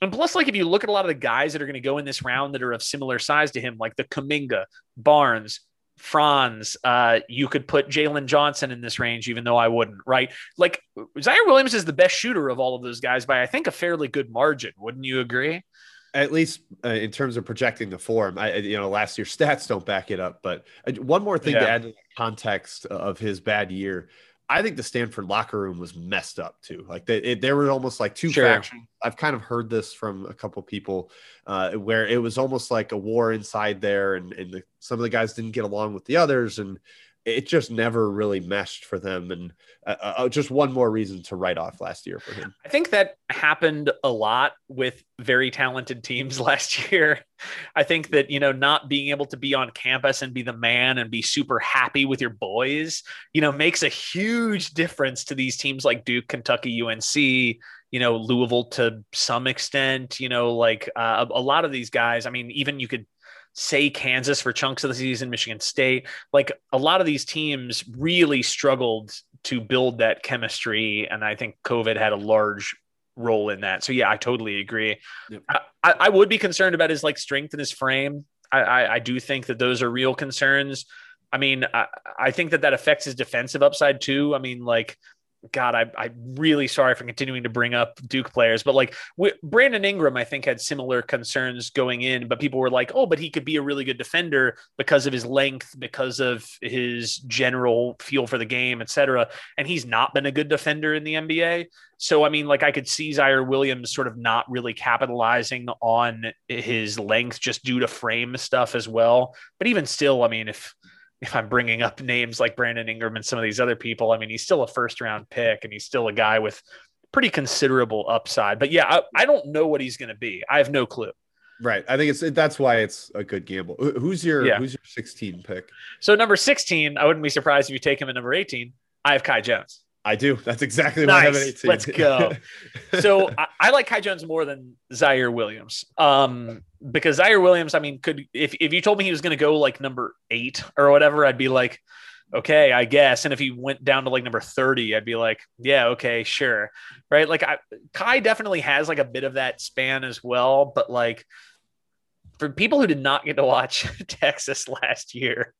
and plus, like, if you look at a lot of the guys that are going to go in this round that are of similar size to him, like the Kuminga, Barnes, Franz, uh, you could put Jalen Johnson in this range, even though I wouldn't, right? Like, Ziaire Williams is the best shooter of all of those guys by, I think, a fairly good margin. Wouldn't you agree? At least uh, in terms of projecting the form, I you know last year's stats don't back it up. But uh, one more thing yeah. to add to the context of his bad year, I think the Stanford locker room was messed up too. Like they, it, there were almost like two sure. factions. I've kind of heard this from a couple people, uh, where it was almost like a war inside there, and, and the, some of the guys didn't get along with the others, and it just never really meshed for them. And uh, uh, uh, just one more reason to write off last year for him. I think that happened a lot with very talented teams last year. I think that, you know, not being able to be on campus and be the man and be super happy with your boys, you know, makes a huge difference to these teams like Duke, Kentucky, UNC, you know, Louisville to some extent, you know, like uh, a lot of these guys. I mean, even you could say Kansas for chunks of the season, Michigan State. Like a lot of these teams really struggled to build that chemistry. And I think COVID had a large role in that. So yeah, I totally agree. Yep. I, I, would be concerned about his like strength and his frame. I, I, I do think that those are real concerns. I mean, I, I think that that affects his defensive upside too. I mean, like God, I, I'm really sorry for continuing to bring up Duke players, but like Brandon Ingram, I think had similar concerns going in, but people were like, oh, but he could be a really good defender because of his length, because of his general feel for the game, etc. And he's not been a good defender in the NBA. So, I mean, like I could see Ziaire Williams sort of not really capitalizing on his length just due to frame stuff as well. But even still, I mean, if if I'm bringing up names like Brandon Ingram and some of these other people, I mean, he's still a first round pick and he's still a guy with pretty considerable upside. But yeah, I, I don't know what he's going to be. I have no clue. Right. I think it's that's why it's a good gamble. Who's your yeah. who's your 16 pick? So number 16, I wouldn't be surprised if you take him at number 18. I have Kai Jones. I do. That's exactly nice. what I have 18. Let's go. so I, I, like Kai Jones more than Ziaire Williams. Um, because Ziaire Williams, I mean, could if, if you told me he was gonna go like number eight or whatever, I'd be like, okay, I guess. And if he went down to like number 30, I'd be like, yeah, okay, sure. Right. Like I, Kai definitely has like a bit of that span as well, but like for people who did not get to watch Texas last year,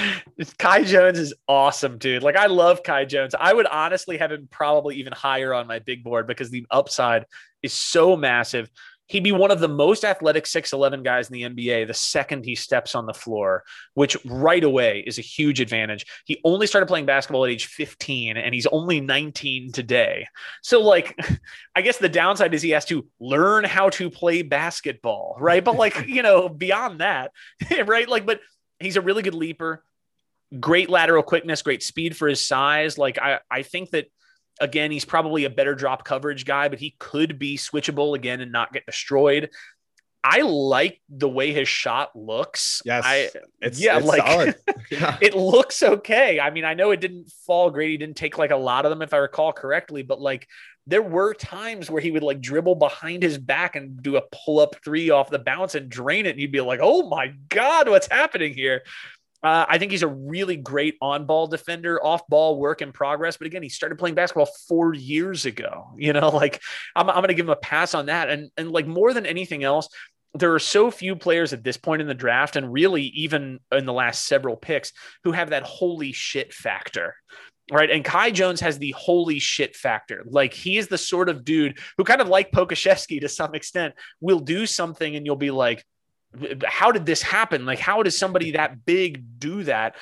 Kai Jones is awesome, dude. Like I love Kai Jones. I would honestly have him probably even higher on my big board because the upside is so massive he'd be one of the most athletic 6'11 guys in the NBA the second he steps on the floor, which right away is a huge advantage. He only started playing basketball at age 15 and he's only 19 today. So, like, I guess the downside is he has to learn how to play basketball, right? But, like, you know, beyond that, right? Like, but he's a really good leaper, great lateral quickness, great speed for his size. Like, I, I think that Again, he's probably a better drop coverage guy, but he could be switchable again and not get destroyed. I like the way his shot looks. Yes, I, it's yeah, it's like yeah. it looks okay. I mean, I know it didn't fall great. He didn't take like a lot of them, if I recall correctly, but like there were times where he would like dribble behind his back and do a pull up three off the bounce and drain it, and you'd be like, "Oh my god, what's happening here?" Uh, I think he's a really great on ball defender, off ball work in progress. But again, he started playing basketball four years ago. You know, like I'm, I'm going to give him a pass on that. And, and like more than anything else, there are so few players at this point in the draft, and really even in the last several picks, who have that holy shit factor. Right. And Kai Jones has the holy shit factor. Like he is the sort of dude who kind of like Pokusevski to some extent will do something and you'll be like, how did this happen? Like, how does somebody that big do that?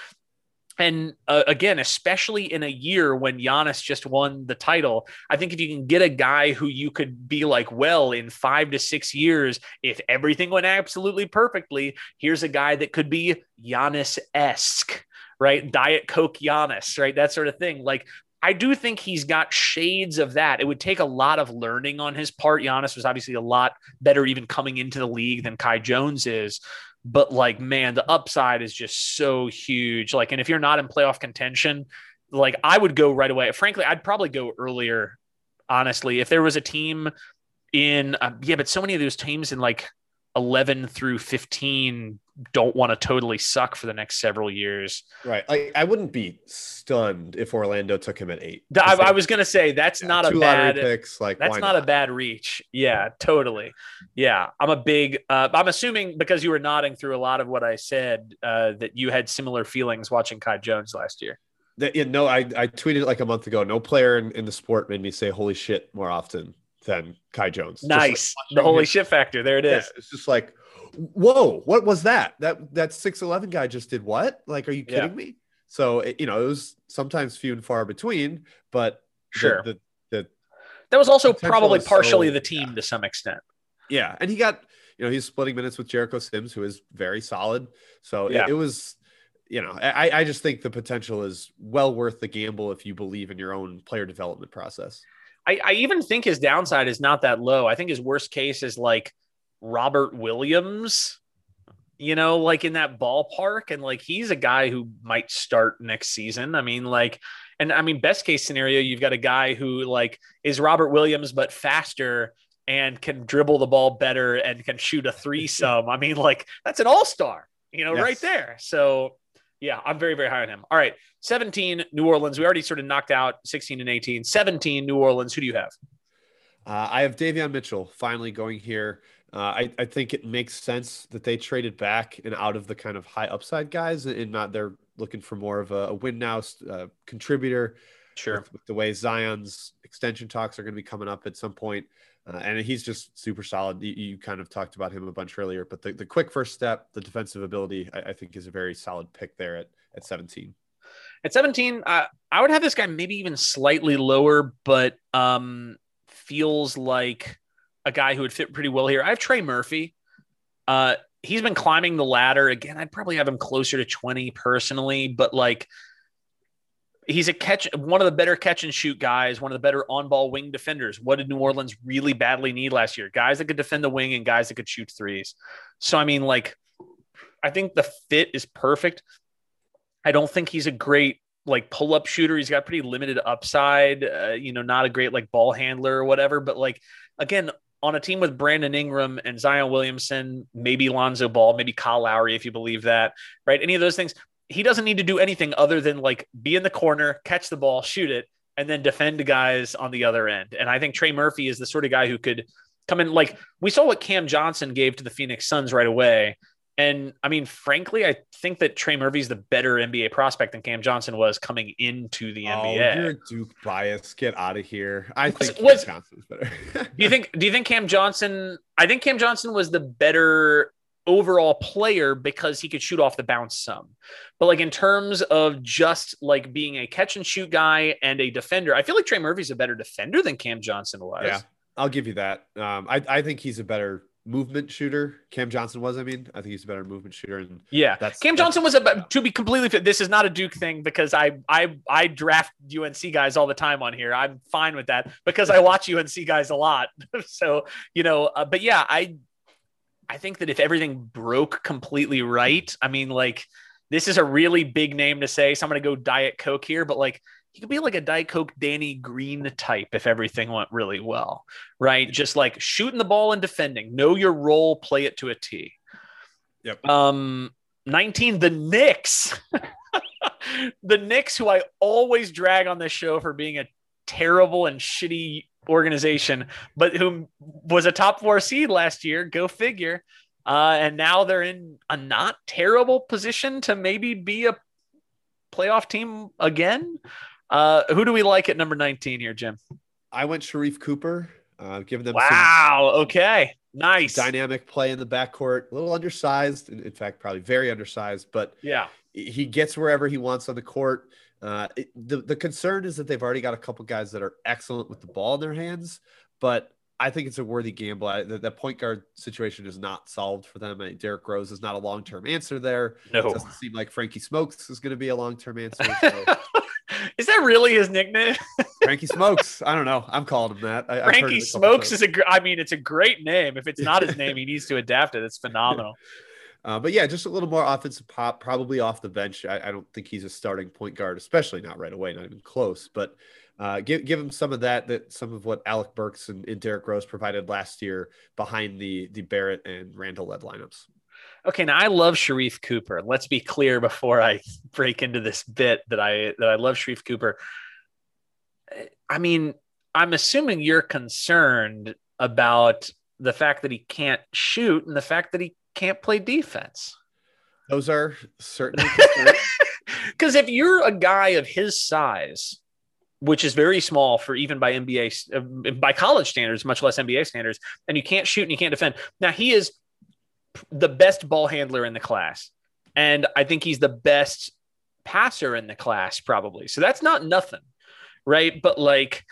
And uh, again, especially in a year when Giannis just won the title, I think if you can get a guy who you could be like, well, in five to six years, if everything went absolutely perfectly, here's a guy that could be Giannis esque, right? Diet Coke Giannis, right? That sort of thing. Like I do think he's got shades of that. It would take a lot of learning on his part. Giannis was obviously a lot better even coming into the league than Kai Jones is. But like, man, the upside is just so huge. Like, and if you're not in playoff contention, like I would go right away. Frankly, I'd probably go earlier. Honestly, if there was a team in, uh, yeah, but so many of those teams in like 11 through 15 don't want to totally suck for the next several years. Right. I, I wouldn't be stunned if Orlando took him at eight. I, I was going to say that's yeah, not a bad picks. Like that's not, not, a bad reach. Yeah, totally. Yeah. I'm a big, uh, I'm assuming because you were nodding through a lot of what I said, uh, that you had similar feelings watching Kai Jones last year. That, yeah, no, I, I tweeted like a month ago, no player in, in the sport made me say, holy shit more often than Kai Jones. Nice. Like the holy shit factor. There it is. Yeah, it's just like, whoa, what was that? That that 6'11 guy just did what? Like, are you kidding yeah. me? So it, you know, it was sometimes few and far between, but sure. The, the, the that was also probably partially so, the team yeah. to some extent. Yeah. And he got, you know, he's splitting minutes with Jericho Sims, who is very solid. So yeah. it, it was you know, I, I just think the potential is well worth the gamble if you believe in your own player development process. I, I even think his downside is not that low. I think his worst case is like Robert Williams, you know, like in that ballpark. And like he's a guy who might start next season. I mean, like, and I mean, best case scenario, you've got a guy who like is Robert Williams, but faster and can dribble the ball better and can shoot a three some. I mean, like that's an all star, you know, yes. right there. So yeah, I'm very, very high on him. All right. 17, New Orleans. We already sort of knocked out 16 and 18. 17, New Orleans. Who do you have? Uh, I have Davion Mitchell finally going here. Uh, I, I think it makes sense that they traded back and out of the kind of high upside guys and not they're looking for more of a, a win now uh, contributor. Sure. With, with, the way Zion's extension talks are going to be coming up at some point. Uh, and he's just super solid. You, you, kind of talked about him a bunch earlier, but the, the quick first step, the defensive ability, I, I think is a very solid pick there at, at 17. At 17, uh, I would have this guy maybe even slightly lower, but um, feels like a guy who would fit pretty well here. I have Trey Murphy. Uh, he's been climbing the ladder. Again, I'd probably have him closer to 20 personally, but like – he's a catch one of the better catch and shoot guys, one of the better on-ball wing defenders. What did New Orleans really badly need last year? Guys that could defend the wing and guys that could shoot threes. So I mean, like, I think the fit is perfect. I don't think he's a great like pull-up shooter. He's got pretty limited upside. Uh, you know, not a great like ball handler or whatever. But like again, on a team with Brandon Ingram and Zion Williamson, maybe Lonzo Ball, maybe Kyle Lowry, if you believe that, right? Any of those things, he doesn't need to do anything other than like be in the corner, catch the ball, shoot it, and then defend guys on the other end. And I think Trey Murphy is the sort of guy who could come in. Like we saw what Cam Johnson gave to the Phoenix Suns right away. And I mean, frankly, I think that Trey Murphy's the better NBA prospect than Cam Johnson was coming into the oh, NBA. You're Duke bias. Get out of here. I think was, Cam Johnson's better. do you think? Do you think Cam Johnson? I think Cam Johnson was the better overall player because he could shoot off the bounce some. But like in terms of just like being a catch and shoot guy and a defender, I feel like Trey Murphy's a better defender than Cam Johnson was. Yeah, I'll give you that. Um, I, I think he's a better movement shooter. Cam Johnson was, I mean, I think he's a better movement shooter. And yeah, that's Cam that's, Johnson was a to be completely fit. This is not a Duke thing because I I I draft UNC guys all the time on here. I'm fine with that because I watch UNC guys a lot. so you know, uh, but yeah, I I think that if everything broke completely right, I mean, like this is a really big name to say. So I'm going to go Diet Coke here, but like he could be like a Diet Coke Danny Green type if everything went really well, right? Just like shooting the ball and defending, know your role, play it to a T. Yep. Um, 19, the Knicks. the Knicks, who I always drag on this show for being a terrible and shitty organization, but who was a top four seed last year. Go figure. Uh, and now they're in a not terrible position to maybe be a playoff team again. Uh, who do we like at number 19 here, Jim? I went Sharife Cooper, uh, giving them wow. okay. Nice. Dynamic play in the backcourt, a little undersized. In fact, probably very undersized, but yeah, he gets wherever he wants on the court. Uh, it, the the concern is that they've already got a couple guys that are excellent with the ball in their hands, but I think it's a worthy gamble. I, the, the, point guard situation is not solved for them. I Derrick Rose is not a long term answer there. No, it doesn't seem like Frankie Smokes is going to be a long term answer. So. is that really his nickname? Frankie Smokes. I don't know. I'm calling him that. I, Frankie Smokes is a. Gr- I mean, it's a great name. If it's not his name, he needs to adapt it. It's phenomenal. Uh, but yeah, just a little more offensive pop, probably off the bench. I, I, don't think he's a starting point guard, especially not right away, not even close. But uh, give give him some of that, that some of what Alec Burks and, and Derrick Rose provided last year behind the the Barrett and Randle led lineups. Okay, now I love Sharife Cooper. Let's be clear before I break into this bit that I that I love Sharife Cooper. I mean, I'm assuming you're concerned about the fact that he can't shoot and the fact that he can't play defense. Those are certainly because if you're a guy of his size which is very small for even by NBA uh, by college standards, much less NBA standards. And you can't shoot and you can't defend. Now he is the best ball handler in the class, and I think he's the best passer in the class probably. So that's not nothing, right? But like,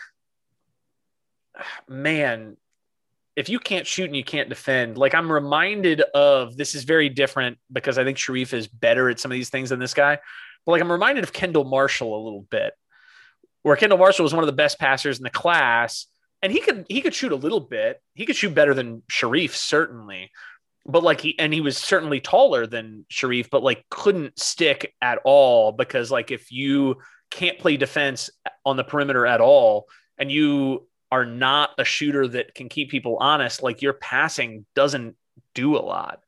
man, if you can't shoot and you can't defend, like I'm reminded of this is very different because I think Sharife is better at some of these things than this guy. But like I'm reminded of Kendall Marshall a little bit where Kendall Marshall was one of the best passers in the class, and he could he could shoot a little bit. He could shoot better than Sharife certainly, but like he and he was certainly taller than Sharife, but like couldn't stick at all because like if you can't play defense on the perimeter at all, and you are not a shooter that can keep people honest, like your passing doesn't do a lot.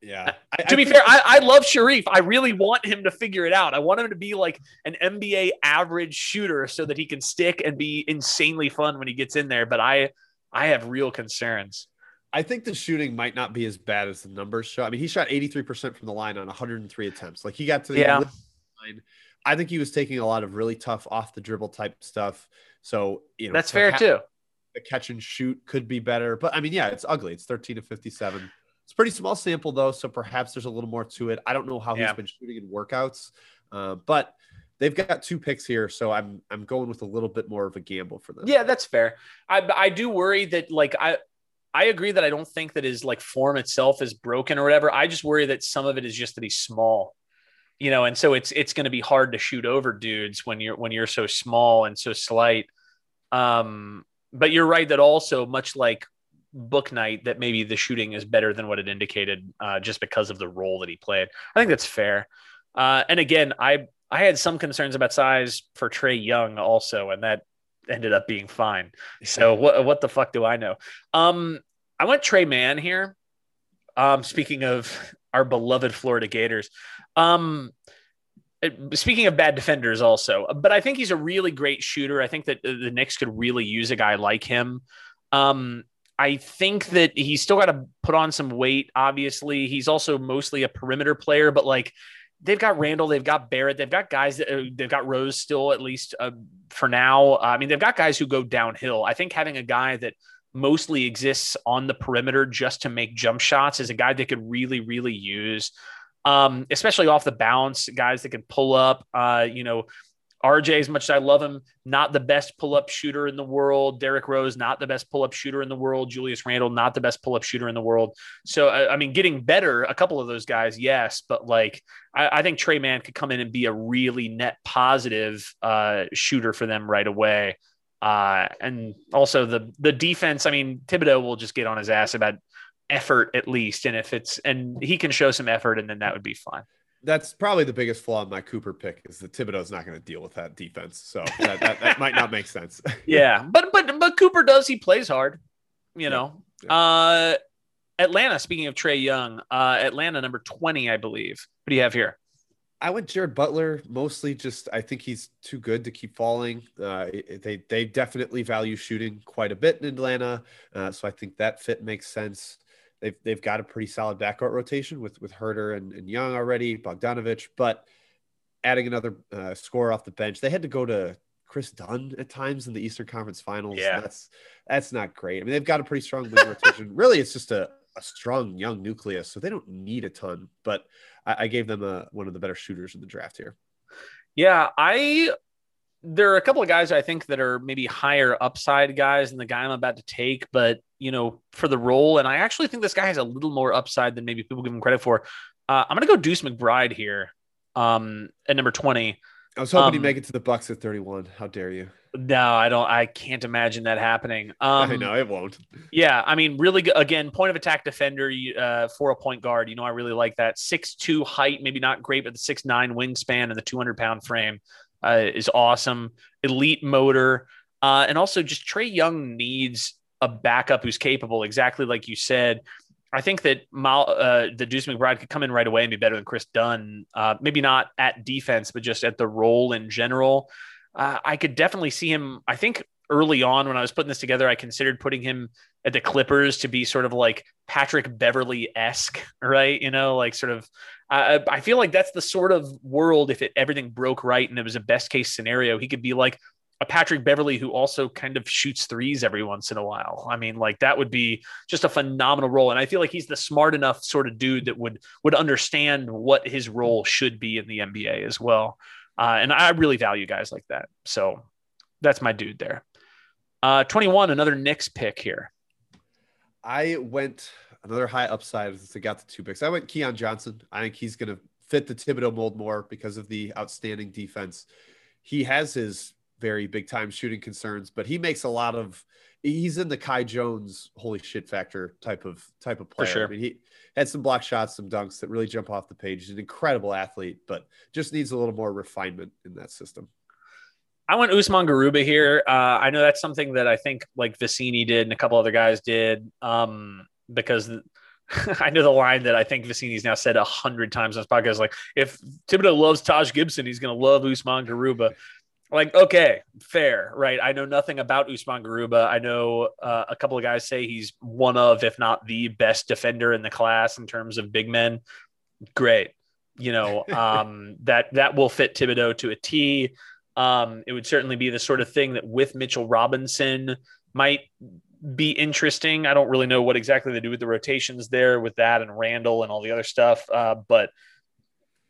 Yeah. Uh, I, to I be fair, I, I love Sharife. I really want him to figure it out. I want him to be like an NBA average shooter so that he can stick and be insanely fun when he gets in there. But I I have real concerns. I think the shooting might not be as bad as the numbers show. I mean, he shot 83% from the line on 103 attempts. Like he got to the yeah. line. I think he was taking a lot of really tough off the dribble type stuff. So, you know, that's fair too. The catch and shoot could be better. But I mean, yeah, it's ugly. It's 13 to 57. It's pretty small sample though, so perhaps there's a little more to it. I don't know how yeah. he's been shooting in workouts, uh, but they've got two picks here, so I'm I'm going with a little bit more of a gamble for them. Yeah, that's fair. I I do worry that like I I agree that I don't think that his like form itself is broken or whatever. I just worry that some of it is just that he's small, you know, and so it's it's going to be hard to shoot over dudes when you're when you're so small and so slight. Um, but you're right that also much like Bouknight that maybe the shooting is better than what it indicated uh, just because of the role that he played. I think that's fair. Uh, and again, I I had some concerns about size for Trae Young also, and that ended up being fine. So what what the fuck do I know? Um, I went Tre Mann here. Um, speaking of our beloved Florida Gators, um, speaking of bad defenders also, but I think he's a really great shooter. I think that the Knicks could really use a guy like him. Um, I think that he's still got to put on some weight. Obviously, he's also mostly a perimeter player, but like they've got Randle, they've got Barrett, they've got guys that uh, they've got Rose still at least uh, for now. Uh, I mean, they've got guys who go downhill. I think having a guy that mostly exists on the perimeter just to make jump shots is a guy they could really, really use. Um, especially off the bounce, guys that can pull up, uh, you know, RJ, as much as I love him, not the best pull up shooter in the world. Derrick Rose, not the best pull up shooter in the world. Julius Randle, not the best pull up shooter in the world. So, I, mean, getting better, a couple of those guys, yes, but like I, I think Tre Mann could come in and be a really net positive uh, shooter for them right away. Uh, and also the the defense. I mean, Thibodeau will just get on his ass about effort at least, and if it's and he can show some effort, and then that would be fine that's probably the biggest flaw in my Cooper pick is that Thibodeau's not going to deal with that defense. So that, that, that, might not make sense. yeah, but but but Cooper does. He plays hard. You know. Yeah. Uh, Atlanta. Speaking of Trae Young, uh, Atlanta number twenty, I believe. What do you have here? I went Jared Butler mostly. Just I think he's too good to keep falling. Uh, they they definitely value shooting quite a bit in Atlanta, uh, so I think that fit makes sense. They've they've got a pretty solid backcourt rotation with with Huerter and, and Young already, Bogdanovich, but adding another uh, scorer off the bench, they had to go to Kris Dunn at times in the Eastern Conference Finals. Yeah, that's that's not great. I mean, they've got a pretty strong rotation. Really, it's just a, a strong young nucleus, so they don't need a ton. But I, I gave them a, one of the better shooters in the draft here. Yeah, I there are a couple of guys I think that are maybe higher upside guys than the guy I'm about to take, but you know, for the role, and I actually think this guy has a little more upside than maybe people give him credit for. Uh, I'm going to go Deuce McBride here um, at number 20. I was hoping um, he'd make it to the Bucks at 31. How dare you? No, I don't. I can't imagine that happening. Um, I know it won't. Yeah, I mean, really, again, point of attack defender uh, for a point guard. You know, I really like that. Six two height, maybe not great, but the six nine wingspan and the 200 pound frame uh, is awesome. Elite motor. Uh, and also, just Trae Young needs a backup who's capable, exactly like you said. I think that Mal, uh, the Deuce McBride could come in right away and be better than Kris Dunn. Uh, maybe not at defense, but just at the role in general. Uh, I could definitely see him. I think early on when I was putting this together, I considered putting him at the Clippers to be sort of like Patrick Beverley esque, right? You know, like sort of. Uh, I feel like that's the sort of world if it, everything broke right and it was a best case scenario, he could be like a Patrick Beverley who also kind of shoots threes every once in a while. I mean, like that would be just a phenomenal role. And I feel like he's the smart enough sort of dude that would would understand what his role should be in the NBA as well. Uh, and I really value guys like that. So that's my dude there. Uh, 21, another Knicks pick here. I went another high upside to got the two picks. I went Keon Johnson. I think he's going to fit the Thibodeau mold more because of the outstanding defense. He has his very big time shooting concerns, but he makes a lot of he's in the Kai Jones holy shit factor type of type of player. Sure. I mean, he had some block shots, some dunks that really jump off the page. He's an incredible athlete, but just needs a little more refinement in that system. I want Usman Garuba here. Uh, I know that's something that I think like Vecenie did and a couple other guys did um, because I know the line that I think Vecenie's now said a hundred times on this podcast. Like, if Thibodeau loves Taj Gibson, he's going to love Usman Garuba like okay fair right? I know nothing about usman garuba. I know uh, a couple of guys say he's one of if not the best defender in the class in terms of big men. Great. You know um, that that will fit thibodeau to a t. Um, it would certainly be the sort of thing that with mitchell robinson might be interesting. I don't really know what exactly they do with the rotations there with that and randle and all the other stuff uh, but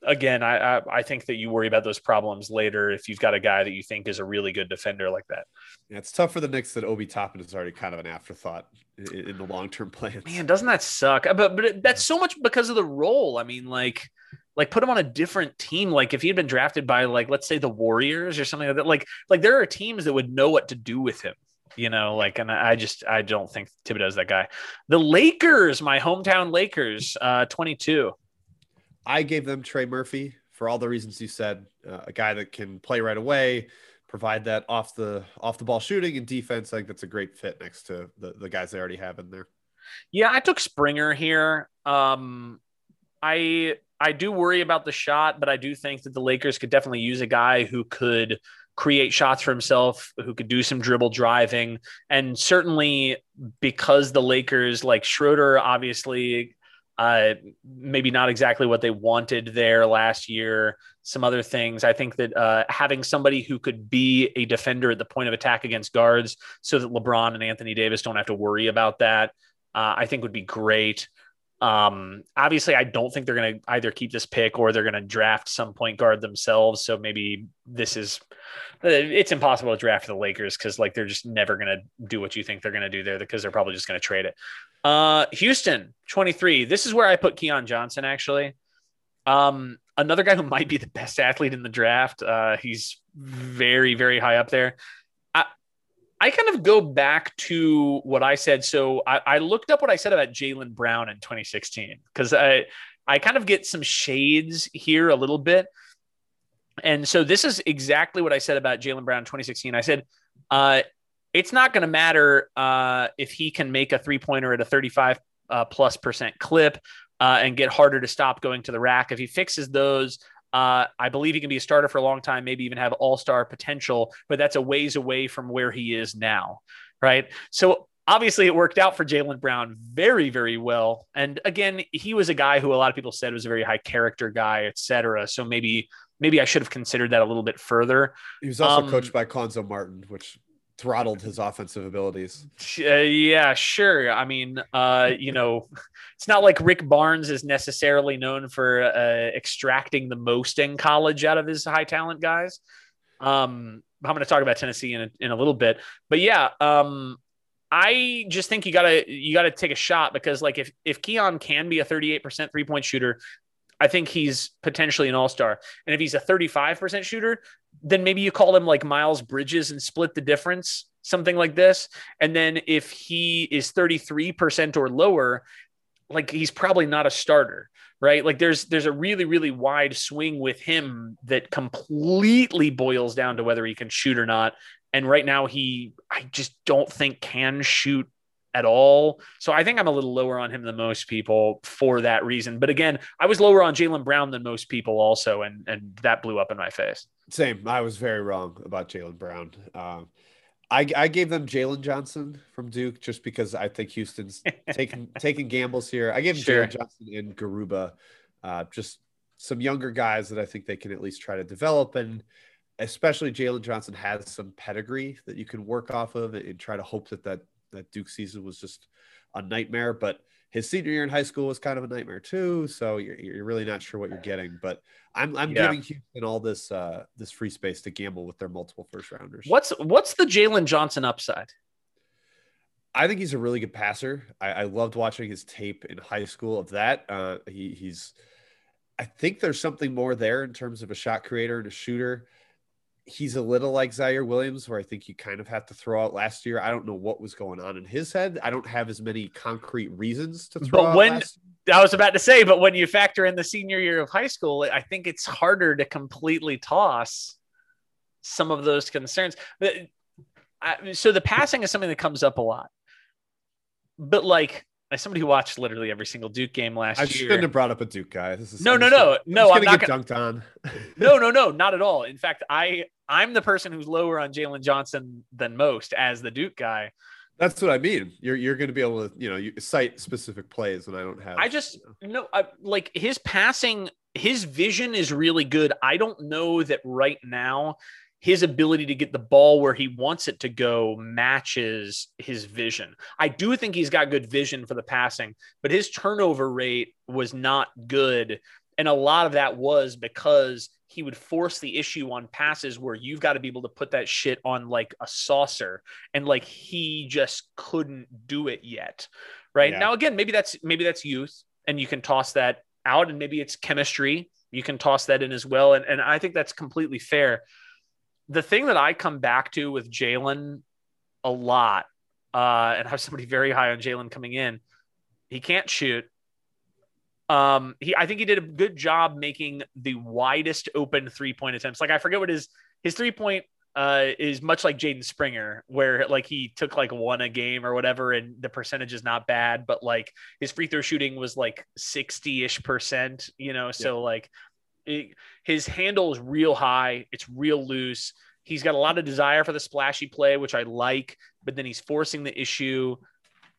again, I, I, I think that you worry about those problems later if you've got a guy that you think is a really good defender like that. Yeah, it's tough for the Knicks that Obi Toppin is already kind of an afterthought in, in the long term plans. Man, doesn't that suck? Uh, but but it, that's so much because of the role. I mean, like like put him on a different team. Like if he had been drafted by like let's say the Warriors or something like that. Like like there are teams that would know what to do with him. You know, like, and I just I don't think Thibodeau's that guy. The Lakers, my hometown Lakers, uh, twenty two. I gave them Trey Murphy for all the reasons you said. Uh, a guy that can play right away, provide that off the off the ball shooting and defense. I think that's a great fit next to the, the guys they already have in there. Yeah, I took Springer here. Um, I I do worry about the shot, but I do think that the Lakers could definitely use a guy who could create shots for himself, who could do some dribble driving, and certainly because the Lakers like Schroeder obviously uh, maybe not exactly what they wanted there last year. Some other things. I think that uh, having somebody who could be a defender at the point of attack against guards, so that LeBron and Anthony Davis don't have to worry about that, uh, I think would be great. Um, obviously, I don't think they're going to either keep this pick or they're going to draft some point guard themselves. So maybe this is uh, it's impossible to draft the Lakers because like they're just never going to do what you think they're going to do there because they're probably just going to trade it. Uh, Houston 23. This is where I put Keon Johnson actually. Um, another guy who might be the best athlete in the draft. Uh, he's very, very high up there. I kind of go back to what I said. So I, I looked up what I said about Jaylen Brown in 2016 because I I kind of get some shades here a little bit. And so this is exactly what I said about Jaylen Brown in 2016. I said, uh, it's not going to matter uh, if he can make a three pointer at a 35 uh, plus percent clip uh, and get harder to stop going to the rack. If he fixes those, uh, I believe he can be a starter for a long time, maybe even have all star potential, but that's a ways away from where he is now. Right. So obviously it worked out for Jaylen Brown very, very well. And again, he was a guy who a lot of people said was a very high character guy, et cetera. So maybe, maybe I should have considered that a little bit further. He was also um, coached by Cuonzo Martin, which throttled his offensive abilities. Uh, yeah, sure. I mean, uh, you know, it's not like Rick Barnes is necessarily known for uh, extracting the most in college out of his high talent guys. Um, I'm going to talk about Tennessee in a, in a little bit, but yeah, um, I just think you gotta you gotta take a shot because like if if Keon can be a 38% three point shooter, I think he's potentially an all star. And if he's a 35% shooter, then maybe you call him like Miles Bridges and split the difference, something like this. And then if he is 33% or lower, like he's probably not a starter, right? Like there's there's a really really wide swing with him that completely boils down to whether he can shoot or not. And right now he I just don't think can shoot at all. So I think I'm a little lower on him than most people for that reason. But again, I was lower on Jaylen Brown than most people also, and and that blew up in my face. Same. I was very wrong about Jaylen Brown. Um, I, I gave them Jalen Johnson from Duke just because I think Houston's taking taking gambles here. I gave them sure. Jalen Johnson and Garuba, uh, just some younger guys that I think they can at least try to develop. And especially Jalen Johnson has some pedigree that you can work off of and try to hope that that, that Duke season was just a nightmare. But his senior year in high school was kind of a nightmare too. So you're, you're really not sure what you're getting. But I'm, I'm yeah. giving Houston all this uh, this free space to gamble with their multiple first rounders. What's what's the Jalen Johnson upside? I think he's a really good passer. I, I loved watching his tape in high school of that. Uh, he, he's, I think there's something more there in terms of a shot creator and a shooter. He's a little like Ziaire Williams, where I think you kind of have to throw out last year. I don't know what was going on in his head. I don't have as many concrete reasons to throw. But when I was about to say, but when you factor in the senior year of high school, I think it's harder to completely toss some of those concerns. So the passing is something that comes up a lot but like as somebody who watched literally every single Duke game last I year, I shouldn't have brought up a Duke guy. This is no, no, no, no. I'm, I'm not get gonna, dunked on. no, no, no, not at all. In fact, I I'm the person who's lower on Jalen Johnson than most as the Duke guy. That's what I mean. You're you're going to be able to you know you cite specific plays, and I don't have. I just you know I, like his passing, his vision is really good. I don't know that right now his ability to get the ball where he wants it to go matches his vision. I do think he's got good vision for the passing, but his turnover rate was not good. And a lot of that was because he would force the issue on passes where you've got to be able to put that shit on like a saucer. And like he just couldn't do it yet. Right yeah. now, again, maybe that's maybe that's youth and you can toss that out and maybe it's chemistry. You can toss that in as well. And, and I think that's completely fair the thing that I come back to with Jalen a lot, uh, and have somebody very high on Jalen coming in, he can't shoot. Um, he I think he did a good job making the widest open three point attempts. Like I forget what his his three point uh, is much like Jaden Springer, where like he took like one a game or whatever, and the percentage is not bad, but like his free throw shooting was like 60 ish percent, you know. So yeah. like it, his handle is real high. It's real loose. He's got a lot of desire for the splashy play, which I like, but then he's forcing the issue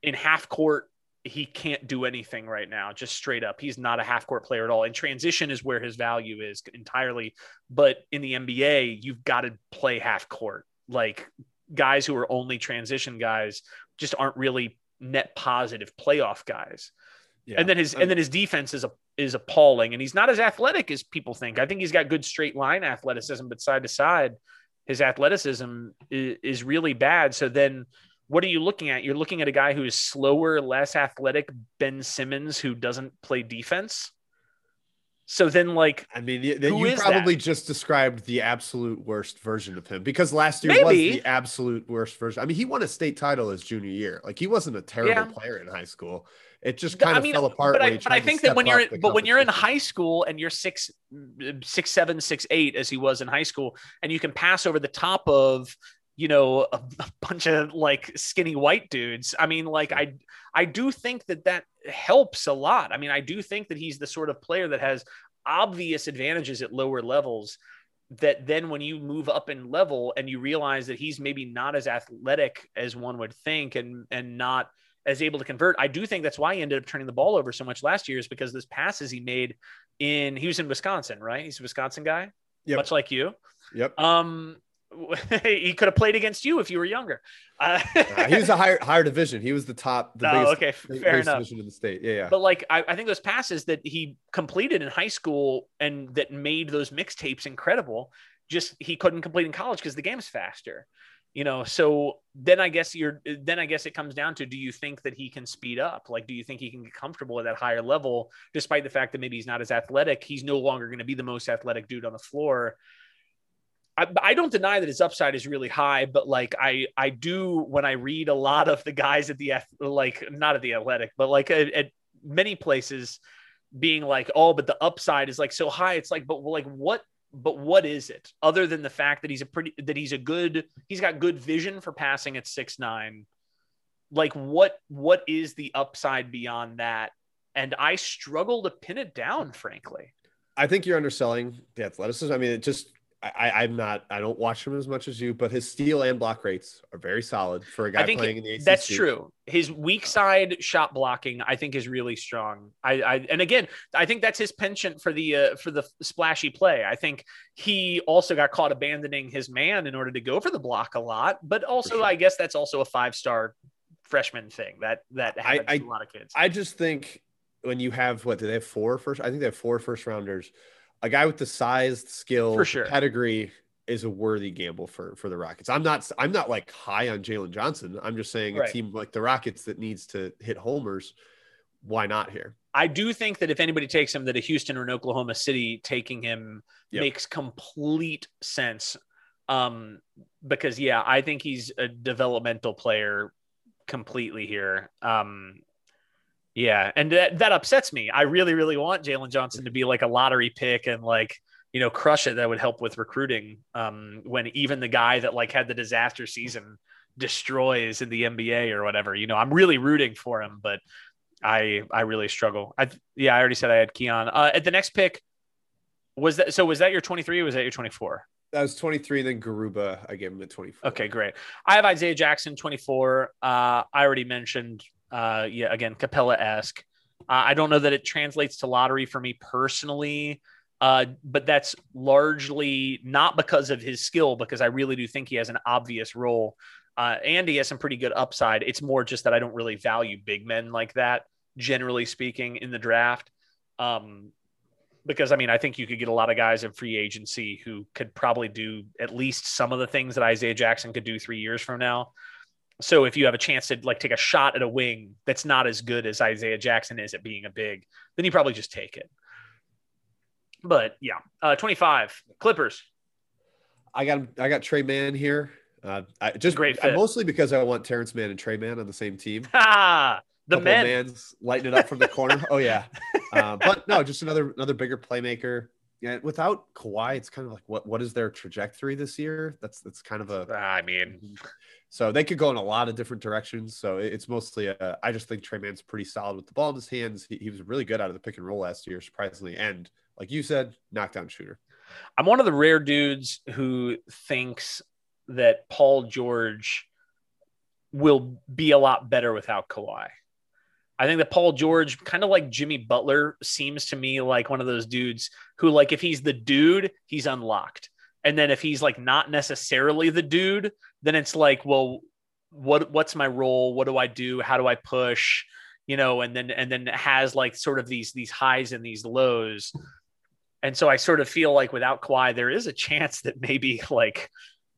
in half court. He can't do anything right now, just straight up. He's not a half court player at all. And transition is where his value is entirely. But in the NBA, you've got to play half court. Like guys who are only transition guys just aren't really net positive playoff guys. Yeah. And then his and then his defense is a is appalling, and he's not as athletic as people think. I think he's got good straight line athleticism, but side to side, his athleticism is, is really bad. So then, what are you looking at? You're looking at a guy who is slower, less athletic, Ben Simmons, who doesn't play defense. So then, like, I mean, you probably that? just described the absolute worst version of him because last year Maybe. was the absolute worst version. I mean, he won a state title his junior year. Like, he wasn't a terrible yeah. player in high school. It just kind of mean, fell apart. But I, but I think that when you're, but when you're in high school and you're six, six, seven, six, eight, as he was in high school, and you can pass over the top of you know a, a, bunch of like skinny white dudes. I mean like i i do think that that helps a lot. I mean i do think that he's the sort of player that has obvious advantages at lower levels that then when you move up in level and you realize that he's maybe not as athletic as one would think and and not as able to convert i do think that's why he ended up turning the ball over so much last year is because this passes he made in he was in wisconsin right? He's a wisconsin guy yep. much like you. Yep. Um he could have played against you if you were younger. Uh, uh, he was a higher higher division. He was the top, the oh, biggest, okay, fair enough. division in the state. Yeah, yeah. But like, I, I, think those passes that he completed in high school and that made those mixtapes incredible. Just he couldn't complete in college because the game's faster. You know, so then I guess you're then I guess it comes down to do you think that he can speed up? Like, do you think he can get comfortable at that higher level, despite the fact that maybe he's not as athletic? He's no longer going to be the most athletic dude on the floor I, don't deny that his upside is really high, but like I I do when I read a lot of the guys at the like not at the athletic, but like at, at many places being like, oh, but the upside is like so high. It's like, but like what but what is it other than the fact that he's a pretty that he's a good he's got good vision for passing at six nine? Like what what is the upside beyond that? And i struggle to pin it down frankly. I think you're underselling the athleticism. I mean it just I, I'm not. I don't watch him as much as you, but his steal and block rates are very solid for a guy playing in the ACC. that's true. His weak side shot blocking, I think, is really strong. I, I and again, I think that's his penchant for the uh, for the splashy play. I think he also got caught abandoning his man in order to go for the block a lot. But also, sure. I guess that's also a five star freshman thing that that happens I- to a lot of kids. I just think when you have what do they have four first? I think they have four first rounders. A guy with the size, skill, For sure. pedigree is a worthy gamble for for the Rockets. I'm not. I'm not like high on Jalen Johnson. I'm just saying Right. a team like the Rockets that needs to hit homers. Why not here? I do think that if anybody takes him, that a Houston or an Oklahoma City taking him Yep. makes complete sense. Um, because yeah, I think he's a developmental player completely here. Um, yeah, and that, that upsets me. I really, really want Jalen Johnson to be like a lottery pick and like you know crush it. That would help with recruiting. Um, when even the guy that like had the disaster season destroys in the NBA or whatever, you know, I'm really rooting for him, but I I really struggle. I yeah, I already said I had Keon. Uh, at the next pick was that so was that your 23 or was that your 24? That was 23. Then Garuba, I gave him at 24. Okay, great. I have Isaiah Jackson 24. Uh, I already mentioned uh, yeah, again, Capela esque. Uh, I don't know that it translates to lottery for me personally, uh, but that's largely not because of his skill, because I really do think he has an obvious role. Uh, and he has some pretty good upside. It's more just that I don't really value big men like that, generally speaking, in the draft. Um, because I mean, I think you could get a lot of guys in free agency who could probably do at least some of the things that Isaiah Jackson could do three years from now. So if you have a chance to like take a shot at a wing that's not as good as Isaiah Jackson is at being a big, then you probably just take it. But yeah, uh, 25 Clippers. I got I got Tre Mann here. Uh, I just Great I- mostly because I want Terrence Mann and Tre Mann on the same team. Ha! The men. Manns lighting it up from the corner. oh yeah, uh, but no, just another another bigger playmaker. Yeah, without Kawhi, it's kind of like what what is their trajectory this year? That's that's kind of a ah, I mean, so they could go in a lot of different directions. So it's mostly a, I just think Tre Mann's pretty solid with the ball in his hands. He, he was really good out of the pick and roll last year, surprisingly, and like you said, knockdown shooter. I'm one of the rare dudes who thinks that Paul George will be a lot better without Kawhi. I think that Paul George, kind of like Jimmy Butler, seems to me like one of those dudes who, like, if he's the dude, he's unlocked. And then if he's like not necessarily the dude, then it's like, well, what what's my role? What do I do? How do I push? You know, and then and then has like sort of these these highs and these lows. And so I sort of feel like without Kawhi, there is a chance that maybe like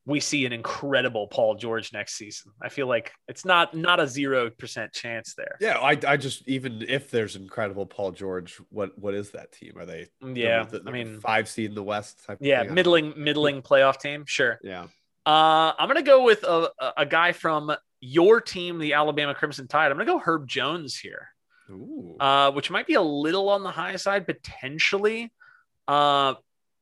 we see an incredible Paul George next season. I feel like it's not not a zero percent chance there. Yeah, I, I just even if there's incredible Paul George, what what is that team? Are they Yeah, the- the I mean, five seed in the West? Type yeah, thing? I don't know. middling middling playoff team, sure. Yeah, Uh, I'm gonna go with a, a- guy from your team, the Alabama Crimson Tide. I'm gonna go Herb Jones here, Ooh. uh, which might be a little on the high side potentially. Uh,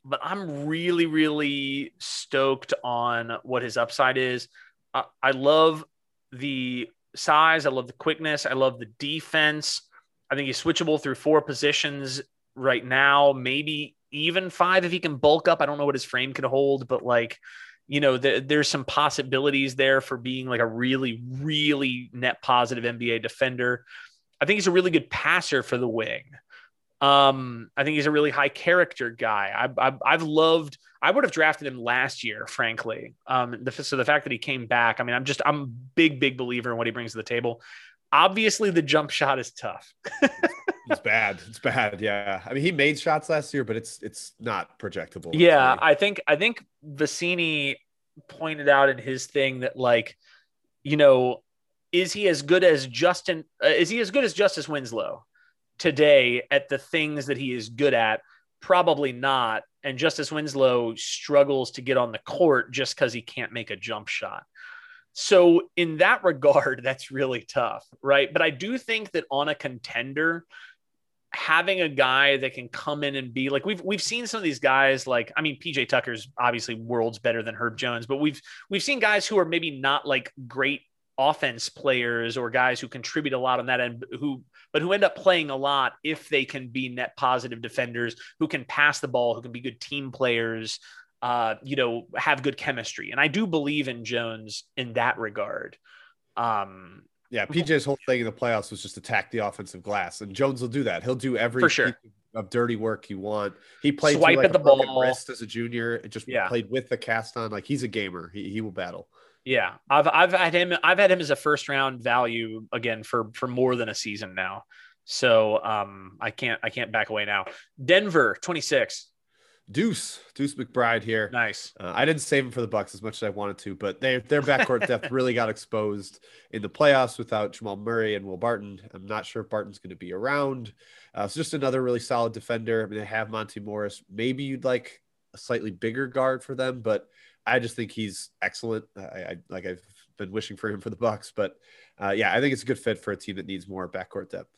but I'm really, really stoked on what his upside is. Uh, I love the size. I love the quickness. I love the defense. I think he's switchable through four positions right now, maybe even five if he can bulk up. I don't know what his frame can hold, but like, you know, there, there's some possibilities there for being like a really, really net positive NBA defender. I think he's a really good passer for the wing. Um, I think he's a really high character guy. I've, I've, I've loved. I would have drafted him last year, frankly. Um, the, so the fact that he came back, I mean, I'm just I'm a big, big believer in what he brings to the table. Obviously, the jump shot is tough. it's bad. It's bad. Yeah, I mean he made shots last year, but it's it's not projectable. Yeah, I think I think Vecenie pointed out in his thing that like, you know, is he as good as Justin? Uh, is he as good as Justice Winslow today at the things that he is good at? Probably not. And Justice Winslow struggles to get on the court just because he can't make a jump shot. So in that regard, that's really tough, right? But I do think that on a contender, having a guy that can come in and be like we've we've seen some of these guys like I mean PJ Tucker's obviously worlds better than Herb Jones, but we've we've seen guys who are maybe not like great offense players or guys who contribute a lot on that end who but who end up playing a lot if they can be net positive defenders who can pass the ball who can be good team players uh, you know, have good chemistry. And I do believe in Jones in that regard. Um, yeah, PJ's whole thing in the playoffs was just attack the offensive glass, and Jones will do that. He'll do every For sure. of dirty work you want. He played Swipe like, at the ball. wrist as a junior. Just Yeah. played with the cast on. Like he's a gamer. He, he will battle. Yeah, I've I've had him I've had him as a first round value again for for more than a season now. So um I can't I can't back away now. Denver 26. Deuce, Deuce McBride here. Nice. Uh, I didn't save him for the Bucks as much as I wanted to, but they, their backcourt depth really got exposed in the playoffs without Jamal Murray and Will Barton. I'm not sure if Barton's going to be around. Uh, it's just another really solid defender. I mean, they have Monte Morris. Maybe you'd like a slightly bigger guard for them, but I just think he's excellent. I, I like I've been wishing for him for the Bucks, but uh, yeah, I think it's a good fit for a team that needs more backcourt depth.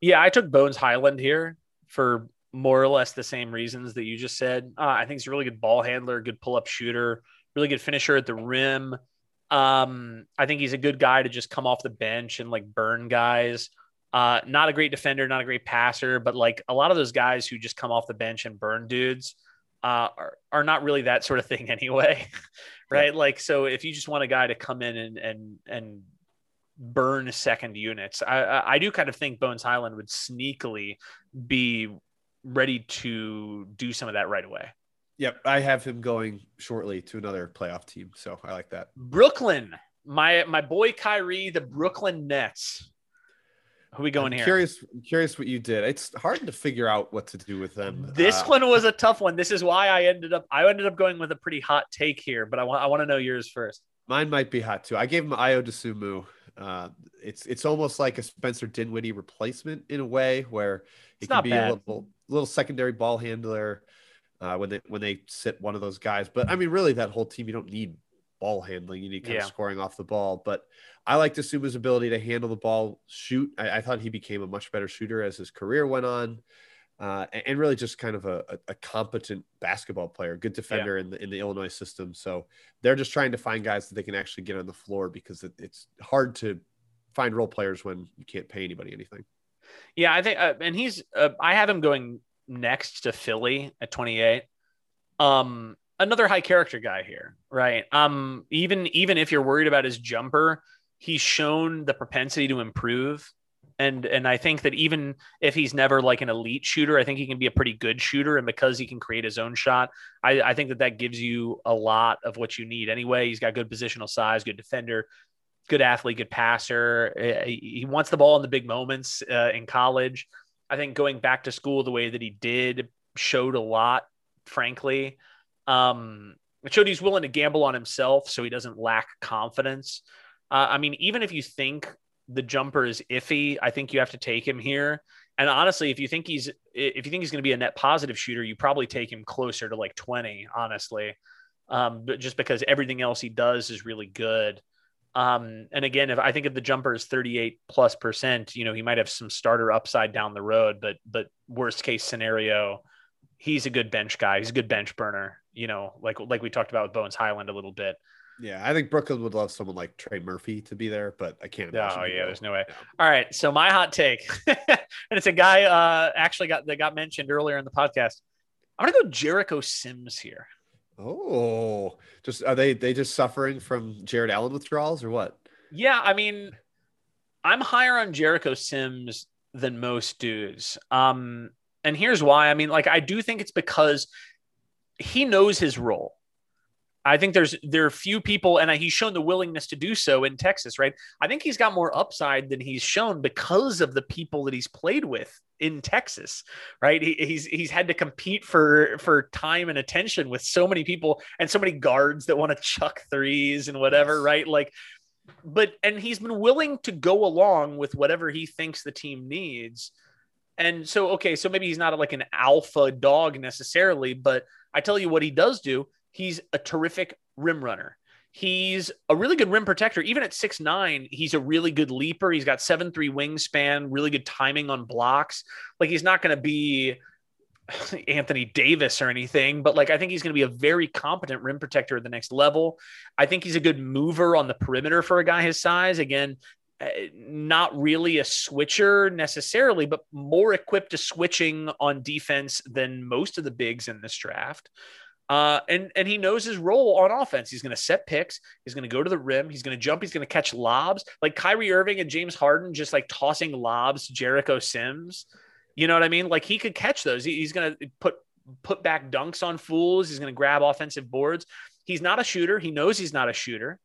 Yeah, I took Bones Hyland here for more or less the same reasons that you just said. Uh, I think he's a really good ball handler, good pull up shooter, really good finisher at the rim. Um, I think he's a good guy to just come off the bench and like burn guys. Uh, not a great defender, not a great passer, but like a lot of those guys who just come off the bench and burn dudes uh, are, are not really that sort of thing anyway. right. Like, so if you just want a guy to come in and, and, and burn second units, I, I, I do kind of think Bones Hyland would sneakily be ready to do some of that right away. Yep, I have him going shortly to another playoff team, so I like that. Brooklyn, my my boy Kyrie, the Brooklyn Nets. Who we going I'm here? Curious, I'm curious what you did. It's hard to figure out what to do with them. This Uh, one was a tough one. This is why I ended up I ended up going with a pretty hot take here, but I want I want to know yours first. Mine might be hot too. I gave him Ayo Dosunmu. Uh, it's it's almost like a Spencer Dinwiddie replacement in a way where he can be bad. a little little secondary ball handler uh, when they when they sit one of those guys. But I mean, really, that whole team you don't need ball handling. You need kind Yeah. of scoring off the ball. But I like Dosunmu's ability to handle the ball, shoot. I, I thought he became a much better shooter as his career went on. Uh, and, and really just kind of a, a, a competent basketball player, good defender in the in the Illinois system. So they're just trying to find guys that they can actually get on the floor because it, it's hard to find role players when you can't pay anybody anything. Yeah, I think, uh, and he's. Uh, I have him going next to Philly at 28. Um, another high character guy here, right? Um, even even if you're worried about his jumper, he's shown the propensity to improve, and and I think that even if he's never like an elite shooter, I think he can be a pretty good shooter, and because he can create his own shot, I, I think that that gives you a lot of what you need anyway. He's got good positional size, good defender, good athlete, good passer. Uh, He he wants the ball in the big moments uh, in college. I think going back to school the way that he did showed a lot, frankly. Um, it showed he's willing to gamble on himself so he doesn't lack confidence. Uh, I mean, even if you think the jumper is iffy, I think you have to take him here. And honestly, if you think he's if you think he's going to be a net positive shooter, you probably take him closer to like 20, honestly. Um, but just because everything else he does is really good. Um, and again, if I think if the jumper is 38 plus percent, you know, he might have some starter upside down the road, but but worst case scenario, he's a good bench guy. He's a good bench burner, you know, like like we talked about with Bones Hyland a little bit. Yeah, I think Brooklyn would love someone like Trey Murphy to be there, but I can't. imagine Oh yeah, there's no way. All right, so my hot take, and it's a guy uh actually got that got mentioned earlier in the podcast. I'm gonna go Jericho Sims here. Oh, just are they they just suffering from Jarrett Allen withdrawals or what? Yeah, I mean, I'm higher on Jericho Sims than most dudes. Um, and here's why. I mean, like, I do think it's because he knows his role. I think there's there are few people, and he's shown the willingness to do so in Texas, right? I think he's got more upside than he's shown because of the people that he's played with in Texas, right? He, he's he's had to compete for for time and attention with so many people and so many guards that want to chuck threes and whatever, right? Like, but and he's been willing to go along with whatever he thinks the team needs. And so, okay, so maybe he's not like an alpha dog necessarily, but I tell you what he does do. He's a terrific rim runner. He's a really good rim protector. Even at six nine, he's a really good leaper. He's got seven three wingspan, really good timing on blocks. Like he's not going to be Anthony Davis or anything, but like I think he's going to be a very competent rim protector at the next level. I think he's a good mover on the perimeter for a guy his size. Again, not really a switcher necessarily, but more equipped to switching on defense than most of the bigs in this draft. Uh, and and he knows his role on offense. He's going to set picks. He's going to go to the rim. He's going to jump. He's going to catch lobs. Like Kyrie Irving and James Harden, just like tossing lobs Jericho Sims. You know what I mean? Like he could catch those. He, he's going to put put back dunks on fools. He's going to grab offensive boards. He's not a shooter. He knows he's not a shooter,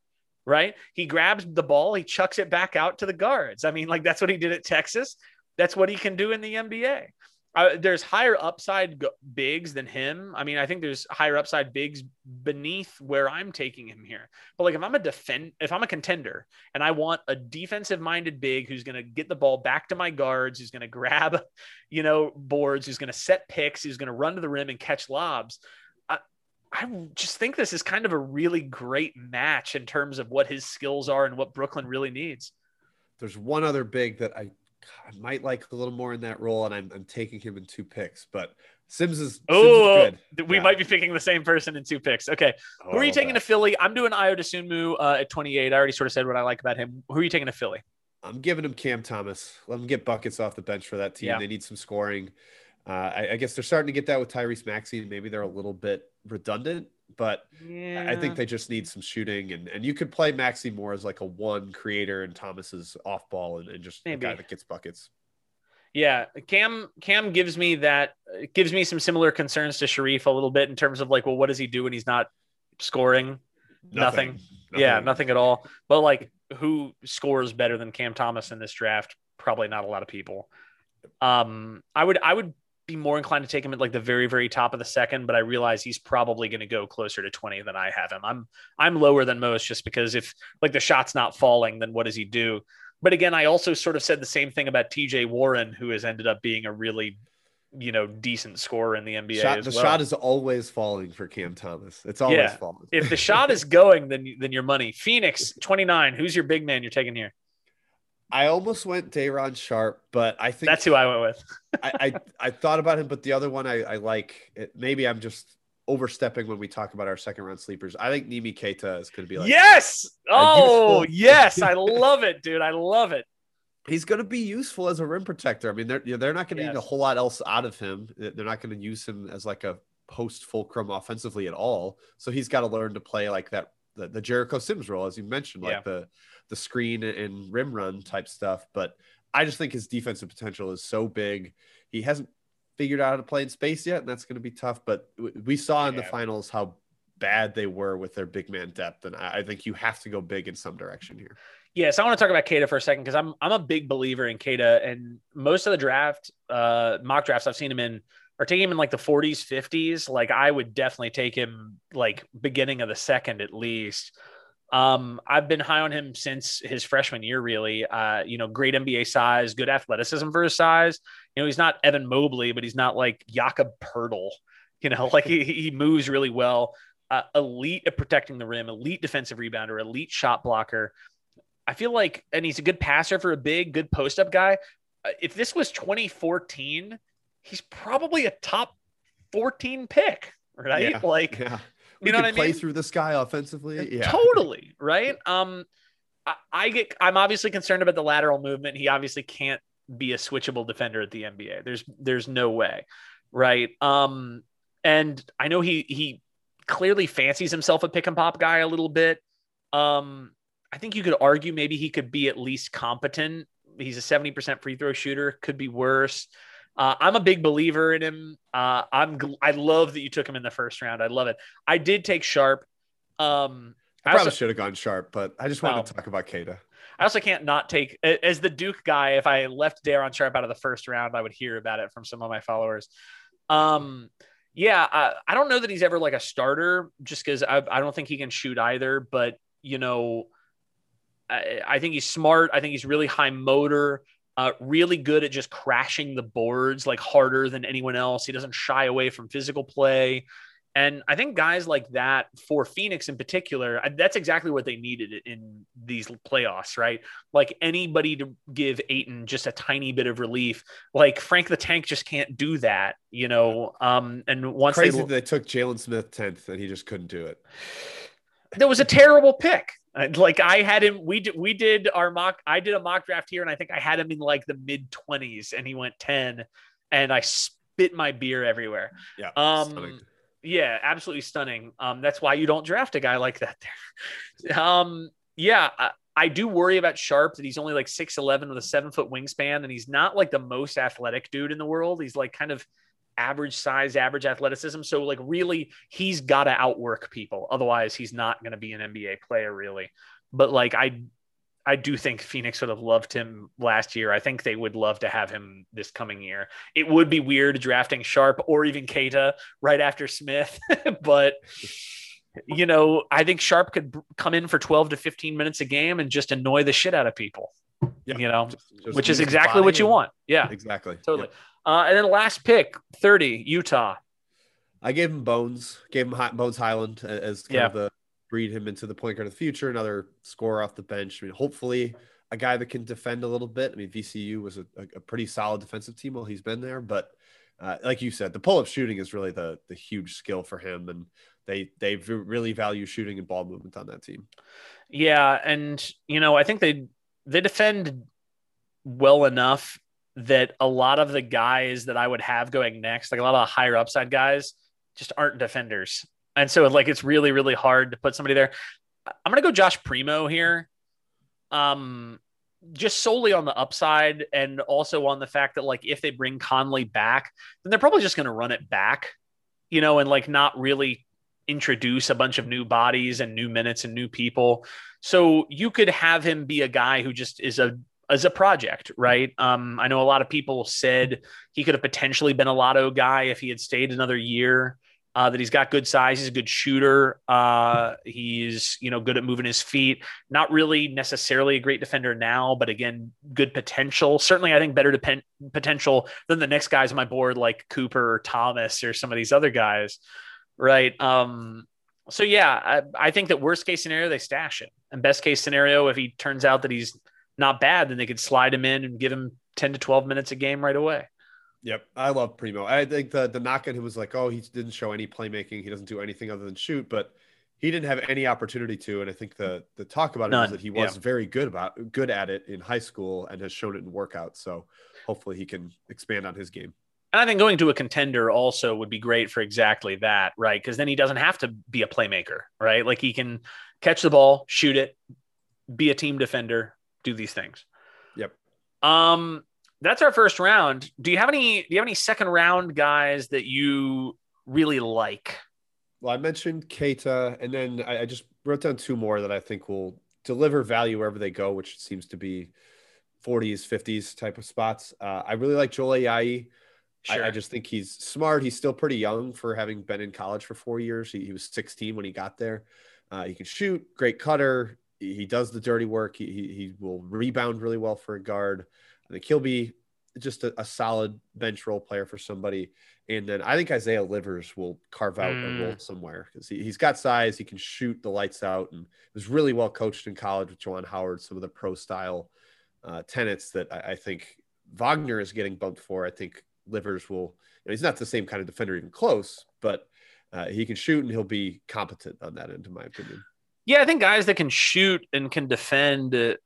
right? He grabs the ball. He chucks it back out to the guards. I mean, like that's what he did at Texas. That's what he can do in the NBA uh, there's higher upside bigs than him. I mean, I think there's higher upside bigs beneath where I'm taking him here. But like, if I'm a defend, if I'm a contender and I want a defensive minded big who's going to get the ball back to my guards, who's going to grab, you know, boards, who's going to set picks, who's going to run to the rim and catch lobs. I, just think this is kind of a really great match in terms of what his skills are and what Brooklyn really needs. There's one other big that I I might like a little more in that role, and I'm, I'm taking him in two picks. But Sims is oh, Sims is we yeah. might be picking the same person in two picks. Okay, oh, who are you taking that. to Philly? I'm doing Ayo Dosunmu uh, at 28. I already sort of said what I like about him. Who are you taking to Philly? I'm giving him Cam Thomas. Let him get buckets off the bench for that team. Yeah. They need some scoring. Uh, I, I, guess they're starting to get that with Tyrese Maxey. Maybe they're a little bit redundant, but yeah. I think they just need some shooting. And, and you could play Maxey more as like a one creator and Thomas's off ball and, and just Maybe. a guy that gets buckets. Yeah, Cam Cam gives me that gives me some similar concerns to Sharife a little bit in terms of like, well, what does he do when he's not scoring? Nothing. nothing. Yeah, nothing at all. But like, who scores better than Cam Thomas in this draft? Probably not a lot of people. Um, I would I would be more inclined to take him at like the very very top of the second, but I realize he's probably going to go closer to 20 than I have him. I'm I'm lower than most just because if like the shot's not falling, then what does he do? But again, I also sort of said the same thing about TJ Warren, who has ended up being a really, you know, decent scorer in the NBA. Shot, the well. shot is always falling for Cam Thomas. It's always yeah. falling. if the shot is going, then then your money. Phoenix 29. Who's your big man you're taking here? I almost went Day'Ron Sharpe, but I think that's who I went with. I, I, I thought about him, but the other one I, I like. It, maybe I'm just overstepping when we talk about our second round sleepers. I think Neemi Queta is going to be like yes, oh yes, I love it, dude. I love it. He's going to be useful as a rim protector. I mean, they're they're not going to yes. need a whole lot else out of him. They're not going to use him as like a post fulcrum offensively at all. So he's got to learn to play like that the, the Jericho Sims role, as you mentioned, like yeah. the the screen and rim run type stuff. But I just think his defensive potential is so big. He hasn't figured out how to play in space yet, and that's going to be tough. But we saw in the finals how bad they were with their big man depth, and I think you have to go big in some direction here. Yes, I want to talk about Queta for a second because I'm I'm a big believer in Queta, and most of the draft uh, mock drafts I've seen him in are taking him in like the 40s, 50s. Like I would definitely take him like beginning of the second at least. Um, I've been high on him since his freshman year, really. Uh, you know, great NBA size, good athleticism for his size. You know, he's not Evan Mobley, but he's not like Jakob Poeltl. You know, like he, he moves really well. Uh, elite at protecting the rim, elite defensive rebounder, elite shot blocker. I feel like, and he's a good passer for a big, good post up guy. Uh, if this was 2014, he's probably a top 14 pick, right? Yeah, like, yeah you know what I mean? Play through the sky offensively. Yeah, totally. Right. Um, I, I get. I'm obviously concerned about the lateral movement. He obviously can't be a switchable defender at the NBA. There's there's no way. Right. Um, and I know he he clearly fancies himself a pick and pop guy a little bit. Um, I think you could argue maybe he could be at least competent. He's a 70% free throw shooter, could be worse. Uh, I'm a big believer in him. Uh, I'm I love that you took him in the first round. I love it. I did take Sharpe. Um, I probably should have gone Sharpe, but I just wanted well, to talk about Queta. I also can't not take as the Duke guy. If I left Day'Ron Sharpe out of the first round, I would hear about it from some of my followers. Um, yeah, I, I don't know that he's ever like a starter, just because I, I don't think he can shoot either. But you know, I, I think he's smart. I think he's really high motor. Uh, really good at just crashing the boards like harder than anyone else. He doesn't shy away from physical play. And I think guys like that for Phoenix in particular, that's exactly what they needed in these playoffs, right? Like anybody to give Ayton just a tiny bit of relief. Like Frank the Tank just can't do that, you know. Um, and once crazy they, they took Jalen Smith tenth and he just couldn't do it. That was a terrible pick. Like I had him, we did, we did our mock. I did a mock draft here, and I think I had him in like the mid twenties, and he went ten, and I spit my beer everywhere. Yeah. Um, stunning. yeah, absolutely stunning. Um, that's why you don't draft a guy like that. There. um, yeah, I, I do worry about Sharpe that he's only like six eleven with a seven foot wingspan, and he's not like the most athletic dude in the world. He's like kind of average size, average athleticism. So like really, he's got to outwork people. Otherwise, he's not going to be an NBA player really. But like I. I do think Phoenix would have loved him last year. I think they would love to have him this coming year. It would be weird drafting Sharpe or even Queta right after Smith, but you know, I think Sharpe could come in for 12 to 15 minutes a game and just annoy the shit out of people, Yeah. you know, Just- just which is exactly what you want. Yeah, Exactly. totally. Uh, and then last pick, 30, Utah. I gave him Bones, gave him Hi- Bones Hyland as kind Yeah. of the breed him into the point guard of the future, another scorer off the bench. I mean, hopefully a guy that can defend a little bit. I mean, VCU was a, a, pretty solid defensive team while he's been there, but uh, like you said, the pull up shooting is really the the huge skill for him, and they they really value shooting and ball movement on that team. Yeah, and you know, I think they they defend well enough that a lot of the guys that I would have going next, like a lot of higher upside guys, just aren't defenders. And so like it's really, really hard to put somebody there. I'm gonna go Josh Primo here. Um just solely on the upside and also on the fact that like if they bring Conley back, then they're probably just gonna run it back, you know, and like not really introduce a bunch of new bodies and new minutes and new people. So you could have him be a guy who just is a as a project, right? Um, I know a lot of people said he could have potentially been a lotto guy if he had stayed another year. Uh, that he's got good size, he's a good shooter. Uh, he's you know good at moving his feet. Not really necessarily a great defender now, but again, good potential. Certainly, I think better depend- potential than the next guys on my board like Cooper or Thomas or some of these other guys, right? Um, so yeah, I, I think that worst case scenario they stash him, and best case scenario if he turns out that he's not bad, then they could slide him in and give him ten to twelve minutes a game right away. Yep, I love Primo. I think the the knock on him was like, oh, he didn't show any playmaking. He doesn't do anything other than shoot, but he didn't have any opportunity to. And I think the the talk about it None. was that he was Yeah. very good about good at it in high school and has shown it in workouts. So hopefully he can expand on his game. And I think going to a contender also would be great for exactly that, right? Because then he doesn't have to be a playmaker, right? Like he can catch the ball, shoot it, be a team defender, do these things. Yep. Um, that's our first round. Do you have any? Do you have any second round guys that you really like? Well, I mentioned Keita, and then I, I just wrote down two more that I think will deliver value wherever they go, which seems to be 40s, 50s type of spots. Uh, I really like Joel Ayayi. I, I just think he's smart. He's still pretty young for having been in college for four years. He, he was 16 when he got there. Uh, he can shoot, great cutter. He, does the dirty work. He, he, he will rebound really well for a guard. I think he'll be just a, a solid bench role player for somebody. And then I think Isaiah Livers will carve out Mm. a role somewhere because he, he's got size. He can shoot the lights out and was really well coached in college with Juwan Howard, some of the pro style uh, tenets that I, I think Wagner is getting bumped for. I think Livers will, you know, he's not the same kind of defender, even close, but uh, he can shoot and he'll be competent on that end, in my opinion. Yeah, I think guys that can shoot and can defend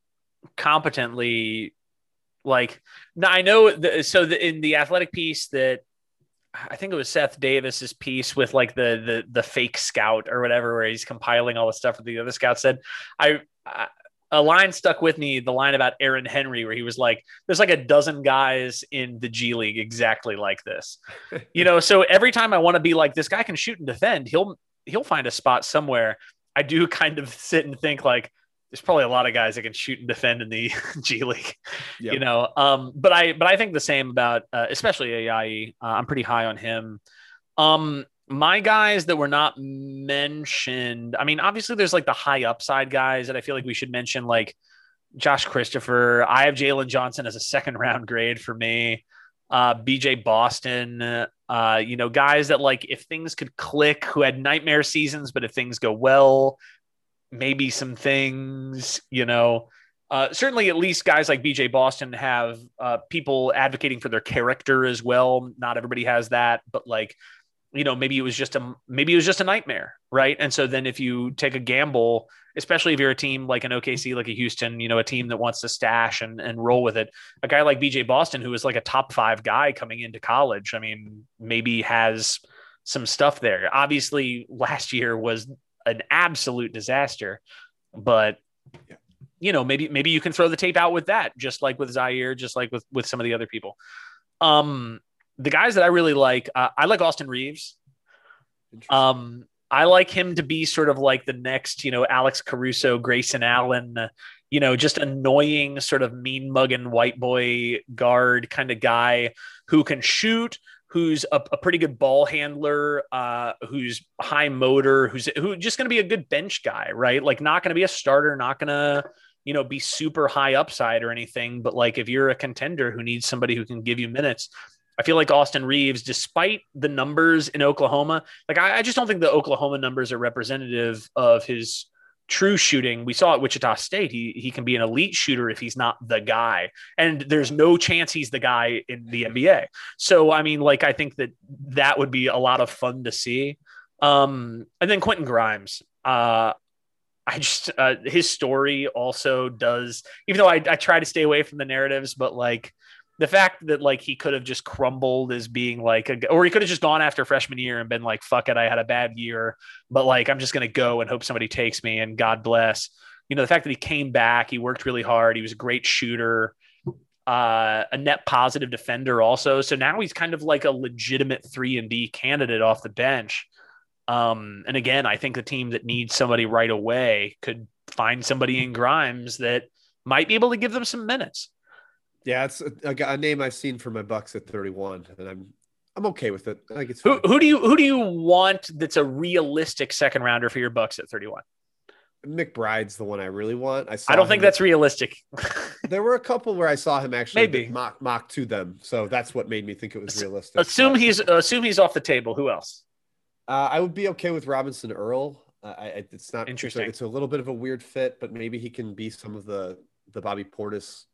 competently, like now I know. The, so the, in the athletic piece that I think it was Seth Davis's piece with like the the the fake scout or whatever, where he's compiling all the stuff that the other scout said. I, I a line stuck with me, the line about Aaron Henry, where he was like, "There's like a dozen guys in the G League exactly like this." you know, so every time I want to be like, "This guy can shoot and defend," he'll he'll find a spot somewhere. I do kind of sit and think like, there's probably a lot of guys that can shoot and defend in the G League, Yep. you know. Um, but I but I think the same about uh, especially AI. Uh, I'm pretty high on him. Um, my guys that were not mentioned. I mean, obviously there's like the high upside guys that I feel like we should mention, like Josh Christopher. I have Jalen Johnson as a second round grade for me. Uh, BJ Boston, uh, you know, guys that like if things could click, who had nightmare seasons, but if things go well, maybe some things, you know. Uh, certainly, at least guys like BJ Boston have uh, people advocating for their character as well. Not everybody has that, but like you know, maybe it was just a maybe it was just a nightmare, right? And so then if you take a gamble, especially if you're a team like an OKC, like a Houston, you know, a team that wants to stash and, and roll with it, a guy like BJ Boston, who is like a top five guy coming into college, I mean, maybe has some stuff there. Obviously, last year was an absolute disaster, but you know, maybe maybe you can throw the tape out with that, just like with Ziaire just like with with some of the other people. Um, the guys that I really like, uh, I like Austin Reaves. Um, I like him to be sort of like the next, you know, Alex Caruso, Grayson Allen, you know, just annoying, sort of mean mugging white boy guard kind of guy who can shoot, who's a, a pretty good ball handler, uh, who's high motor, who's who just going to be a good bench guy, right? Like not going to be a starter, not going to you know be super high upside or anything, but like if you're a contender who needs somebody who can give you minutes. I feel like Austin Reaves, despite the numbers in Oklahoma, like I, I just don't think the Oklahoma numbers are representative of his true shooting. We saw at Wichita State, he he can be an elite shooter if he's not the guy, and there's no chance he's the guy in the NBA. So I mean, like I think that that would be a lot of fun to see. Um, and then Quentin Grimes, uh, I just uh, his story also does, even though I, I try to stay away from the narratives, but like the fact that like he could have just crumbled as being like a, or he could have just gone after freshman year and been like fuck it i had a bad year but like i'm just going to go and hope somebody takes me and god bless. You know the fact that he came back he worked really hard he was a great shooter uh, a net positive defender also so now he's kind of like a legitimate 3 and D candidate off the bench. Um, and again i think the team that needs somebody right away could find somebody in grimes that might be able to give them some minutes yeah, it's a, a, name I've seen for my Bucks at 31, and I'm I'm okay with it. I think it's who, who do you who do you want that's a realistic second rounder for your Bucks at 31? McBride's the one I really want. I I don't think that's realistic. there were a couple where I saw him actually maybe mock mock to them, so that's what made me think it was realistic. Assume but, he's assume he's off the table. Who else? Uh, I would be okay with Robinson Earl. Uh, I, it's not interesting. It's a, it's a, little bit of a weird fit, but maybe he can be some of the the Bobby Portis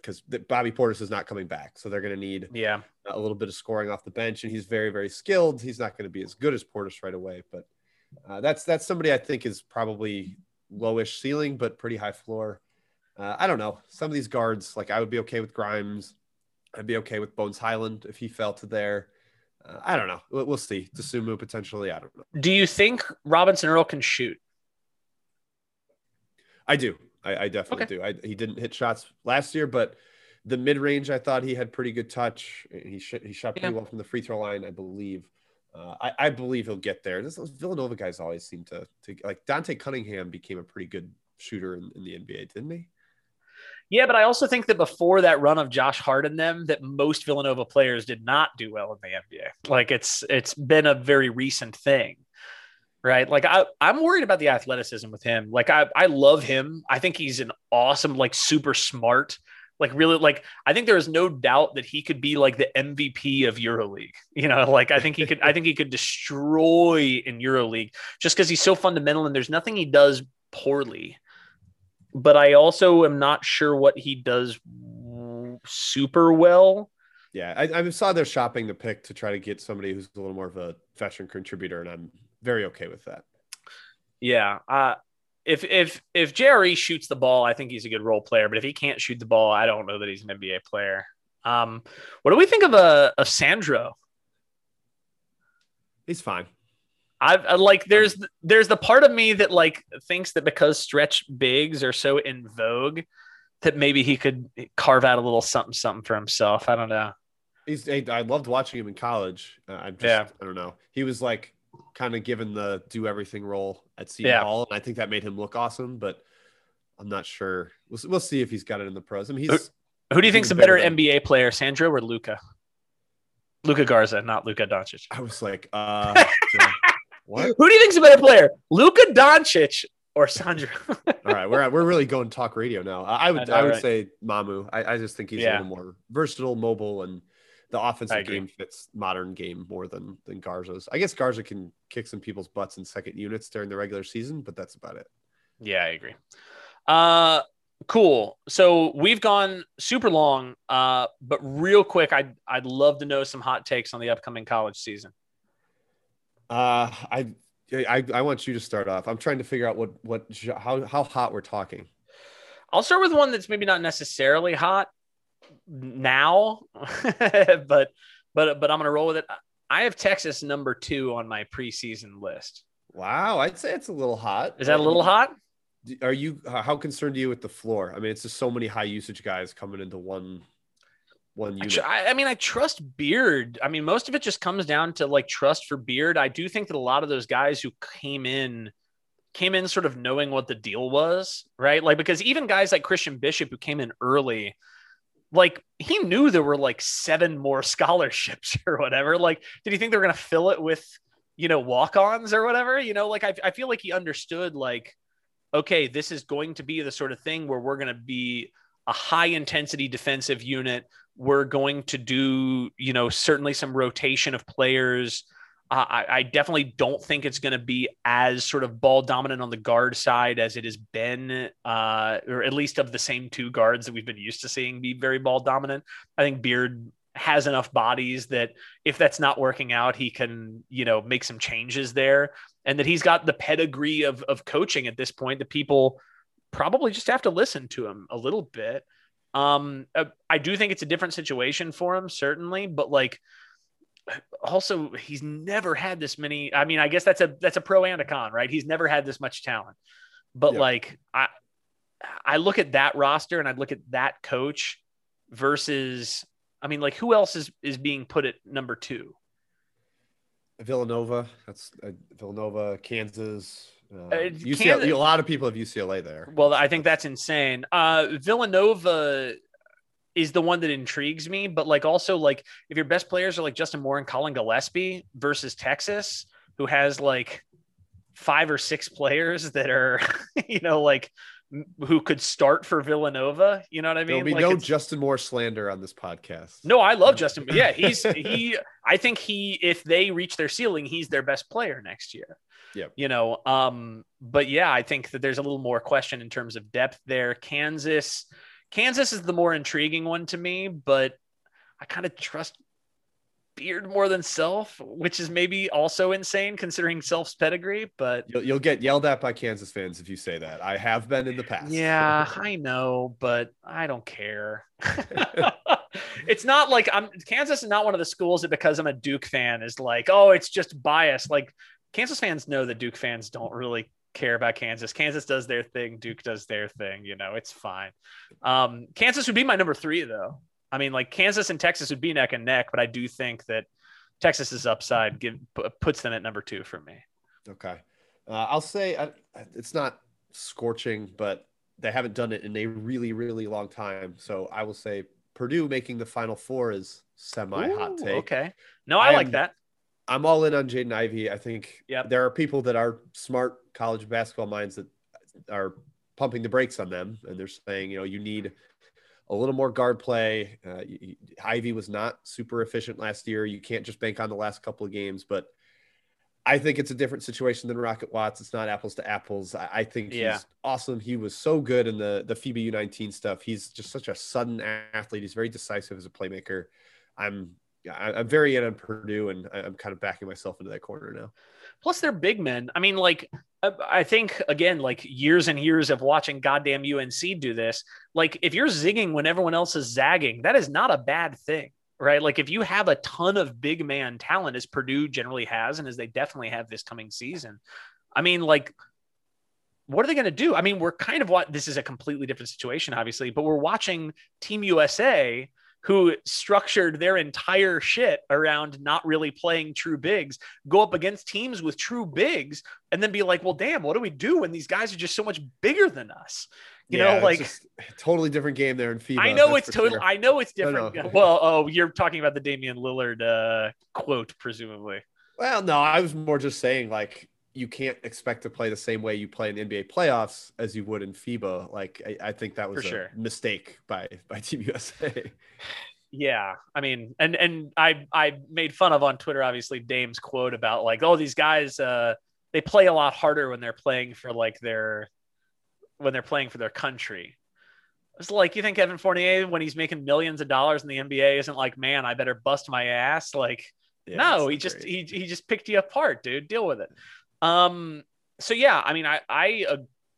because Bobby Portis is not coming back, so they're going to need yeah a little bit of scoring off the bench, and he's very very skilled. He's not going to be as good as Portis right away, but uh, that's that's somebody I think is probably lowish ceiling, but pretty high floor. Uh, I don't know. Some of these guards, like I would be okay with Grimes. I'd be okay with Bones Hyland if he fell to there. Uh, I don't know. We'll, we'll see. Dosunmu potentially. I don't know. Do you think Robinson Earl can shoot? I do. I, I definitely okay. do. I, he didn't hit shots last year, but the mid range, I thought he had pretty good touch. He sh- he shot pretty yeah. well from the free throw line, I believe. Uh, I, I, believe he'll get there. This, those Villanova guys always seem to, to like Dante Cunningham became a pretty good shooter in, in, the NBA, didn't he? Yeah, but I also think that before that run of Josh Hart and them, that most Villanova players did not do well in the NBA. Like it's it's been a very recent thing right? Like I, I'm worried about the athleticism with him. Like I, I love him. I think he's an awesome, like super smart, like really, like I think there is no doubt that he could be like the MVP of EuroLeague. You know, like I think he could, I think he could destroy in EuroLeague just because he's so fundamental and there's nothing he does poorly. But I also am not sure what he does super well. Yeah, I, I saw they're shopping the pick to try to get somebody who's a little more of a veteran contributor, and I'm very okay with that. Yeah. Uh, if if if Jerry shoots the ball, I think he's a good role player. But if he can't shoot the ball, I don't know that he's an NBA player. Um, what do we think of a uh, of Sandro? He's fine. I've I, like there's there's the part of me that like thinks that because stretch bigs are so in vogue that maybe he could carve out a little something something for himself. I don't know. He's I loved watching him in college. Uh, I just yeah. I don't know. He was like kind of given the do everything role at Seton yeah. Hall, and I think that made him look awesome. But I'm not sure. We'll, we'll see if he's got it in the pros. I mean, he's who, who do you think's a better, better NBA player, Sandro or Luka? Luka Garza, not Luka Doncic. I was like, uh, what? Who do you think's a better player, Luka Doncic or Sandro? All right, we're we're really going talk radio now. I would I, know, I would right? say Mamu. I, I just think he's yeah. a little more versatile, mobile, and the offensive game fits modern game more than than Garza's. I guess Garza can kick some people's butts in second units during the regular season, but that's about it. Yeah, I agree. Uh cool. So we've gone super long, uh, but real quick, I'd I'd love to know some hot takes on the upcoming college season. Uh, I, I, I want you to start off. I'm trying to figure out what, what, how, how hot we're talking. I'll start with one that's maybe not necessarily hot now, but, but, but I'm going to roll with it. I have Texas number two on my preseason list. Wow. I'd say it's a little hot. Is that a little hot? Are you, how concerned are you with the floor? I mean, it's just so many high usage guys coming into one one unit. I, I, mean, I trust Beard. I mean, most of it just comes down to like trust for Beard. I do think that a lot of those guys who came in came in sort of knowing what the deal was, right? Like because even guys like Christian Bishop who came in early, like he knew there were like seven more scholarships or whatever. Like, did he think they were going to fill it with, you know, walk-ons or whatever? You know, like I, I feel like he understood like, okay, this is going to be the sort of thing where we're going to be a high intensity defensive unit we're going to do, you know, certainly some rotation of players. I, I, definitely don't think it's going to be as sort of ball dominant on the guard side as it has been, uh, or at least of the same two guards that we've been used to seeing be very ball dominant. I think Beard has enough bodies that if that's not working out, he can, you know, make some changes there, and that he's got the pedigree of of coaching at this point that people probably just have to listen to him a little bit. Um, uh, I do think it's a different situation for him, certainly, but like also he's never had this many. I mean, I guess that's a that's a pro and a con, right? He's never had this much talent. But yep. like I I look at that roster and I look at that coach versus I mean, like who else is is being put at number two? Villanova. That's uh, Villanova, Kansas, uh, uh UCLA, Kansas, a lot of people have UCLA there. Well, I think that's insane. Uh, Villanova is the one that intrigues me, but like also like if your best players are like Justin Moore and Collin Gillespie versus Texas, who has like five or six players that are, you know, like who could start for Villanova. You know what I mean? There'll be like no Justin Moore slander on this podcast. No, I love Justin. Yeah, he's he. I think he, if they reach their ceiling, he's their best player next year. Yeah. You know, um, but yeah, I think that there's a little more question in terms of depth there. Kansas, Kansas is the more intriguing one to me, but I kind of trust Beard more than Self, which is maybe also insane considering Self's pedigree. But you'll, you'll, get yelled at by Kansas fans if you say that. I have been in the past. Yeah, I know, but I don't care. it's not like I'm Kansas is not one of the schools that because I'm a Duke fan is like, oh, it's just bias. Like Kansas fans know that Duke fans don't really care about Kansas. Kansas does their thing, Duke does their thing. You know, it's fine. Um, Kansas would be my number three, though. I mean, like Kansas and Texas would be neck and neck, but I do think that Texas's upside give, puts them at number two for me. Okay, uh, I'll say I, it's not scorching, but they haven't done it in a really, really long time. So I will say Purdue making the Final Four is semi hot take. Okay, no, I, I like am, that. I'm all in on Jaden Ivey. I think yep. there are people that are smart college basketball minds that are pumping the brakes on them, and they're saying, you know, you need a little more guard play. Uh, Ivey was not super efficient last year. You can't just bank on the last couple of games, but I think it's a different situation than Rocket Watts. It's not apples to apples. I, I think yeah. he's awesome. He was so good in the the FIBA U19 stuff. He's just such a sudden athlete. He's very decisive as a playmaker. I'm I'm very in on Purdue, and I'm kind of backing myself into that corner now. Plus, they're big men. I mean, like uh, I think again, like years and years of watching goddamn UNC do this. Like, if you're zigging when everyone else is zagging, that is not a bad thing, right? Like, if you have a ton of big man talent, as Purdue generally has, and as they definitely have this coming season, I mean, like what are they going to do? I mean, we're kind of what this is a completely different situation, obviously, but we're watching Team USA who structured their entire shit around not really playing true bigs, go up against teams with true bigs, and then be like, well, damn, what do we do when these guys are just so much bigger than us? You yeah, know, like totally different game there in FIBA. I know it's totally. Sure. I know it's different. No, no. Well, oh, you're talking about the Damian Lillard uh, quote, presumably. Well, no, I was more just saying like you can't expect to play the same way you play in NBA playoffs as you would in FIBA. Like I, I think that was For a sure. mistake by by Team USA. yeah, I mean, and and I I made fun of on Twitter obviously Dame's quote about like, oh, these guys uh they play a lot harder when they're playing for like their when they're playing for their country. It's like you think Evan Fournier when he's making millions of dollars in the NBA isn't like, man, I better bust my ass. Like Yeah, no, he just he he just picked you apart, dude. Deal with it. Um. So yeah, I mean, I I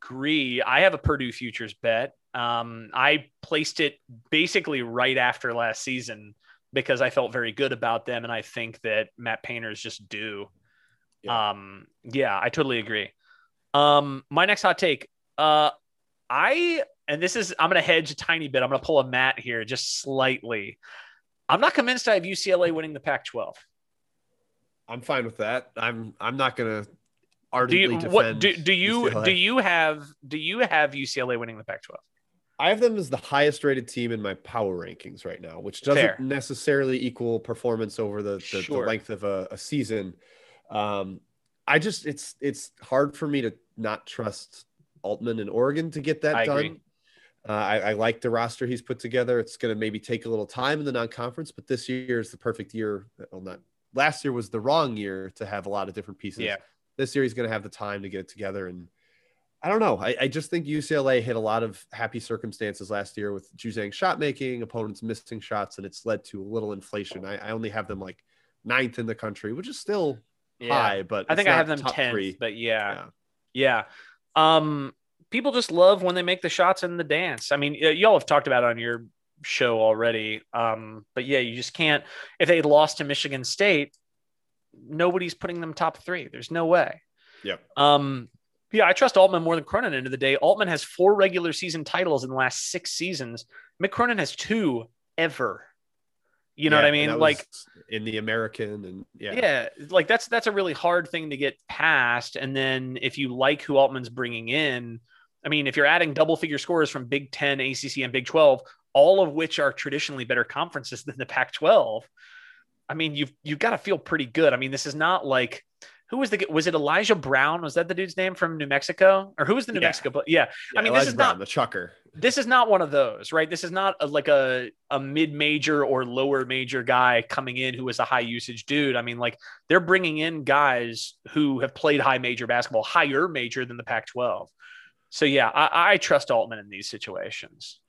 agree. I have a Purdue futures bet. Um, I placed it basically right after last season because I felt very good about them, and I think that Matt Painter is just due. Yeah. Um. Yeah, I totally agree. Um. My next hot take. Uh. I and this is I'm gonna hedge a tiny bit. I'm gonna pull a Matt here just slightly. I'm not convinced I have UCLA winning the Pac-12. I'm fine with that. I'm I'm not gonna Do ardently you defend. what do, do you UCLA. do you have do you have UCLA winning the Pac-12? I have them as the highest rated team in my power rankings right now, which doesn't Fair. necessarily equal performance over the, the, the length of a, a season. Um, I just it's it's hard for me to not trust Altman in Oregon to get that I done. Uh, I, I like the roster he's put together. It's going to maybe take a little time in the non-conference, but this year is the perfect year. Well, not last year was the wrong year to have a lot of different pieces. Yeah. This year he's going to have the time to get it together, and I don't know. I, I just think UCLA hit a lot of happy circumstances last year with Juzang shot making, opponents missing shots, and it's led to a little inflation. I, I only have them like ninth in the country, which is still Yeah. high, but I think I have them top 10th, three. but yeah. Yeah. Yeah. Um, people just love when they make the shots in the dance. I mean, y'all have talked about it on your show already. Um, but yeah, you just can't. If they lost to Michigan State, nobody's putting them top three. There's no way. Yeah. Um, yeah, I trust Altman more than Cronin. End of the day, Altman has four regular season titles in the last six seasons. Mick Cronin has two ever. You know Yeah, what I mean? Like, in the American and yeah. yeah. like that's that's a really hard thing to get past. And then if you like who Altman's bringing in, I mean, if you're adding double figure scores from Big Ten, ACC, and Big Twelve, all of which are traditionally better conferences than the Pac-12, I mean, you've you've got to feel pretty good. I mean, this is not like who was the was it Elijah Brown? Was that the dude's name from New Mexico, or who was the New Yeah. Mexico? But yeah, Yeah, I mean, this is Brown, not the chucker. this is not one of those, right? This is not a, like a a mid major or lower major guy coming in who is a high usage dude. I mean, like they're bringing in guys who have played high major basketball, higher major than the Pac-12. So yeah, I, I trust Altman in these situations.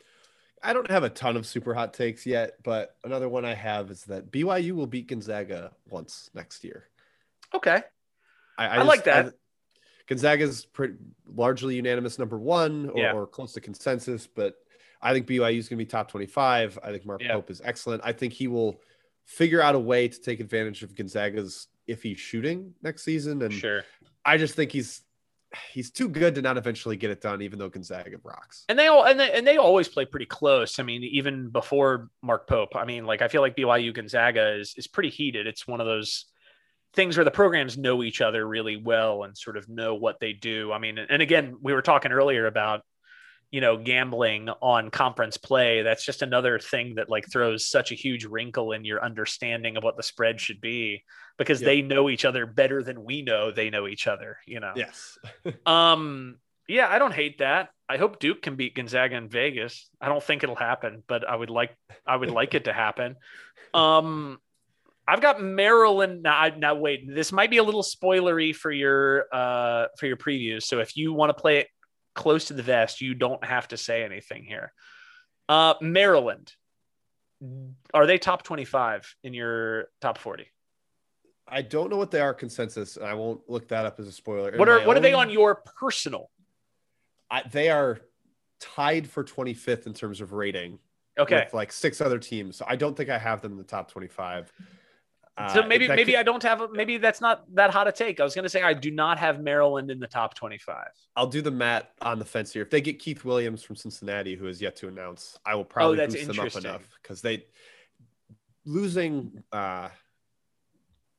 I don't have a ton of super hot takes yet, but another one I have is that BYU will beat Gonzaga once next year. Okay, I, I like that. Gonzaga's pretty largely unanimous number one or, Yeah. or close to consensus, but I think BYU is going to be top 25. I think Mark Yeah. Pope is excellent. I think he will figure out a way to take advantage of Gonzaga's iffy shooting next season. And sure. I just think he's he's too good to not eventually get it done, even though Gonzaga rocks. And they all and they, and they always play pretty close. I mean, even before Mark Pope. I mean, like I feel like BYU Gonzaga is is pretty heated. It's one of those things where the programs know each other really well and sort of know what they do. I mean, and again, we were talking earlier about you know gambling on conference play. That's just another thing that like throws such a huge wrinkle in your understanding of what the spread should be because Yeah. they know each other better than we know they know each other. You know. Yes. Um, yeah, I don't hate that. I hope Duke can beat Gonzaga in Vegas. I don't think it'll happen, but I would like I would like it to happen. Um, I've got Maryland now. Now wait, this might be a little spoilery for your uh for your previews. So if you want to play it close to the vest, you don't have to say anything here. Uh, Maryland, are they top twenty five in your top forty? I don't know what they are consensus, and I won't look that up as a spoiler. In What are what are they on your personal? I, they are tied for 25th in terms of rating Okay, with like six other teams. So I don't think I have them in the top 25. Uh, So maybe maybe could- I don't have a, maybe that's not that hot a take. I was going to say I do not have Maryland in the top 25. I'll do the mat on the fence here. If they get Keith Williams from Cincinnati, who is yet to announce, I will probably Oh, boost them up enough because they losing uh,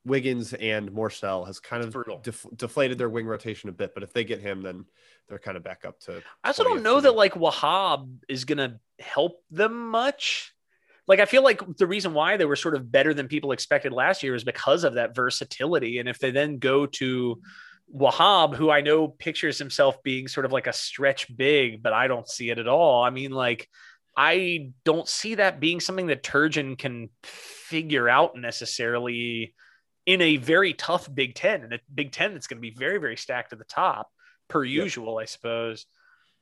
Wiggins and Morsell has kind of def- deflated their wing rotation a bit. But if they get him, then they're kind of back up to. I also don't know that like Wahab is going to help them much. Like I feel like the reason why they were sort of better than people expected last year is because of that versatility. And if they then go to Wahab, who I know pictures himself being sort of like a stretch big, but I don't see it at all. I mean, like I don't see that being something that Turgeon can figure out necessarily in a very tough Big Ten and a Big Ten that's going to be very, very stacked at the top, per Yep. usual, I suppose.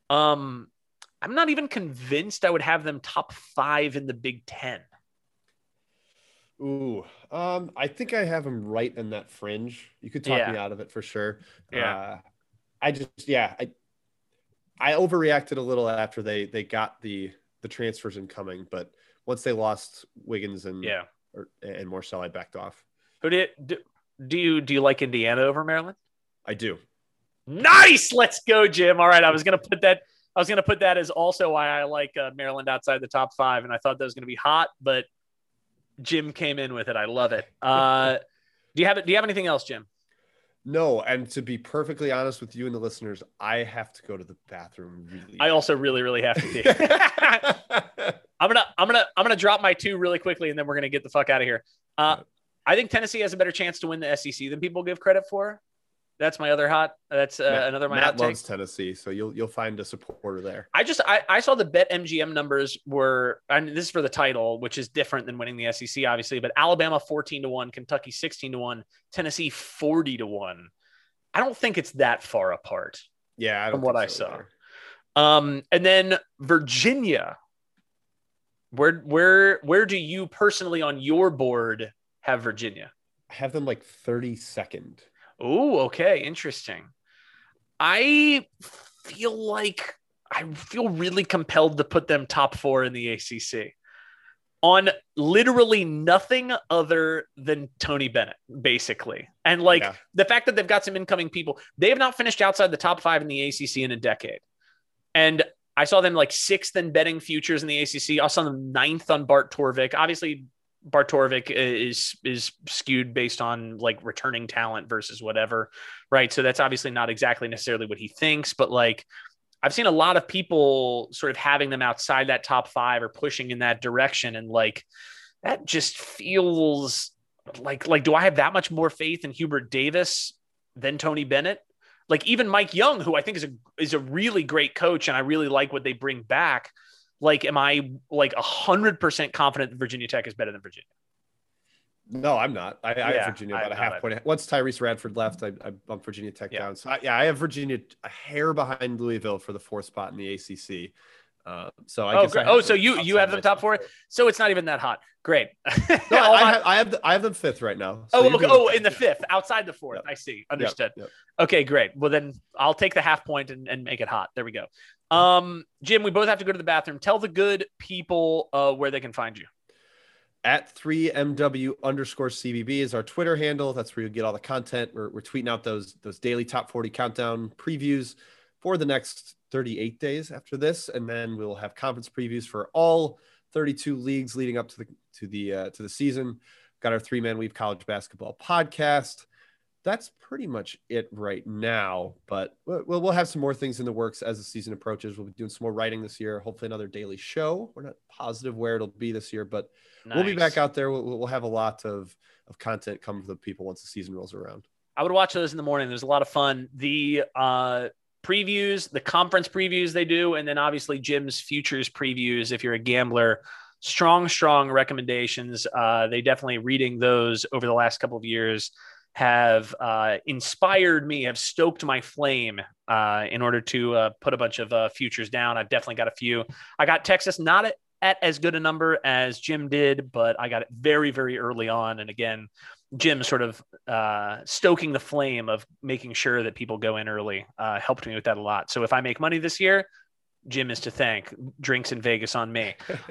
Um, I'm not even convinced I would have them top five in the Big Ten. Ooh, um, I think I have him right in that fringe. You could talk Yeah. me out of it for sure. Yeah. Uh, I just, yeah, I, I overreacted a little after they they got the the transfers incoming, but once they lost Wiggins and Yeah. or, and Morsell, I backed off. Who did do, do you do you like Indiana over Maryland? I do. Nice. Let's go, Jim. All right. I was gonna put that. I was gonna put that as also why I like uh, Maryland outside the top five, and I thought that was gonna be hot, but Jim came in with it. I love it. Uh, do you have it? Do you have anything else, Jim? No, and to be perfectly honest with you and the listeners, I have to go to the bathroom really. I also really, really have to pee. I'm gonna, I'm gonna, I'm gonna drop my two really quickly, and then we're gonna get the fuck out of here. Uh, I think Tennessee has a better chance to win the SEC than people give credit for. That's my other hot. That's uh, Matt- another my Matt hot take. loves Tennessee, so you'll you'll find a supporter there. I just I, I saw the bet MGM numbers were I mean this is for the title, which is different than winning the SEC, obviously, but Alabama 14 to 1, Kentucky 16 to 1, Tennessee 40 to 1. I don't think it's that far apart. Yeah, I From what think I saw. either. Um, and then Virginia. Where where where do you personally on your board have Virginia? I have them like 32nd. Oh, okay, interesting. I feel like I feel really compelled to put them top four in the ACC on literally nothing other than Tony Bennett, basically. And like Yeah. the fact that they've got some incoming people, they have not finished outside the top five in the ACC in a decade. And I saw them like sixth in betting futures in the ACC. I saw them ninth on Bart Torvik. Obviously, Bart Torvik is is skewed based on like returning talent versus whatever, right? So that's obviously not exactly necessarily what he thinks, but like I've seen a lot of people sort of having them outside that top five or pushing in that direction, and like that just feels like like do I have that much more faith in Hubert Davis than Tony Bennett? Like even Mike Young, who I think is a is a really great coach, and I really like what they bring back. Like, am I like hundred percent confident that Virginia Tech is better than Virginia? No, I'm not. I, I have Virginia about a half point. Once Tyrece Radford left, I, I bumped Virginia Tech Yeah. down. So I, yeah, I have Virginia a hair behind Louisville for the fourth spot in the ACC. Uh, so I Oh, guess I Oh, so you- you have them top four? So it's not even that hot. Great. No, I, my- have, I have the, I have them fifth right now. So oh, okay. oh, in the fifth, outside the fourth. Yep. I see. Yep, Understood. yep. Okay, great. Well, then I'll take the half point and, and make it hot. There we go. Um, Jim, we both have to go to the bathroom. Tell the good people uh, where they can find you. At 3MW underscore CBB is our Twitter handle. That's where you get all the content. We're, we're tweeting out those those daily top 40 countdown previews for the next 38 days after this, and then we'll have conference previews for all 32 leagues leading up to the to the uh, to the season. Got our three man weave college basketball podcast. That's pretty much it right now. But we'll we'll have some more things in the works as the season approaches. We'll be doing some more writing this year. Hopefully, another daily show. We're not positive where it'll be this year, but we'll be back out there. We'll, we'll have a lot of, of content come to the people once the season rolls around. I would watch those in the morning. There's a lot of fun. The uh, previews, the conference previews they do, and then obviously Jim's futures previews. If you're a gambler, strong, strong recommendations. Uh, they definitely reading those over the last couple of years have uh, inspired me, have stoked my flame uh, in order to uh, put a bunch of uh, futures down. I've definitely got a few. I got Texas not at, at as good a number as Jim did, but I got it very, very early on. And again, Jim sort of uh, stoking the flame of making sure that people go in early uh, helped me with that a lot. So if I make money this year, Jim is to thank. Drinks in Vegas on me.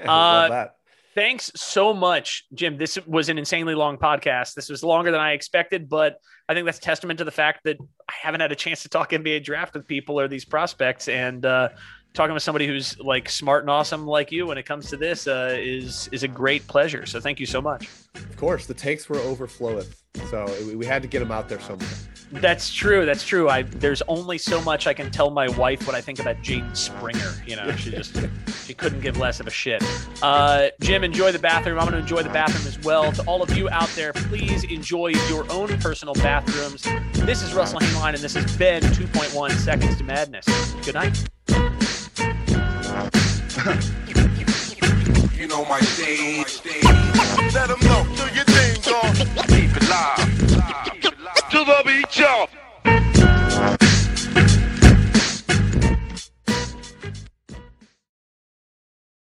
That. Thanks so much, Jim. This was an insanely long podcast. This was longer than I expected, but I think that's testament to the fact that I haven't had a chance to talk NBA draft with people or these prospects. And uh, talking with somebody who's like smart and awesome like you when it comes to this uh, is is a great pleasure. So thank you so much. Of course, the takes were overflowing. So we- had to get them out there somewhere. That's true. That's true. I there's only so much I can tell my wife what I think about Jaden Springer. You know, she just she couldn't give less of a shit. Uh, Jim, enjoy the bathroom. I'm going to enjoy the bathroom as well. To all of you out there, please enjoy your own personal bathrooms. This is Russell Hainline, and this has been 2.1 Seconds to Madness. Good night you know my stage. Let them know, do your thing, dog. Keep it live. To the beat, y'all.